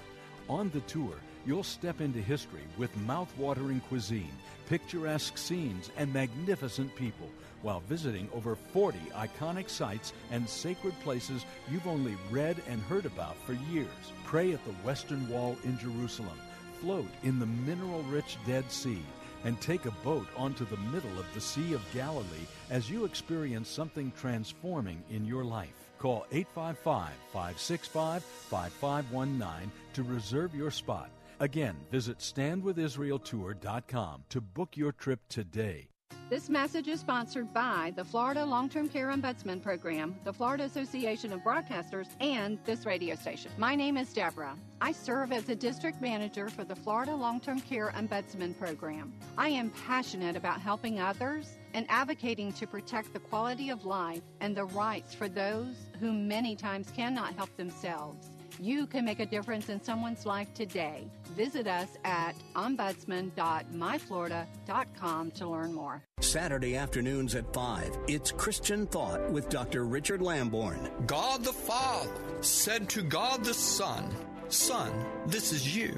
On the tour, you'll step into history with mouth-watering cuisine, picturesque scenes, and magnificent people while visiting over 40 iconic sites and sacred places you've only read and heard about for years. Pray at the Western Wall in Jerusalem, float in the mineral rich Dead Sea, and take a boat onto the middle of the Sea of Galilee as you experience something transforming in your life. Call 855 565 5519 to reserve your spot. Again, visit standwithisraeltour.com to book your trip today. This message is sponsored by the Florida Long Term Care Ombudsman Program, the Florida Association of Broadcasters, and this radio station. My name is Deborah. I serve as a district manager for the Florida Long Term Care Ombudsman Program. I am passionate about helping others and advocating to protect the quality of life and the rights for those who many times cannot help themselves. You can make a difference in someone's life today. Visit us at ombudsman.myflorida.com to learn more. Saturday afternoons at 5, it's Christian Thought with Dr. Richard Lamborn. God the Father said to God the Son, Son, this is you.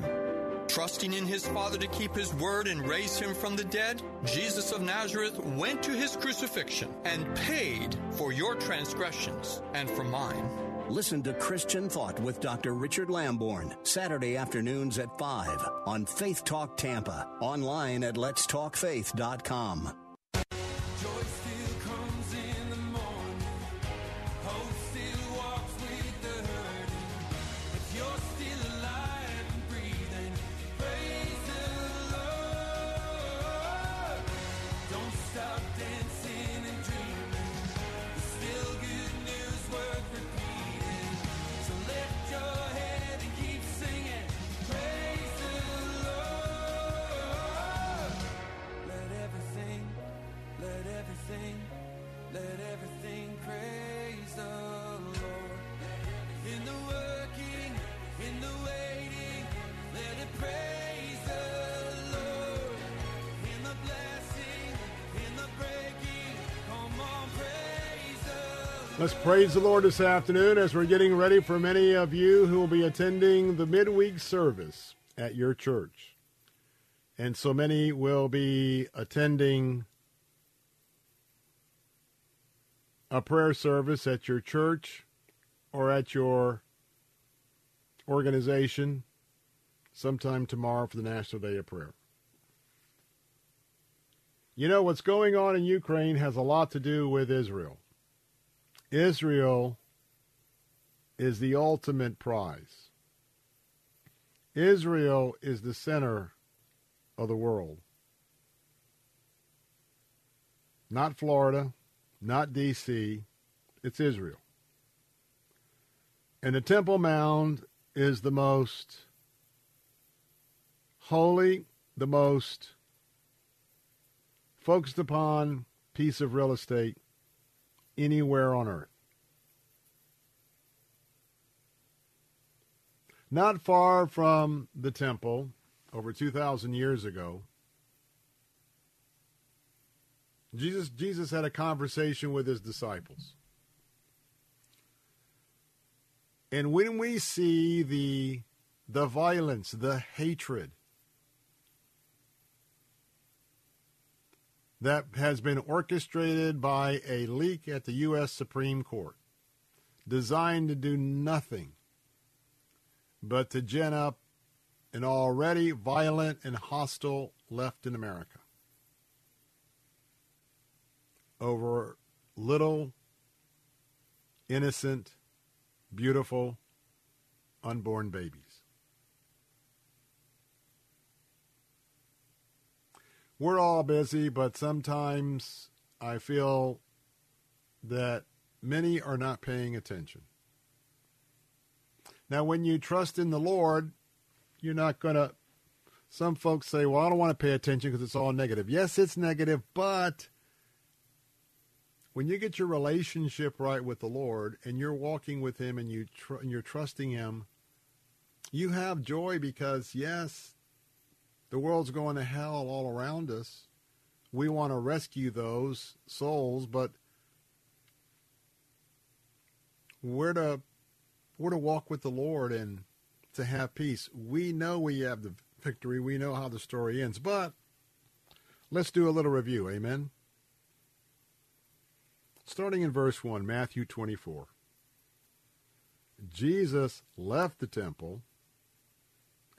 Trusting in his Father to keep his word and raise him from the dead, Jesus of Nazareth went to his crucifixion and paid for your transgressions and for mine. Listen to Christian Thought with Dr. Richard Lamborn, Saturday afternoons at 5 on Faith Talk Tampa, online at letstalkfaith.com. Let's praise the Lord this afternoon as we're getting ready for many of you who will be attending the midweek service at your church. And so many will be attending a prayer service at your church or at your organization sometime tomorrow for the National Day of Prayer. You know, what's going on in Ukraine has a lot to do with Israel. Israel is the ultimate prize. Israel is the center of the world. Not Florida, not D.C., it's Israel. And the Temple Mount is the most holy, the most focused upon piece of real estate anywhere on earth. Not far from the temple, over 2,000 years ago, Jesus, Jesus had a conversation with his disciples. And when we see the, the violence, the hatred that has been orchestrated by a leak at the U.S. Supreme Court, designed to do nothing but to gin up an already violent and hostile left in America over little, innocent, beautiful, unborn babies. We're all busy, but sometimes I feel that many are not paying attention. Now, when you trust in the Lord, you're not going to. Some folks say, well, I don't want to pay attention because it's all negative. Yes, it's negative, but when you get your relationship right with the Lord and you're walking with Him and, you tr- and you're trusting Him, you have joy because, yes, the world's going to hell all around us. We want to rescue those souls, but we're to, we're to walk with the Lord and to have peace. We know we have the victory. We know how the story ends, but let's do a little review. Amen. Starting in verse 1, Matthew 24. Jesus left the temple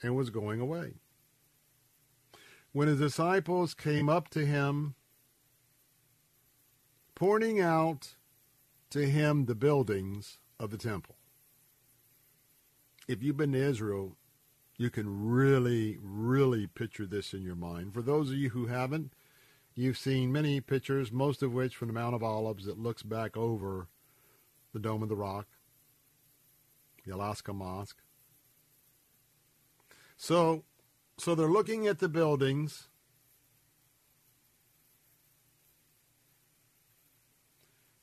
and was going away. When his disciples came up to him, pointing out to him the buildings of the temple. If you've been to Israel, you can really, really picture this in your mind. For those of you who haven't, you've seen many pictures, most of which from the Mount of Olives that looks back over the Dome of the Rock, the Al-Aqsa Mosque. So, so they're looking at the buildings.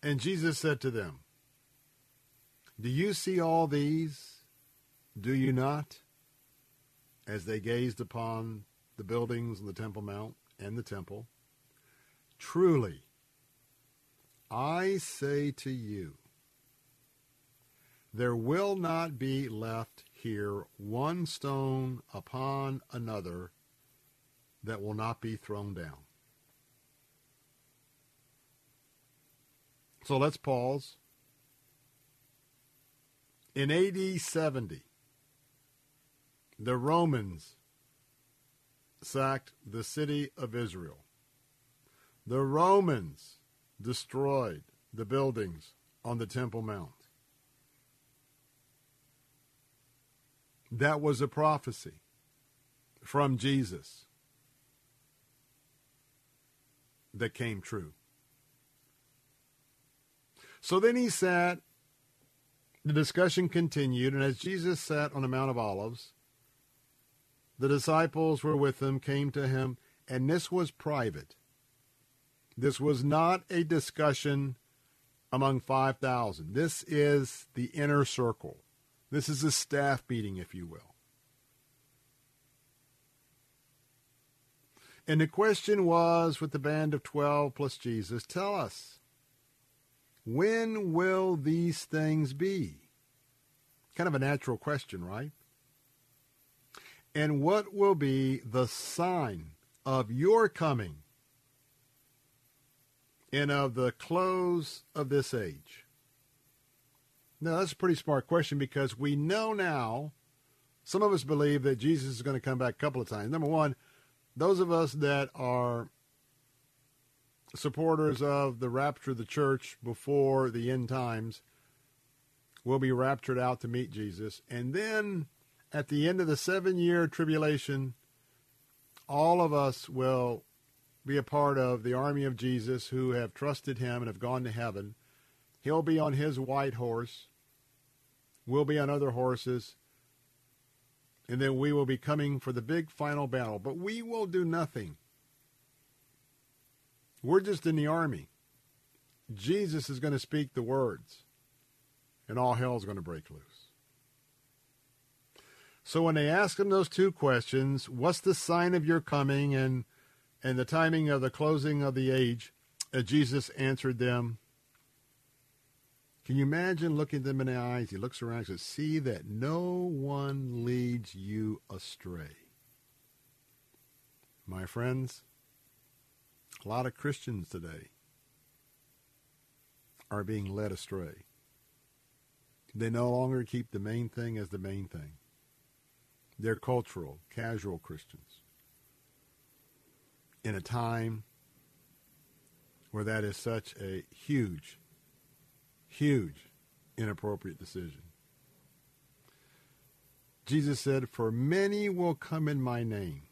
And Jesus said to them, Do you see all these? Do you not? As they gazed upon the buildings on the Temple Mount and the temple. Truly, I say to you, there will not be left here one stone upon another that will not be thrown down. So let's pause. In AD 70, the Romans sacked the city of Israel. The Romans destroyed the buildings on the Temple Mount. That was a prophecy from Jesus that came true. So then he sat, the discussion continued, and as Jesus sat on the Mount of Olives, the disciples were with him, came to him, and this was private. This was not a discussion among 5,000. This is the inner circle. This is a staff meeting, if you will. And the question was with the band of 12 plus Jesus, tell us, when will these things be? Kind of a natural question, right? And what will be the sign of your coming and of the close of this age? Now, that's a pretty smart question because we know now, some of us believe that Jesus is going to come back a couple of times. Number one, those of us that are supporters of the rapture of the church before the end times will be raptured out to meet Jesus. And then at the end of the seven year tribulation, all of us will be a part of the army of Jesus who have trusted him and have gone to heaven. He'll be on his white horse. We'll be on other horses. And then we will be coming for the big final battle. But we will do nothing. We're just in the army. Jesus is going to speak the words, and all hell is going to break loose. So when they ask him those two questions, what's the sign of your coming and and the timing of the closing of the age, uh, Jesus answered them. Can you imagine looking them in the eyes? He looks around and says, See that no one leads you astray. My friends, a lot of Christians today are being led astray. They no longer keep the main thing as the main thing. They're cultural, casual Christians. In a time where that is such a huge, huge inappropriate decision. Jesus said, For many will come in my name,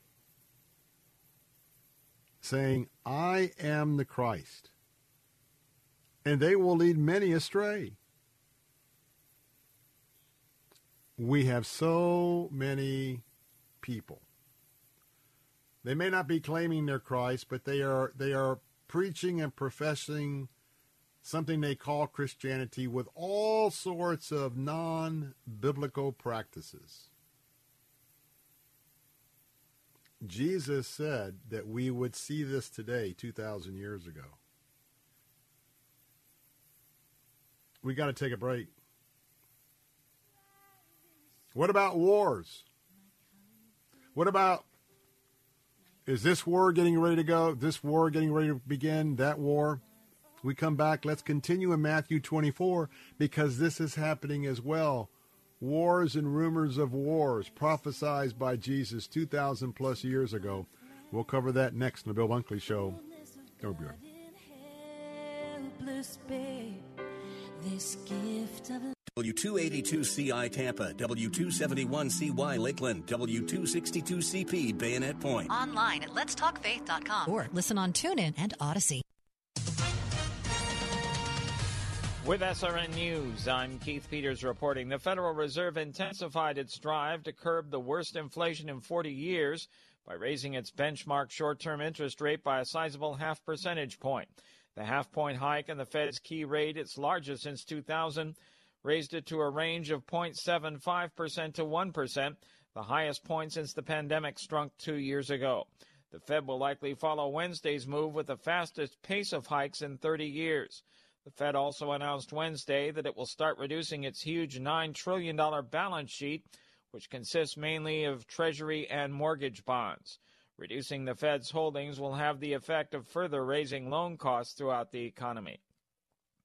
saying, I am the Christ, and they will lead many astray. We have so many people. They may not be claiming they're Christ, but they are they are preaching and professing something they call Christianity with all sorts of non-biblical practices. Jesus said that we would see this today 2,000 years ago. We got to take a break. What about wars? What about is this war getting ready to go? This war getting ready to begin? That war? We come back. Let's continue in Matthew 24 because this is happening as well. Wars and rumors of wars prophesied by Jesus 2,000 plus years ago. We'll cover that next in the Bill Bunkley Show. Don't be right. W282CI Tampa, W271CY Lakeland, W262CP Bayonet Point. Online at letstalkfaith.com or listen on TuneIn and Audacy. With SRN News, I'm Keith Peters reporting. The Federal Reserve intensified its drive to curb the worst inflation in 40 years by raising its benchmark short term interest rate by a sizable half percentage point. The half point hike in the Fed's key rate, its largest since 2000, raised it to a range of 0.75% to 1%, the highest point since the pandemic struck two years ago. The Fed will likely follow Wednesday's move with the fastest pace of hikes in 30 years. The Fed also announced Wednesday that it will start reducing its huge $9 trillion balance sheet, which consists mainly of Treasury and mortgage bonds. Reducing the Fed's holdings will have the effect of further raising loan costs throughout the economy.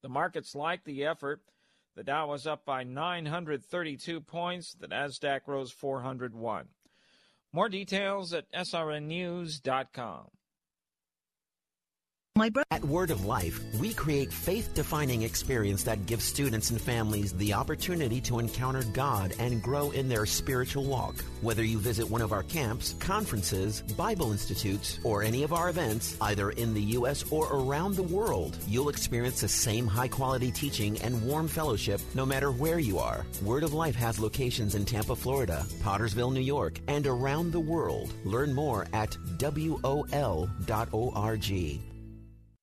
The markets liked the effort. The Dow was up by 932 points. The Nasdaq rose 401. More details at srnnews.com. My bro- At Word of Life, we create faith defining experience that gives students and families the opportunity to encounter God and grow in their spiritual walk. Whether you visit one of our camps, conferences, Bible institutes, or any of our events, either in the U.S. or around the world, you'll experience the same high quality teaching and warm fellowship no matter where you are. Word of Life has locations in Tampa, Florida, Pottersville, New York, and around the world. Learn more at WOL.org.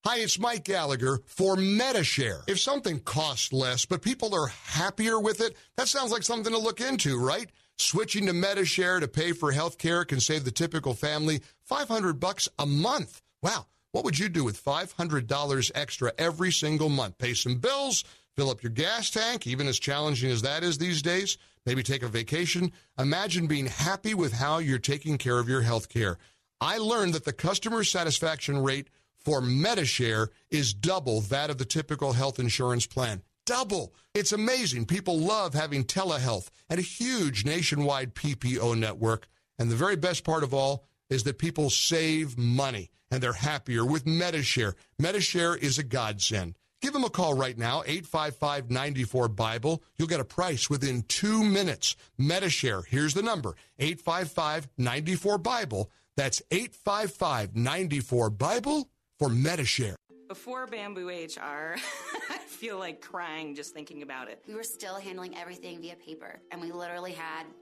Hi, it's Mike Gallagher for MediShare. If something costs less, but people are happier with it, that sounds like something to look into, right? Switching to MediShare to pay for health care can save the typical family 500 bucks a month. Wow. What would you do with $500 extra every single month? Pay some bills, fill up your gas tank, even as challenging as that is these days. Maybe take a vacation. Imagine being happy with how you're taking care of your health care. I learned that the customer satisfaction rate for MediShare is double that of the typical health insurance plan. Double. It's amazing. People love having telehealth and a huge nationwide PPO network. And the very best part of all is that people save money and they're happier with MediShare. MediShare is a godsend. Give them a call right now, 855 94 Bible. You'll get a price within two minutes. MediShare, here's the number 855 94 Bible. That's 855 94 Bible for MediShare. Before Bamboo HR, I feel like crying just thinking about it. We were still handling everything via paper, and we literally had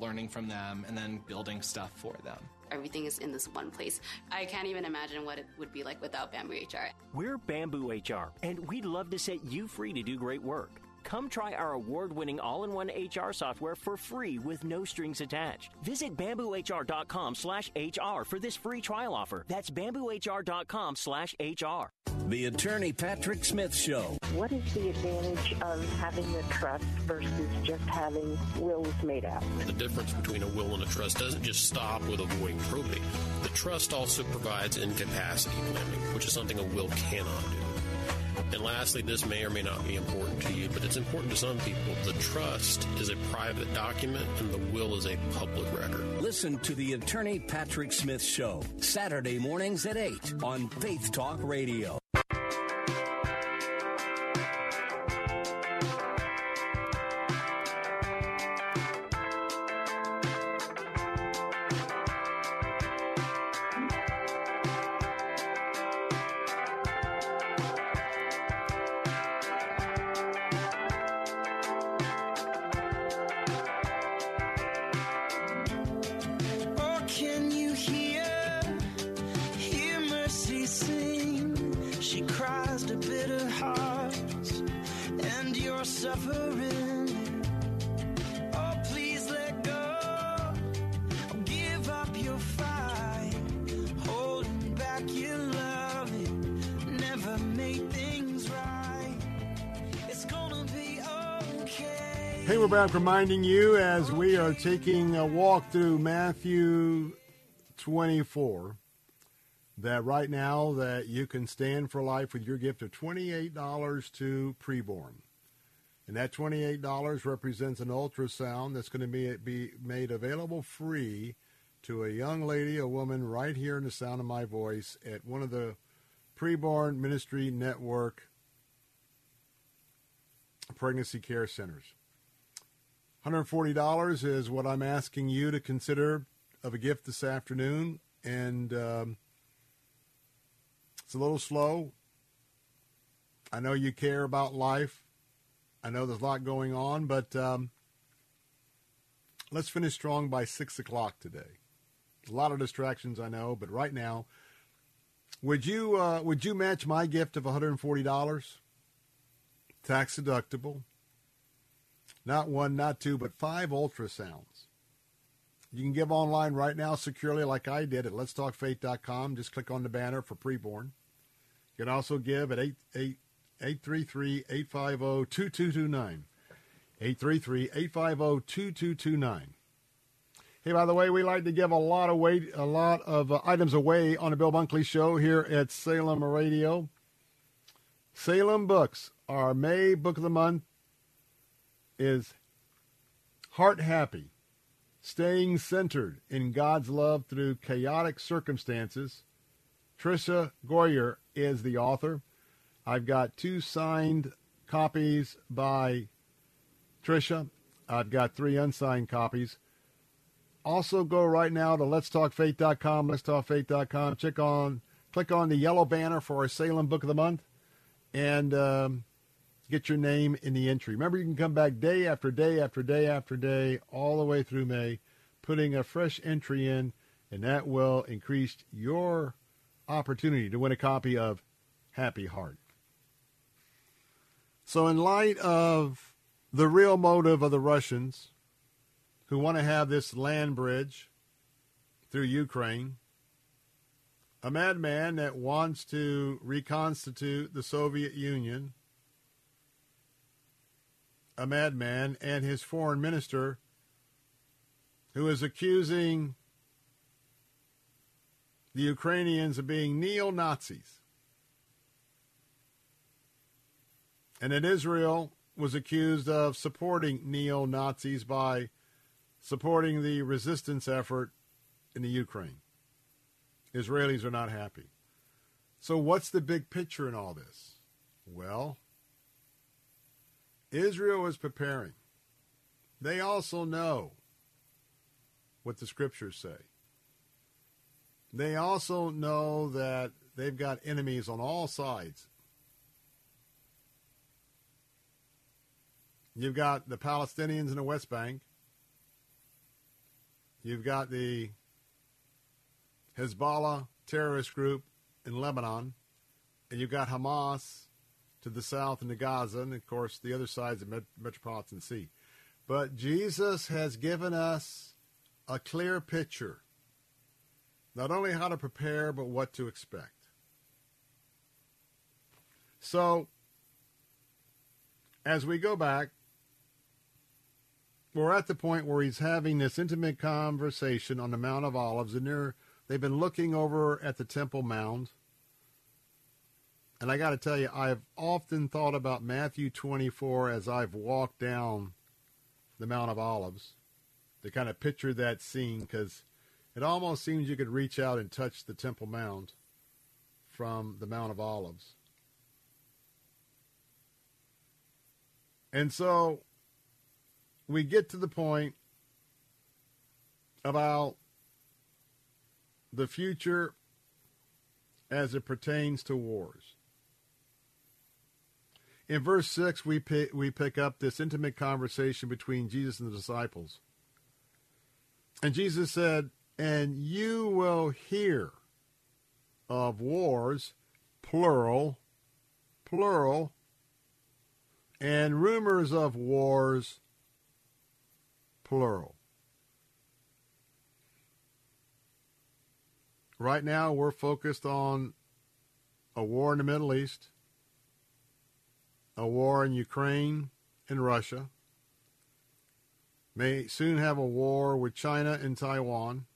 learning from them, and then building stuff for them. Everything is in this one place. I can't even imagine what it would be like without Bamboo HR. We're Bamboo HR, and we'd love to set you free to do great work. Come try our award winning all in one HR software for free with no strings attached. Visit bamboohr.com slash HR for this free trial offer. That's bamboohr.com slash HR. The Attorney Patrick Smith Show. What is the advantage of having a trust versus just having wills made out? The difference between a will and a trust doesn't just stop with avoiding probate. The trust also provides incapacity planning, which is something a will cannot do. And lastly, this may or may not be important to you, but it's important to some people. The trust is a private document and the will is a public record. Listen to the Attorney Patrick Smith Show, Saturday mornings at 8 on Faith Talk Radio. Hey, reminding you as we are taking a walk through Matthew 24 that right now that you can stand for life with your gift of $28 to preborn. And that $28 represents an ultrasound that's going to be, be made available free to a young lady, a woman right here in the sound of my voice at one of the preborn ministry network pregnancy care centers. $140 is what I'm asking you to consider of a gift this afternoon. And um, it's a little slow. I know you care about life. I know there's a lot going on, but um, let's finish strong by 6 o'clock today. A lot of distractions, I know, but right now, would you uh, would you match my gift of $140? Tax deductible. Not one, not two, but five ultrasounds. You can give online right now securely like I did at letstalkfaith.com. Just click on the banner for preborn. You can also give at 833-850-2229. 833-850-2229. Hey, by the way, we like to give a lot of weight, a lot of uh, items away on the Bill Bunkley Show here at Salem Radio. Salem Books, our May book of the month is Heart Happy, Staying Centered in God's Love Through Chaotic Circumstances. Tricia Goyer is the author. I've got two signed copies by Tricia. I've got three unsigned copies. Also, go right now to letstalkfaith.com, letstalkfaith.com. Check on, click on the yellow banner for our Salem Book of the Month, and um, get your name in the entry. Remember, you can come back day after day after day after day, all the way through May, putting a fresh entry in, and that will increase your opportunity to win a copy of Happy Heart. So, in light of the real motive of the Russians who want to have this land bridge through Ukraine, a madman that wants to reconstitute the Soviet Union, a madman, and his foreign minister who is accusing the Ukrainians of being neo Nazis. And that Israel was accused of supporting neo Nazis by supporting the resistance effort in the Ukraine. Israelis are not happy. So, what's the big picture in all this? Well, Israel is preparing. They also know what the scriptures say. They also know that they've got enemies on all sides. You've got the Palestinians in the West Bank. You've got the Hezbollah terrorist group in Lebanon. And you've got Hamas to the south and the Gaza. And, of course, the other side is the Met- Mediterranean Sea. But Jesus has given us a clear picture, not only how to prepare, but what to expect. So, as we go back, we're at the point where he's having this intimate conversation on the Mount of Olives, and they're, they've been looking over at the Temple Mount. And I got to tell you, I've often thought about Matthew 24 as I've walked down the Mount of Olives to kind of picture that scene because it almost seems you could reach out and touch the Temple Mount from the Mount of Olives. And so we get to the point about the future as it pertains to wars. In verse 6, we pick, we pick up this intimate conversation between Jesus and the disciples. And Jesus said, And you will hear of wars, plural, plural, and rumors of wars, plural. Right now, we're focused on a war in the Middle East, a war in Ukraine and Russia, may soon have a war with China and Taiwan.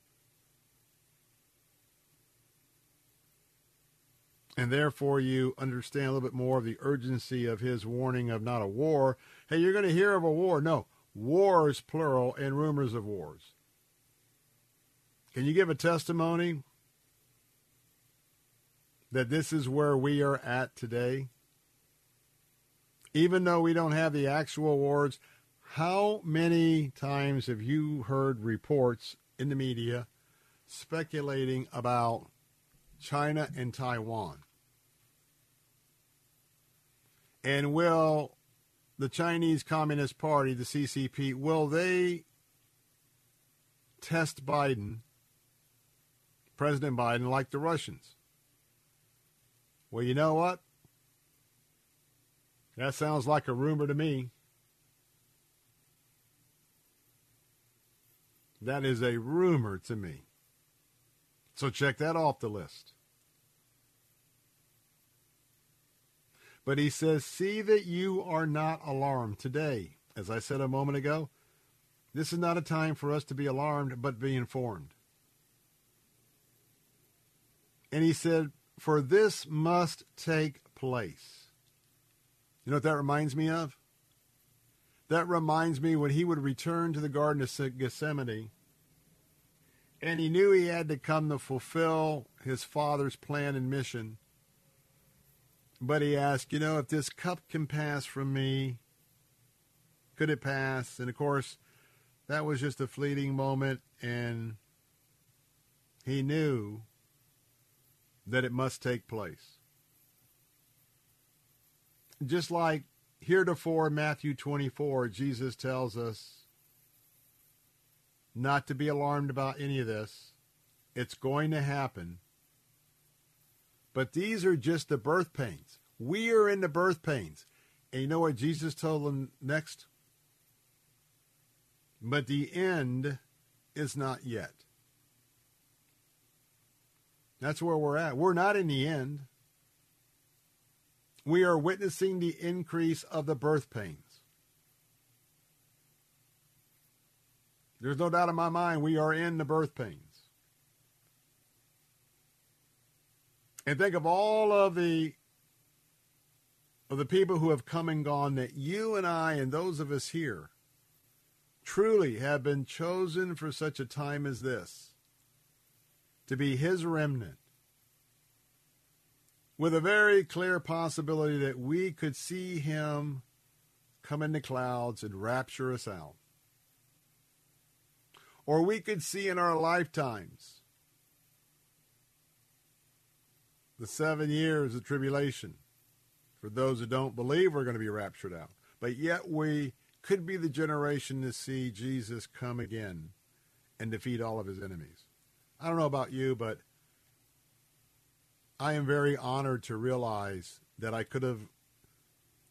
And therefore, you understand a little bit more of the urgency of his warning of not a war. Hey, you're going to hear of a war. No, wars, plural, and rumors of wars. Can you give a testimony that this is where we are at today? Even though we don't have the actual awards, how many times have you heard reports in the media speculating about China and Taiwan? And will the Chinese Communist Party, the CCP, will they test Biden, President Biden, like the Russians? Well, you know what? That sounds like a rumor to me. That is a rumor to me. So check that off the list. But he says, See that you are not alarmed today. As I said a moment ago, this is not a time for us to be alarmed, but be informed. And he said, For this must take place. You know what that reminds me of? That reminds me when he would return to the Garden of Gethsemane and he knew he had to come to fulfill his father's plan and mission. But he asked, you know, if this cup can pass from me, could it pass? And of course, that was just a fleeting moment, and he knew that it must take place. Just like heretofore Matthew 24, Jesus tells us not to be alarmed about any of this. It's going to happen. But these are just the birth pains. We are in the birth pains. And you know what Jesus told them next? But the end is not yet. That's where we're at. We're not in the end. We are witnessing the increase of the birth pains. There's no doubt in my mind we are in the birth pains. And think of all of the of the people who have come and gone that you and I and those of us here truly have been chosen for such a time as this to be his remnant with a very clear possibility that we could see him come in the clouds and rapture us out. Or we could see in our lifetimes the seven years of tribulation for those who don't believe we're going to be raptured out. But yet we could be the generation to see Jesus come again and defeat all of his enemies. I don't know about you, but I am very honored to realize that I could have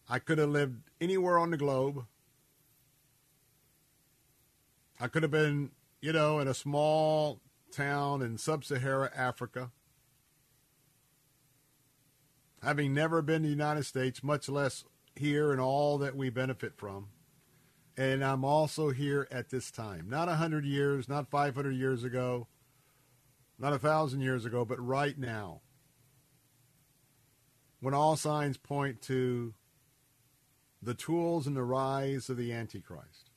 I could have lived anywhere on the globe. I could have been, you know, in a small town in sub-Sahara Africa. Having never been to the United States, much less here and all that we benefit from. And I'm also here at this time. Not a 100 years, not 500 years ago, not a 1,000 years ago, but right now when all signs point to the tools and the rise of the Antichrist.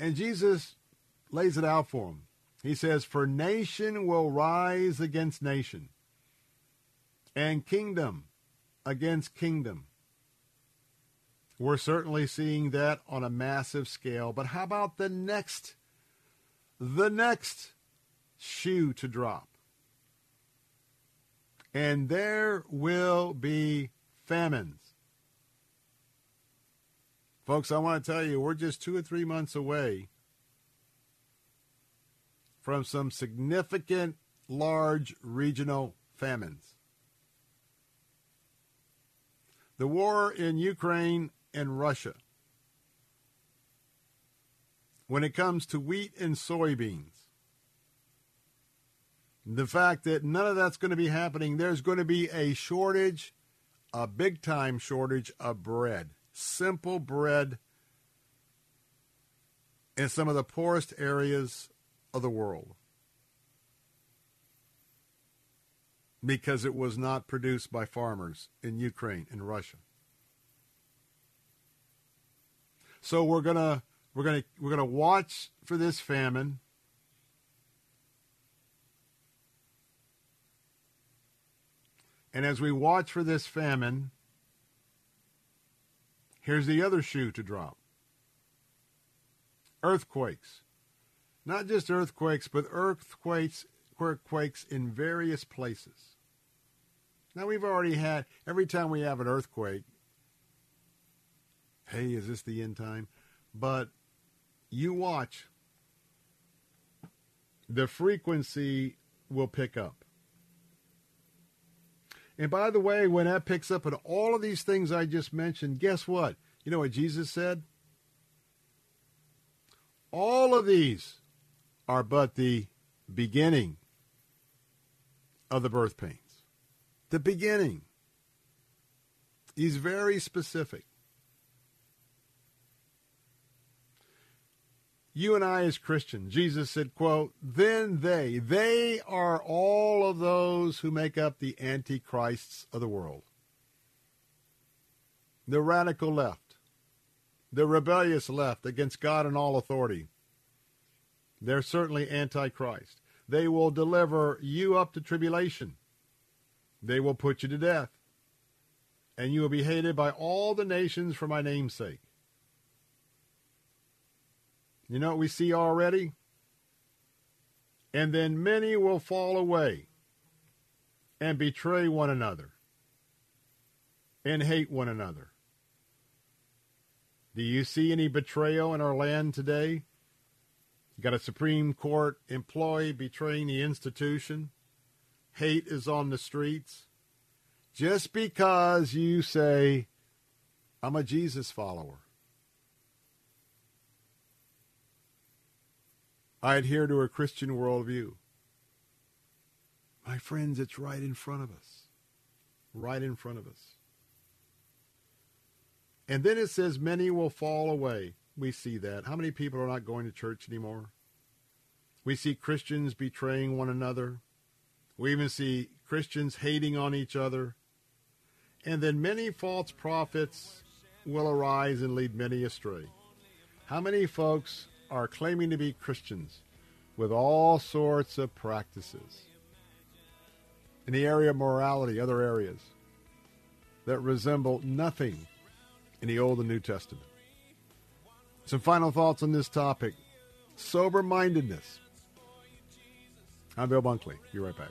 And Jesus lays it out for him. He says, For nation will rise against nation, and kingdom against kingdom. We're certainly seeing that on a massive scale. But how about the next, the next shoe to drop? And there will be famines. Folks, I want to tell you, we're just two or three months away from some significant large regional famines. The war in Ukraine and Russia. When it comes to wheat and soybeans, the fact that none of that's going to be happening, there's going to be a shortage, a big time shortage of bread, simple bread in some of the poorest areas of the world. Because it was not produced by farmers in Ukraine and Russia. So we're gonna we're gonna we're gonna watch for this famine. And as we watch for this famine, here's the other shoe to drop. Earthquakes. Not just earthquakes, but earthquakes earthquakes in various places. Now we've already had every time we have an earthquake, hey, is this the end time? But you watch, the frequency will pick up. And by the way, when that picks up and all of these things I just mentioned, guess what? You know what Jesus said? All of these are but the beginning of the birth pains. The beginning. He's very specific. You and I as Christians, Jesus said, quote, then they, they are all of those who make up the antichrists of the world. The radical left, the rebellious left against God and all authority. They're certainly antichrist. They will deliver you up to tribulation. They will put you to death. And you will be hated by all the nations for my name's sake. You know what we see already? And then many will fall away and betray one another and hate one another. Do you see any betrayal in our land today? You got a Supreme Court employee betraying the institution. Hate is on the streets. Just because you say, I'm a Jesus follower. I adhere to a Christian worldview. My friends, it's right in front of us. Right in front of us. And then it says, many will fall away. We see that. How many people are not going to church anymore? We see Christians betraying one another. We even see Christians hating on each other. And then many false prophets will arise and lead many astray. How many folks are claiming to be Christians with all sorts of practices in the area of morality, other areas that resemble nothing in the Old and New Testament. Some final thoughts on this topic sober mindedness. I'm Bill Bunkley. Be right back.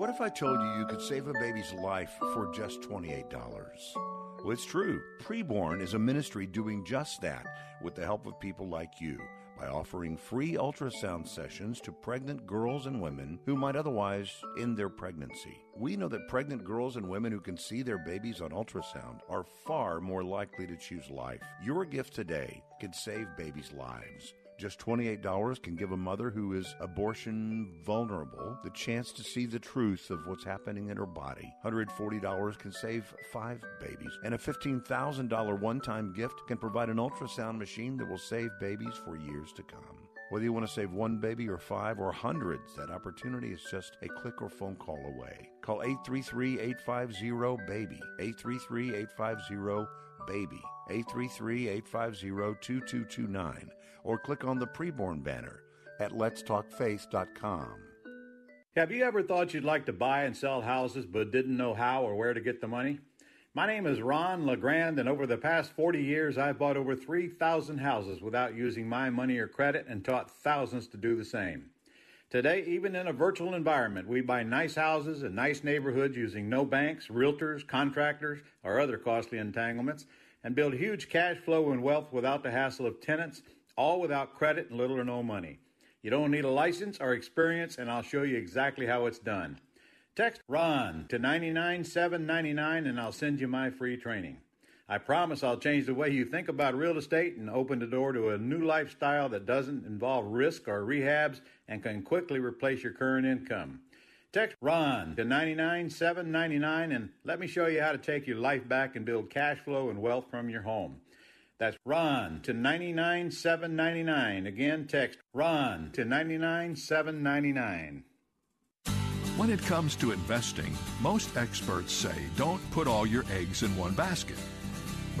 What if I told you you could save a baby's life for just $28? Well, it's true. Preborn is a ministry doing just that with the help of people like you by offering free ultrasound sessions to pregnant girls and women who might otherwise end their pregnancy. We know that pregnant girls and women who can see their babies on ultrasound are far more likely to choose life. Your gift today can save babies' lives. Just $28 can give a mother who is abortion vulnerable the chance to see the truth of what's happening in her body. $140 can save five babies. And a $15,000 one time gift can provide an ultrasound machine that will save babies for years to come. Whether you want to save one baby or five or hundreds, that opportunity is just a click or phone call away. Call 833 850 BABY. 833 850 BABY. 833 850 2229 or click on the preborn banner at letstalkfaith.com. Have you ever thought you'd like to buy and sell houses but didn't know how or where to get the money? My name is Ron LeGrand, and over the past 40 years, I've bought over 3,000 houses without using my money or credit and taught thousands to do the same. Today, even in a virtual environment, we buy nice houses in nice neighborhoods using no banks, realtors, contractors, or other costly entanglements, and build huge cash flow and wealth without the hassle of tenants, all without credit and little or no money. You don't need a license or experience, and I'll show you exactly how it's done. Text RON to 99799 and I'll send you my free training. I promise I'll change the way you think about real estate and open the door to a new lifestyle that doesn't involve risk or rehabs and can quickly replace your current income. Text RON to 99799 and let me show you how to take your life back and build cash flow and wealth from your home. That's RON to 99799. Again, text RON to 99799. When it comes to investing, most experts say don't put all your eggs in one basket.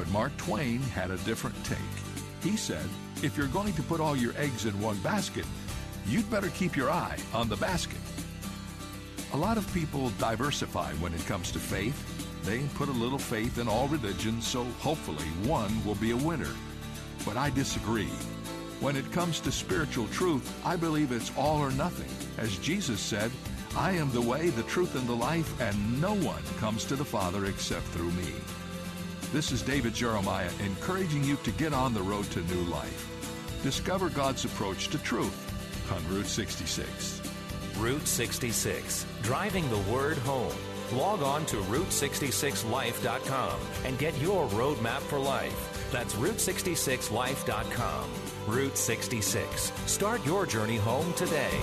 But Mark Twain had a different take. He said, if you're going to put all your eggs in one basket, you'd better keep your eye on the basket. A lot of people diversify when it comes to faith. They put a little faith in all religions, so hopefully one will be a winner. But I disagree. When it comes to spiritual truth, I believe it's all or nothing. As Jesus said, I am the way, the truth, and the life, and no one comes to the Father except through me. This is David Jeremiah encouraging you to get on the road to new life. Discover God's approach to truth on Route 66. Route 66, driving the word home. Log on to Route66Life.com and get your roadmap for life. That's Route66Life.com. Route 66. Start your journey home today.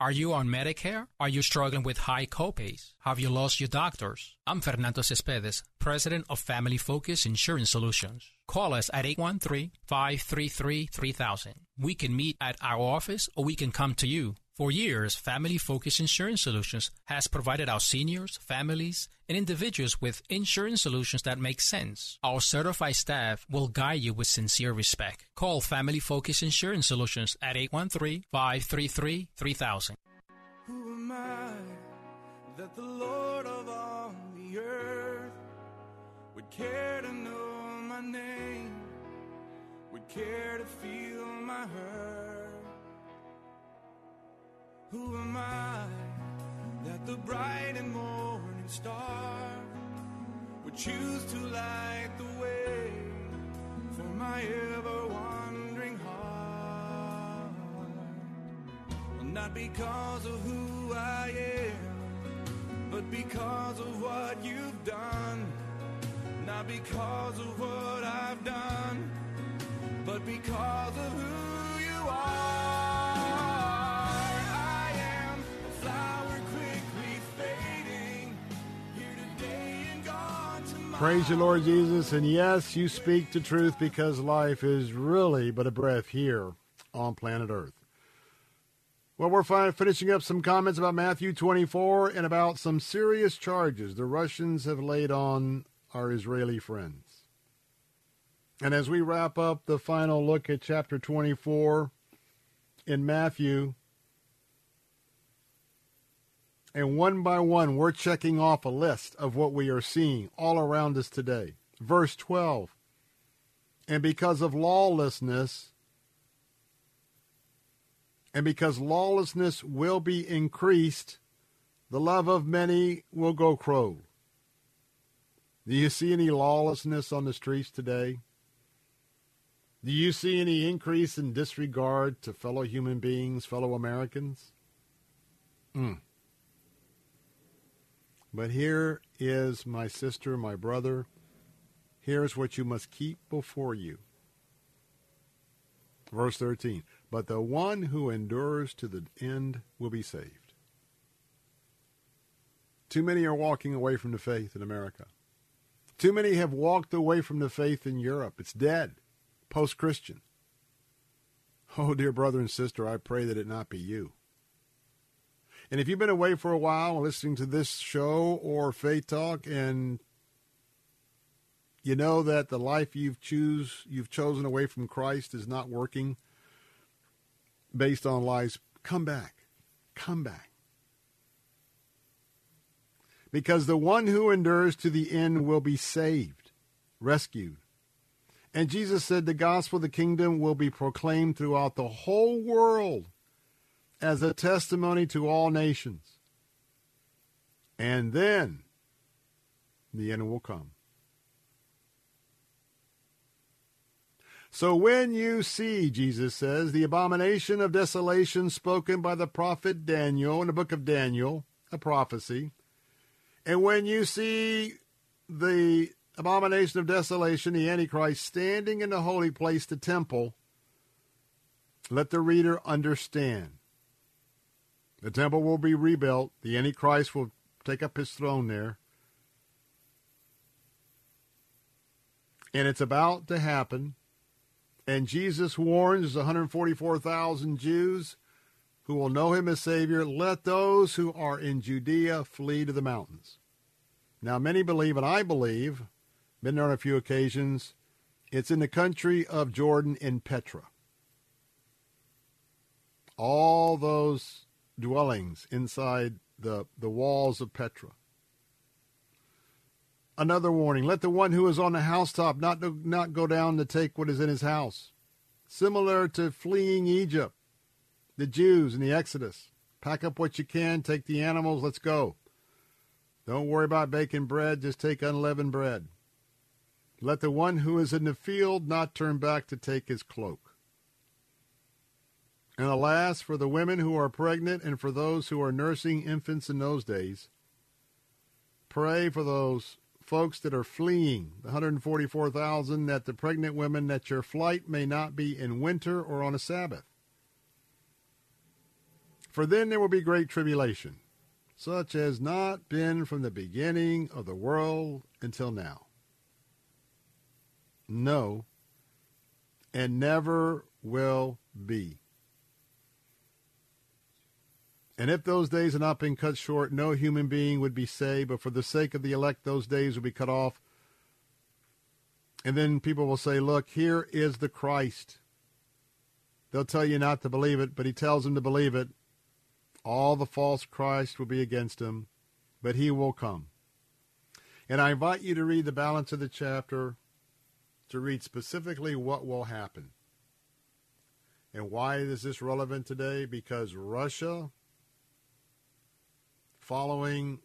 Are you on Medicare? Are you struggling with high copays? Have you lost your doctors? I'm Fernando Cespedes, president of Family Focus Insurance Solutions. Call us at 813-533-3000. We can meet at our office or we can come to you. For years, Family Focus Insurance Solutions has provided our seniors, families, and individuals with insurance solutions that make sense. Our certified staff will guide you with sincere respect. Call Family Focus Insurance Solutions at 813-533-3000. Who am I that the Lord of all the earth would care to know my name, would care to feel my hurt? Who am I that the bright and morning star would choose to light the way for my ever wandering heart? Not because of who I am, but because of what you've done. Not because of what I've done, but because of who you are. Praise you, Lord Jesus. And yes, you speak the truth because life is really but a breath here on planet Earth. Well, we're fin- finishing up some comments about Matthew 24 and about some serious charges the Russians have laid on our Israeli friends. And as we wrap up the final look at chapter 24 in Matthew, and one by one, we're checking off a list of what we are seeing all around us today. Verse 12. And because of lawlessness, and because lawlessness will be increased, the love of many will go cold. Do you see any lawlessness on the streets today? Do you see any increase in disregard to fellow human beings, fellow Americans? Mm. But here is my sister, my brother. Here's what you must keep before you. Verse 13 But the one who endures to the end will be saved. Too many are walking away from the faith in America. Too many have walked away from the faith in Europe. It's dead, post Christian. Oh, dear brother and sister, I pray that it not be you. And if you've been away for a while listening to this show or Faith Talk and you know that the life you've choose you've chosen away from Christ is not working based on lies, come back. Come back. Because the one who endures to the end will be saved, rescued. And Jesus said the gospel of the kingdom will be proclaimed throughout the whole world as a testimony to all nations. And then the end will come. So when you see, Jesus says, the abomination of desolation spoken by the prophet Daniel in the book of Daniel, a prophecy, and when you see the abomination of desolation, the Antichrist, standing in the holy place, the temple, let the reader understand. The temple will be rebuilt. The Antichrist will take up his throne there. And it's about to happen. And Jesus warns 144,000 Jews who will know him as Savior, let those who are in Judea flee to the mountains. Now, many believe, and I believe, been there on a few occasions, it's in the country of Jordan in Petra. All those dwellings inside the, the walls of Petra. Another warning let the one who is on the housetop not, not go down to take what is in his house. Similar to fleeing Egypt, the Jews in the Exodus. Pack up what you can, take the animals, let's go. Don't worry about baking bread, just take unleavened bread. Let the one who is in the field not turn back to take his cloak. And alas, for the women who are pregnant and for those who are nursing infants in those days, pray for those folks that are fleeing, the 144,000, that the pregnant women, that your flight may not be in winter or on a Sabbath. For then there will be great tribulation, such as not been from the beginning of the world until now. No, and never will be. And if those days had not been cut short, no human being would be saved, but for the sake of the elect, those days will be cut off. And then people will say, Look, here is the Christ. They'll tell you not to believe it, but he tells them to believe it. All the false Christ will be against him, but he will come. And I invite you to read the balance of the chapter to read specifically what will happen. And why is this relevant today? Because Russia following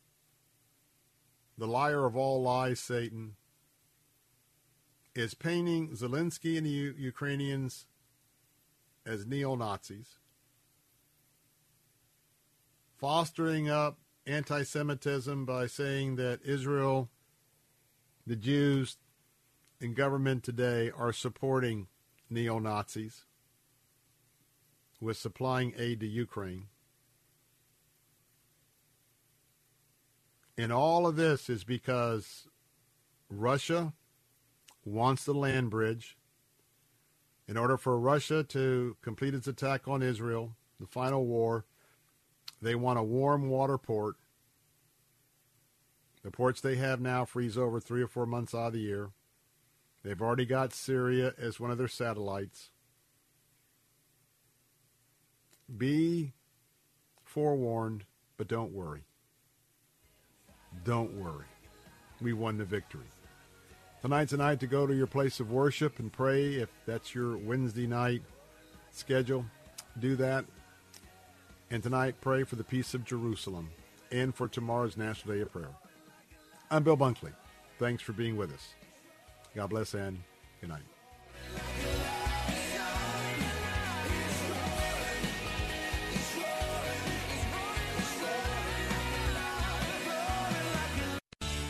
the liar of all lies, Satan, is painting Zelensky and the U- Ukrainians as neo Nazis, fostering up anti Semitism by saying that Israel, the Jews, and government today are supporting neo Nazis with supplying aid to Ukraine. And all of this is because Russia wants the land bridge. In order for Russia to complete its attack on Israel, the final war, they want a warm water port. The ports they have now freeze over three or four months out of the year. They've already got Syria as one of their satellites. Be forewarned, but don't worry. Don't worry. We won the victory. Tonight's a night to go to your place of worship and pray. If that's your Wednesday night schedule, do that. And tonight, pray for the peace of Jerusalem and for tomorrow's National Day of Prayer. I'm Bill Bunkley. Thanks for being with us. God bless and good night.